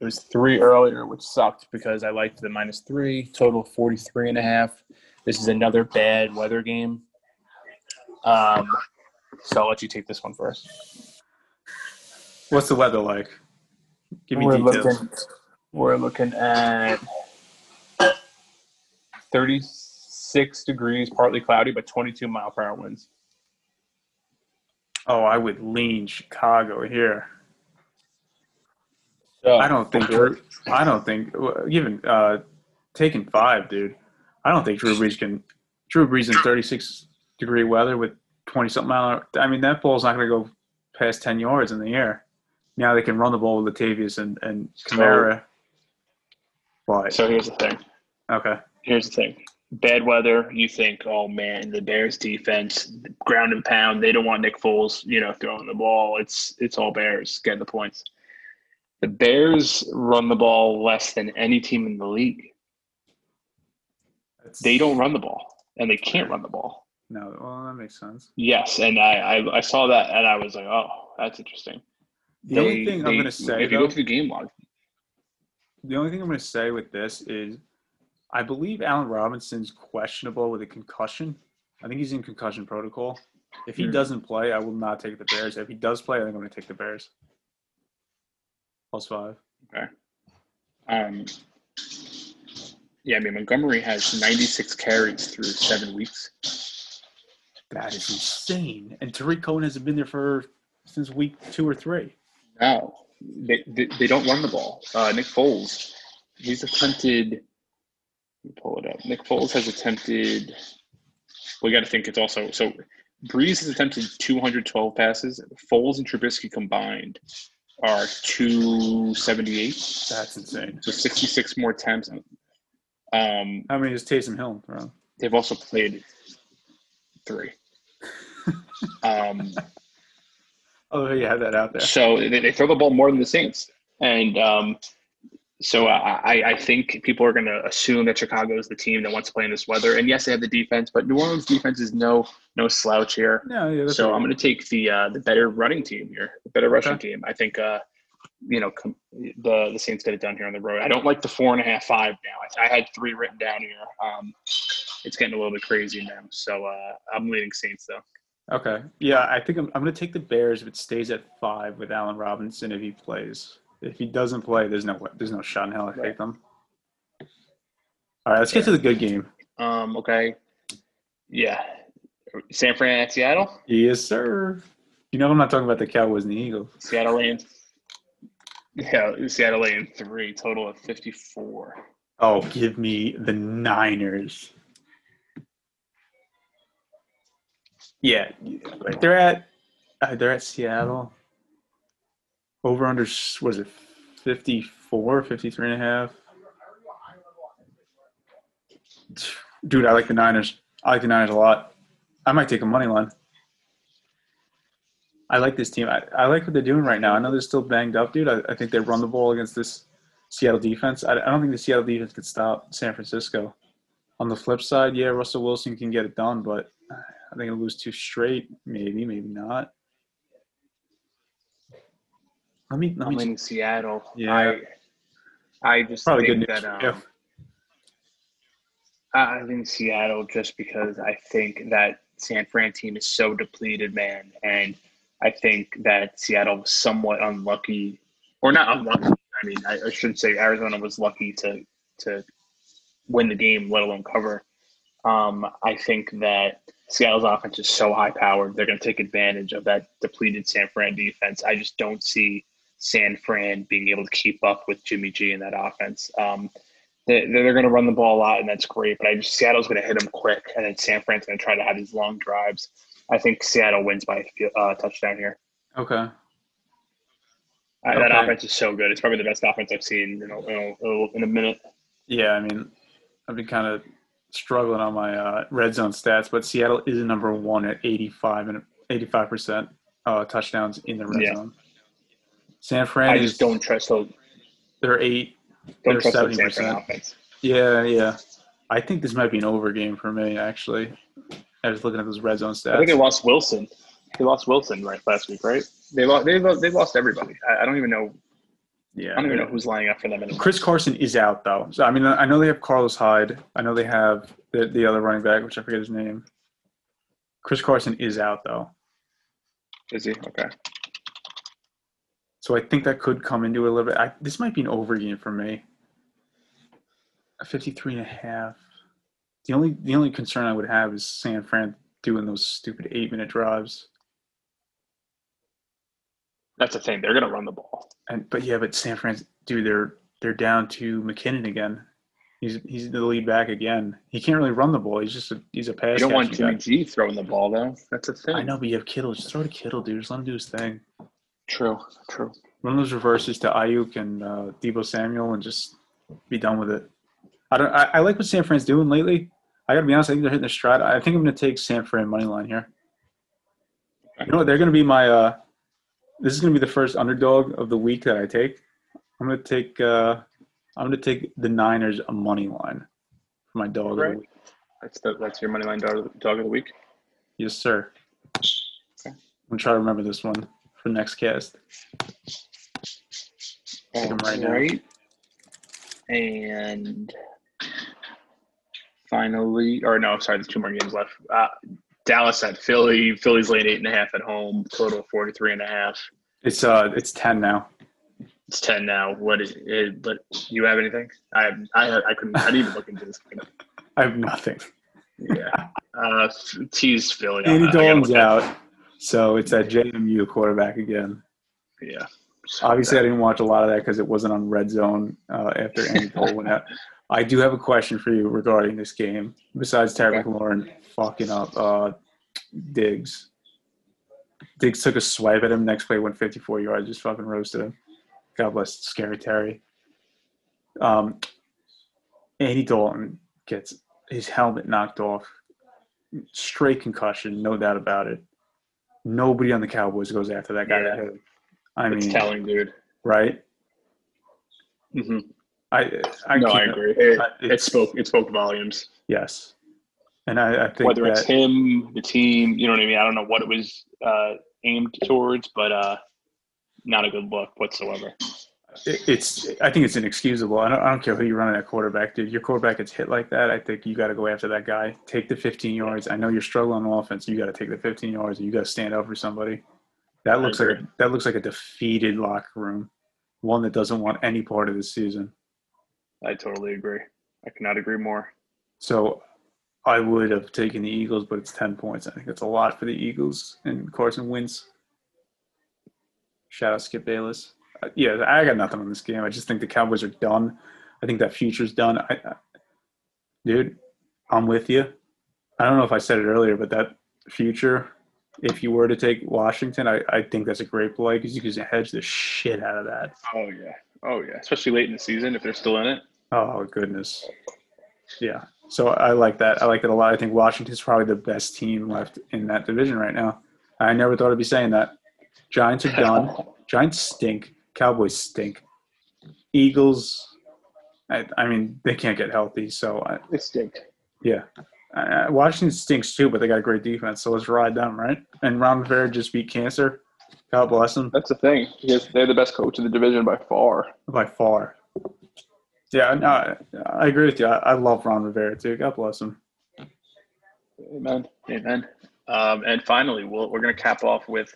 Speaker 9: It was three earlier, which sucked because I liked the minus three. Total 43 and a half. This is another bad weather game. Um, so I'll let you take this one first.
Speaker 8: What's the weather like? Give me
Speaker 9: we're
Speaker 8: details.
Speaker 9: looking we're looking at 36 degrees partly cloudy but 22 mile per hour winds
Speaker 8: Oh, I would lean Chicago here. I don't think. I don't think even uh, taking five, dude. I don't think Drew Brees can. Drew Brees in 36 degree weather with 20 something mile. I mean, that ball's not going to go past 10 yards in the air. Now they can run the ball with Latavius and and Kamara. But
Speaker 10: So here's the thing.
Speaker 8: okay,
Speaker 10: Here's the thing. Bad weather, you think, oh man, the Bears defense, ground and pound, they don't want Nick Foles, you know, throwing the ball. It's it's all Bears getting the points. The Bears run the ball less than any team in the league.
Speaker 8: That's-
Speaker 10: They don't run the ball, and they can't run the ball.
Speaker 8: No, well, that makes sense.
Speaker 10: Yes, and I I, I saw that, and I was like, oh, that's interesting.
Speaker 8: The only
Speaker 10: They-
Speaker 8: thing I'm going to say,
Speaker 10: if you
Speaker 8: though,
Speaker 10: look at the game log,
Speaker 8: the only thing I'm going to say with this is, I believe Allen Robinson's questionable with a concussion. I think he's in concussion protocol. If he
Speaker 10: Hmm.
Speaker 8: doesn't play, I will not take the Bears. If he does play, I think I'm going to take the Bears. Plus five.
Speaker 10: um, yeah, I mean Montgomery has 96 carries through seven weeks.
Speaker 8: That is insane. And Tarik Cohen hasn't been there for since week two or three.
Speaker 10: No, they, they, they don't run the ball. Uh, Nick Foles, he's attempted. Let me pull it up. Nick Foles has attempted. We got to think it's also so. Brees has attempted 212 passes. Foles and Trubisky combined are 278,
Speaker 8: That's insane.
Speaker 10: so 66 more attempts. Um,
Speaker 8: How many does Taysom Hill
Speaker 10: they've also played three. um,
Speaker 8: Oh, you had that out there.
Speaker 10: So they, they throw the ball more than the Saints, and um,
Speaker 9: So uh, I, I think people are going to assume that Chicago is the team that wants to play in this weather. And yes, they have the defense, but New Orleans defense is no no slouch here.
Speaker 8: No, yeah,
Speaker 9: so
Speaker 8: all
Speaker 9: I'm going to take the uh, the better running team here, the better rushing
Speaker 8: Okay.
Speaker 9: team. I think uh, you know com- the the Saints get it done here on the road. I don't like the four and a half five now. I, I had three written down here. Um, it's getting a little bit crazy now. So uh, I'm leading Saints though.
Speaker 8: Okay. Yeah, I think I'm, I'm going to take the Bears if it stays at five with Allen Robinson if he plays. If he doesn't play, there's no there's no shot in hell I take them. All right, let's get to the good game.
Speaker 9: Um, okay. Yeah. San Fran at Seattle.
Speaker 8: Yes, sir. You know I'm not talking about the Cowboys and the Eagles.
Speaker 9: Seattle laying. Yeah, Seattle laying three, total of 54.
Speaker 8: Oh, give me the Niners. Yeah, right. They're at uh, they're at Seattle. Over under was it 54, 53 and a half? Dude, I like the Niners. I like the Niners a lot. I might take a money line. I like this team. I, I like what they're doing right now. I know they're still banged up, dude. I, I think they run the ball against this Seattle defense. I, I don't think the Seattle defense could stop San Francisco. On the flip side, yeah, Russell Wilson can get it done, but I think he'll lose two straight. Maybe, maybe not. Let me let
Speaker 9: I'm
Speaker 8: me
Speaker 9: in Seattle.
Speaker 8: Yeah.
Speaker 9: I, I just
Speaker 8: probably
Speaker 9: think
Speaker 8: good news.
Speaker 9: that um, I I think Seattle just because I think that San Fran team is so depleted, man, and I think that Seattle was somewhat unlucky, or not unlucky. I mean, I, I should say Arizona was lucky to to win the game, let alone cover. Um, I think that Seattle's offense is so high powered; they're going to take advantage of that depleted San Fran defense. I just don't see San Fran being able to keep up with Jimmy G in that offense. Um, they, they're going to run the ball a lot, and that's great. But I just Seattle's going to hit them quick, and then San Fran's going to try to have these long drives. I think Seattle wins by a uh, touchdown here.
Speaker 8: Okay.
Speaker 9: Uh, That offense is so good. It's probably the best offense I've seen in a, in a, in a minute.
Speaker 8: Yeah, I mean, I've been kind of struggling on my uh, red zone stats, but Seattle is number one at 85 and 85 percent uh, touchdowns in the red
Speaker 9: Yeah.
Speaker 8: zone. San Fran
Speaker 9: I
Speaker 8: is
Speaker 9: just don't trust those.
Speaker 8: they're eight.
Speaker 9: Don't
Speaker 8: They're seventy percent. Yeah, yeah. I think this might be an over game for me. Actually, I was looking at those red zone stats.
Speaker 9: I think they lost Wilson. They lost Wilson right last week, right? They lost. They lost, they lost everybody. I, I don't even know.
Speaker 8: Yeah,
Speaker 9: I don't even know who's lining up for them anymore.
Speaker 8: Chris Carson is out though. So I mean, I know they have Carlos Hyde. I know they have the, the other running back, which I forget his name. Chris Carson is out though.
Speaker 9: Is he okay?
Speaker 8: So I think that could come into a little bit. I, this might be an over game for me. A 53 and a half. The only the only concern I would have is San Fran doing those stupid eight minute drives.
Speaker 9: That's the thing. They're going to run the ball.
Speaker 8: And but yeah, but San Fran, dude, they're they're down to McKinnon again. He's he's the lead back again. He can't really run the ball. He's just a he's a pass.
Speaker 9: You don't want Jimmy
Speaker 8: guy.
Speaker 9: G throwing the ball though. That's a thing.
Speaker 8: I know, but you have Kittle. Just throw to Kittle, dude. Just let him do his thing.
Speaker 9: True. True.
Speaker 8: Run those reverses to Aiyuk and uh, Deebo Samuel, and just be done with it. I don't. I, I like what San Fran's doing lately. I got to be honest. I think they're hitting their stride. I think I'm going to take San Fran money line here. You know what? They're going to be my. Uh, this is going to be the first underdog of the week that I take. I'm going to take. Uh, I'm going to take the Niners a money line for my dog of the week.
Speaker 9: That's the that's your money line dog, dog of the week.
Speaker 8: Yes, sir. Okay. I'm going to try to remember this one for next cast. Take 'em right
Speaker 9: And finally, or no, sorry, there's two more games left. Uh, Dallas at Philly. Philly's late eight and a half at home. Total of 43 and a half.
Speaker 8: It's uh, it's ten now.
Speaker 9: It's 10 now. What is it? But you have anything? I I I couldn't. I didn't even look into this.
Speaker 8: I have nothing.
Speaker 9: Yeah. Uh, tease Philly.
Speaker 8: Andy Dalton's out, so it's that JMU quarterback again.
Speaker 9: Yeah.
Speaker 8: Obviously, I didn't watch a lot of that because it wasn't on Red Zone uh, after Andy Dalton went out. I do have a question for you regarding this game. Besides Terry
Speaker 9: Okay.
Speaker 8: McLaurin fucking up uh, Diggs, Diggs took a swipe at him. Next play went 54 yards, just fucking roasted him. God bless scary Terry. Um, Andy Dalton gets his helmet knocked off, straight concussion, no doubt about it. Nobody on the Cowboys goes after that guy.
Speaker 9: Yeah.
Speaker 8: that. I
Speaker 9: It's
Speaker 8: mean,
Speaker 9: telling, dude.
Speaker 8: right?
Speaker 9: hmm
Speaker 8: I, I
Speaker 9: no, I agree. It,
Speaker 8: I-
Speaker 9: it spoke it spoke volumes.
Speaker 8: Yes, and I, I think
Speaker 9: Whether it's him, the team, you know what I mean. I don't know what it was uh, aimed towards, but uh, not a good look whatsoever.
Speaker 8: It- it's. I think it's inexcusable. I don't, I don't care who you run running at quarterback, dude. Your quarterback gets hit like that. I think you got to go after that guy. Take the 15 yards. I know you're struggling on offense. You got to take the 15 yards, and you got to stand up for somebody. That looks like a, that looks like a defeated locker room, one that doesn't want any part of the season.
Speaker 9: I totally agree. I cannot agree more.
Speaker 8: So I would have taken the Eagles, but it's 10 points. I think that's a lot for the Eagles, and Carson Wentz. Shout out Skip Bayless. Yeah, I got nothing on this game. I just think the Cowboys are done. I think that future's done. I, I, dude, I'm with you. I don't know if I said it earlier, but that future, if you were to take Washington, I, I think that's a great play because you can hedge the shit out of that.
Speaker 9: Oh yeah. Oh yeah. Especially late in the season if they're still in it.
Speaker 8: Oh goodness. Yeah. So I like that. I like that a lot. I think Washington's probably the best team left in that division right now. I never thought I'd be saying that. Giants are done. Giants stink. Cowboys stink. Eagles. I, I mean, they can't get healthy. So I,
Speaker 9: They stink.
Speaker 8: yeah. Uh, Washington stinks too, but they got a great defense. So let's ride them, right? And Ron Rivera just beat cancer. God bless him
Speaker 9: That's the thing. Because they're the best coach in the division by far.
Speaker 8: by far. Yeah, no, I- I agree with you. I, I love Ron Rivera too. God bless him.
Speaker 9: Amen. Amen. Um, and finally, we'll, we're going to cap off with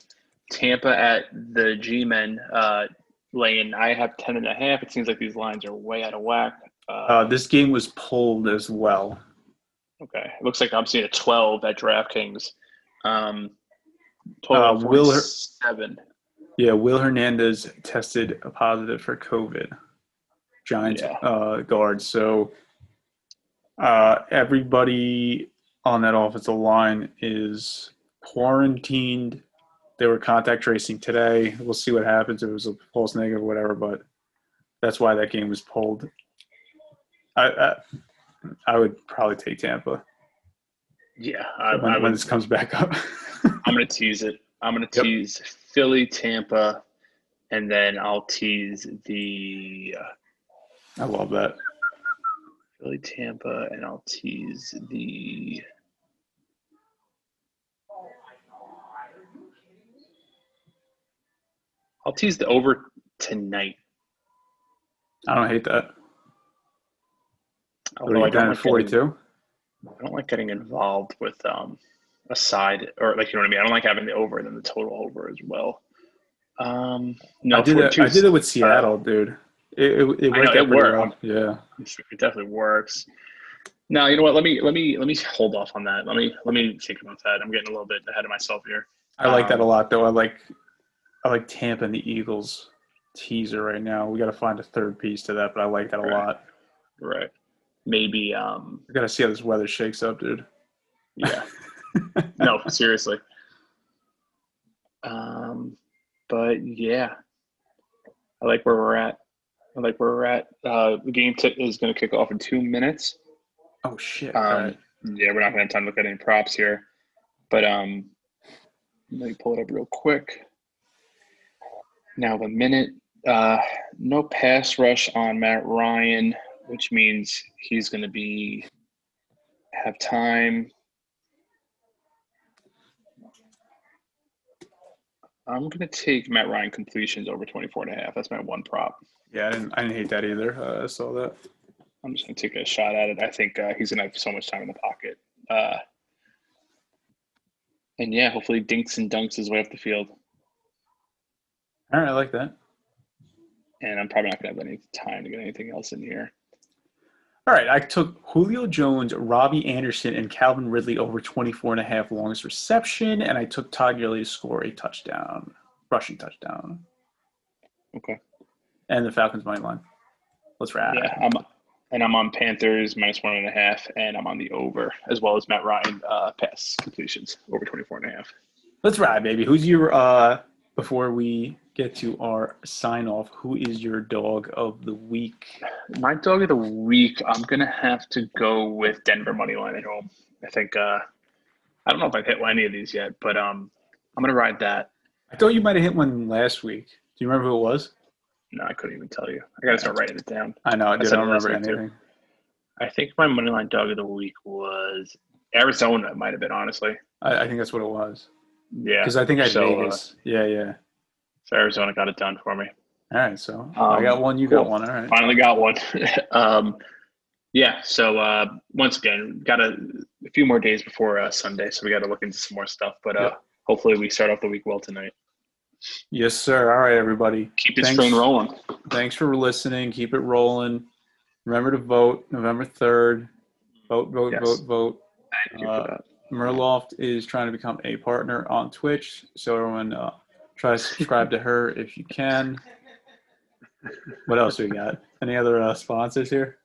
Speaker 9: Tampa at the G-Men uh, laying. I have 10 and a half. It seems like these lines are way out of whack. Uh,
Speaker 8: Uh, this game was pulled as well.
Speaker 9: okay. It looks like I'm seeing a 12 at DraftKings. Um,
Speaker 8: Uh, Will-
Speaker 9: 47.
Speaker 8: Yeah, Will Hernandez tested a positive for COVID. Giants
Speaker 9: Yeah.
Speaker 8: uh, guard. So uh, everybody on that offensive line is quarantined. They were contact tracing today. We'll see what happens if it was a false negative or whatever, but that's why that game was pulled. I I, I would probably take Tampa
Speaker 9: Yeah. I,
Speaker 8: when,
Speaker 9: I
Speaker 8: when this comes back up.
Speaker 9: I'm going to tease it. I'm going to
Speaker 8: Yep.
Speaker 9: tease Philly, Tampa, and then I'll tease the uh,
Speaker 8: I love that.
Speaker 9: Philly, Tampa, and I'll tease the. I'll tease the over tonight.
Speaker 8: I don't hate that.
Speaker 9: Although
Speaker 8: are
Speaker 9: I don't, like getting,
Speaker 8: 42?
Speaker 9: I don't like getting involved with um, a side or like you know what I mean. I don't like having the over and then the total over as well. Um, no,
Speaker 8: I did it. I did it with Seattle, dude. It, it, it worked
Speaker 9: know, it worked.
Speaker 8: Yeah.
Speaker 9: It definitely works. Now you know what? Let me let me let me hold off on that. Let me let me think about that. I'm getting a little bit ahead of myself here.
Speaker 8: I like that a
Speaker 9: Um,
Speaker 8: lot, though. I like I like Tampa and the Eagles teaser right now. We got to find a third piece to that, but I like that a lot.
Speaker 9: Right. Maybe um
Speaker 8: We got to see how this weather shakes up, dude.
Speaker 9: yeah. no, seriously. Um but yeah. I like where we're at. I like where we're at. Uh the game t- is going to kick off in 2 minutes.
Speaker 8: Oh shit!
Speaker 9: Um,
Speaker 8: right.
Speaker 9: Yeah, we're not going to have time to look at any props here, but um, let me pull it up real quick. Now the minute, uh, no pass rush on Matt Ryan, which means he's going to be have time. I'm going to take Matt Ryan completions over 24 and a half. That's my one prop.
Speaker 8: Yeah, I didn't. I didn't hate that either. Uh, I saw that.
Speaker 9: I'm just going to take a shot at it. I think uh, he's going to have so much time in the pocket. Uh, and yeah, hopefully dinks and dunks his way up the field.
Speaker 8: All right, I like that.
Speaker 9: And I'm probably not going to have any time to get anything else in here.
Speaker 8: All right, I took Julio Jones, Robbie Anderson, and Calvin Ridley over 24 and a half longest reception, and I took Todd Gurley to score a touchdown, rushing touchdown,
Speaker 9: Okay.
Speaker 8: and the Falcons money line. Let's wrap.
Speaker 9: Yeah, I'm, and I'm on Panthers minus one and a half, and I'm on the over as well as Matt Ryan uh, pass completions over 24 and a half.
Speaker 8: Let's ride, baby. Who's your uh before we get to our sign off, who is your dog of the week?
Speaker 9: My dog of the week, I'm gonna have to go with Denver money line at home. I think uh, I don't know if I've hit any of these yet, but um, I'm gonna ride that.
Speaker 8: I thought you might have hit one last week. Do you remember who it was?
Speaker 9: No, I couldn't even tell you. I gotta start writing it down.
Speaker 8: I know. I,
Speaker 9: I
Speaker 8: don't remember
Speaker 9: week, too.
Speaker 8: anything.
Speaker 9: I think my money line dog of the week was Arizona. Might have been honestly.
Speaker 8: I, I think that's what it was.
Speaker 9: Yeah,
Speaker 8: Because I think I had
Speaker 9: So, uh,
Speaker 8: yeah, yeah.
Speaker 9: so Arizona got it done for me.
Speaker 8: All right, so I
Speaker 9: Um,
Speaker 8: got one. You got one. All right.
Speaker 9: Finally got one. um, yeah. So uh, once again, got a, a few more days before uh, Sunday, so we got to look into some more stuff. But uh,
Speaker 8: Yeah.
Speaker 9: hopefully, we start off the week well tonight.
Speaker 8: Yes, sir. All right, everybody.
Speaker 9: Keep this train rolling.
Speaker 8: Thanks for listening. Keep it rolling. Remember to vote November 3rd. Vote, vote,
Speaker 9: Yes.
Speaker 8: vote, vote.
Speaker 9: Thank you
Speaker 8: Uh,
Speaker 9: for that.
Speaker 8: Merloft is trying to become a partner on Twitch. So everyone uh, try to subscribe to her if you can. What else we got? Any other uh, sponsors here?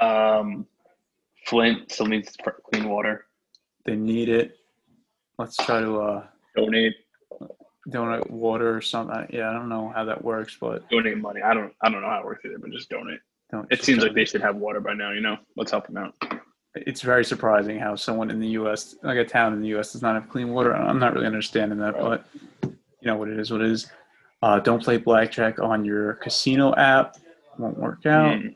Speaker 9: Um, Flint still needs clean water.
Speaker 8: They need it. Let's try to uh,
Speaker 9: Donate,
Speaker 8: donate water or something. Yeah, I don't know how that works, but
Speaker 9: donate money. I don't, I don't know how it works either, but just donate.
Speaker 8: don't.
Speaker 9: It seems like they should have water by now. You know, let's help them out.
Speaker 8: It's very surprising how someone in the U.S., like a town in the U.S., does not have clean water. I'm not really understanding that, but you know what it is. What it is. Uh, don't play blackjack on your casino app. Won't work out.
Speaker 9: Mm.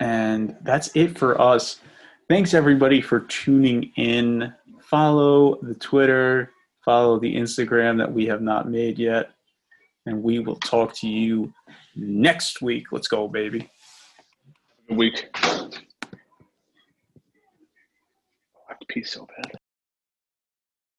Speaker 8: And that's it for us. Thanks everybody for tuning in. Follow the Twitter, follow the Instagram that we have not made yet, and we will talk to you next week. Let's go, baby.
Speaker 9: Good week. To so bad.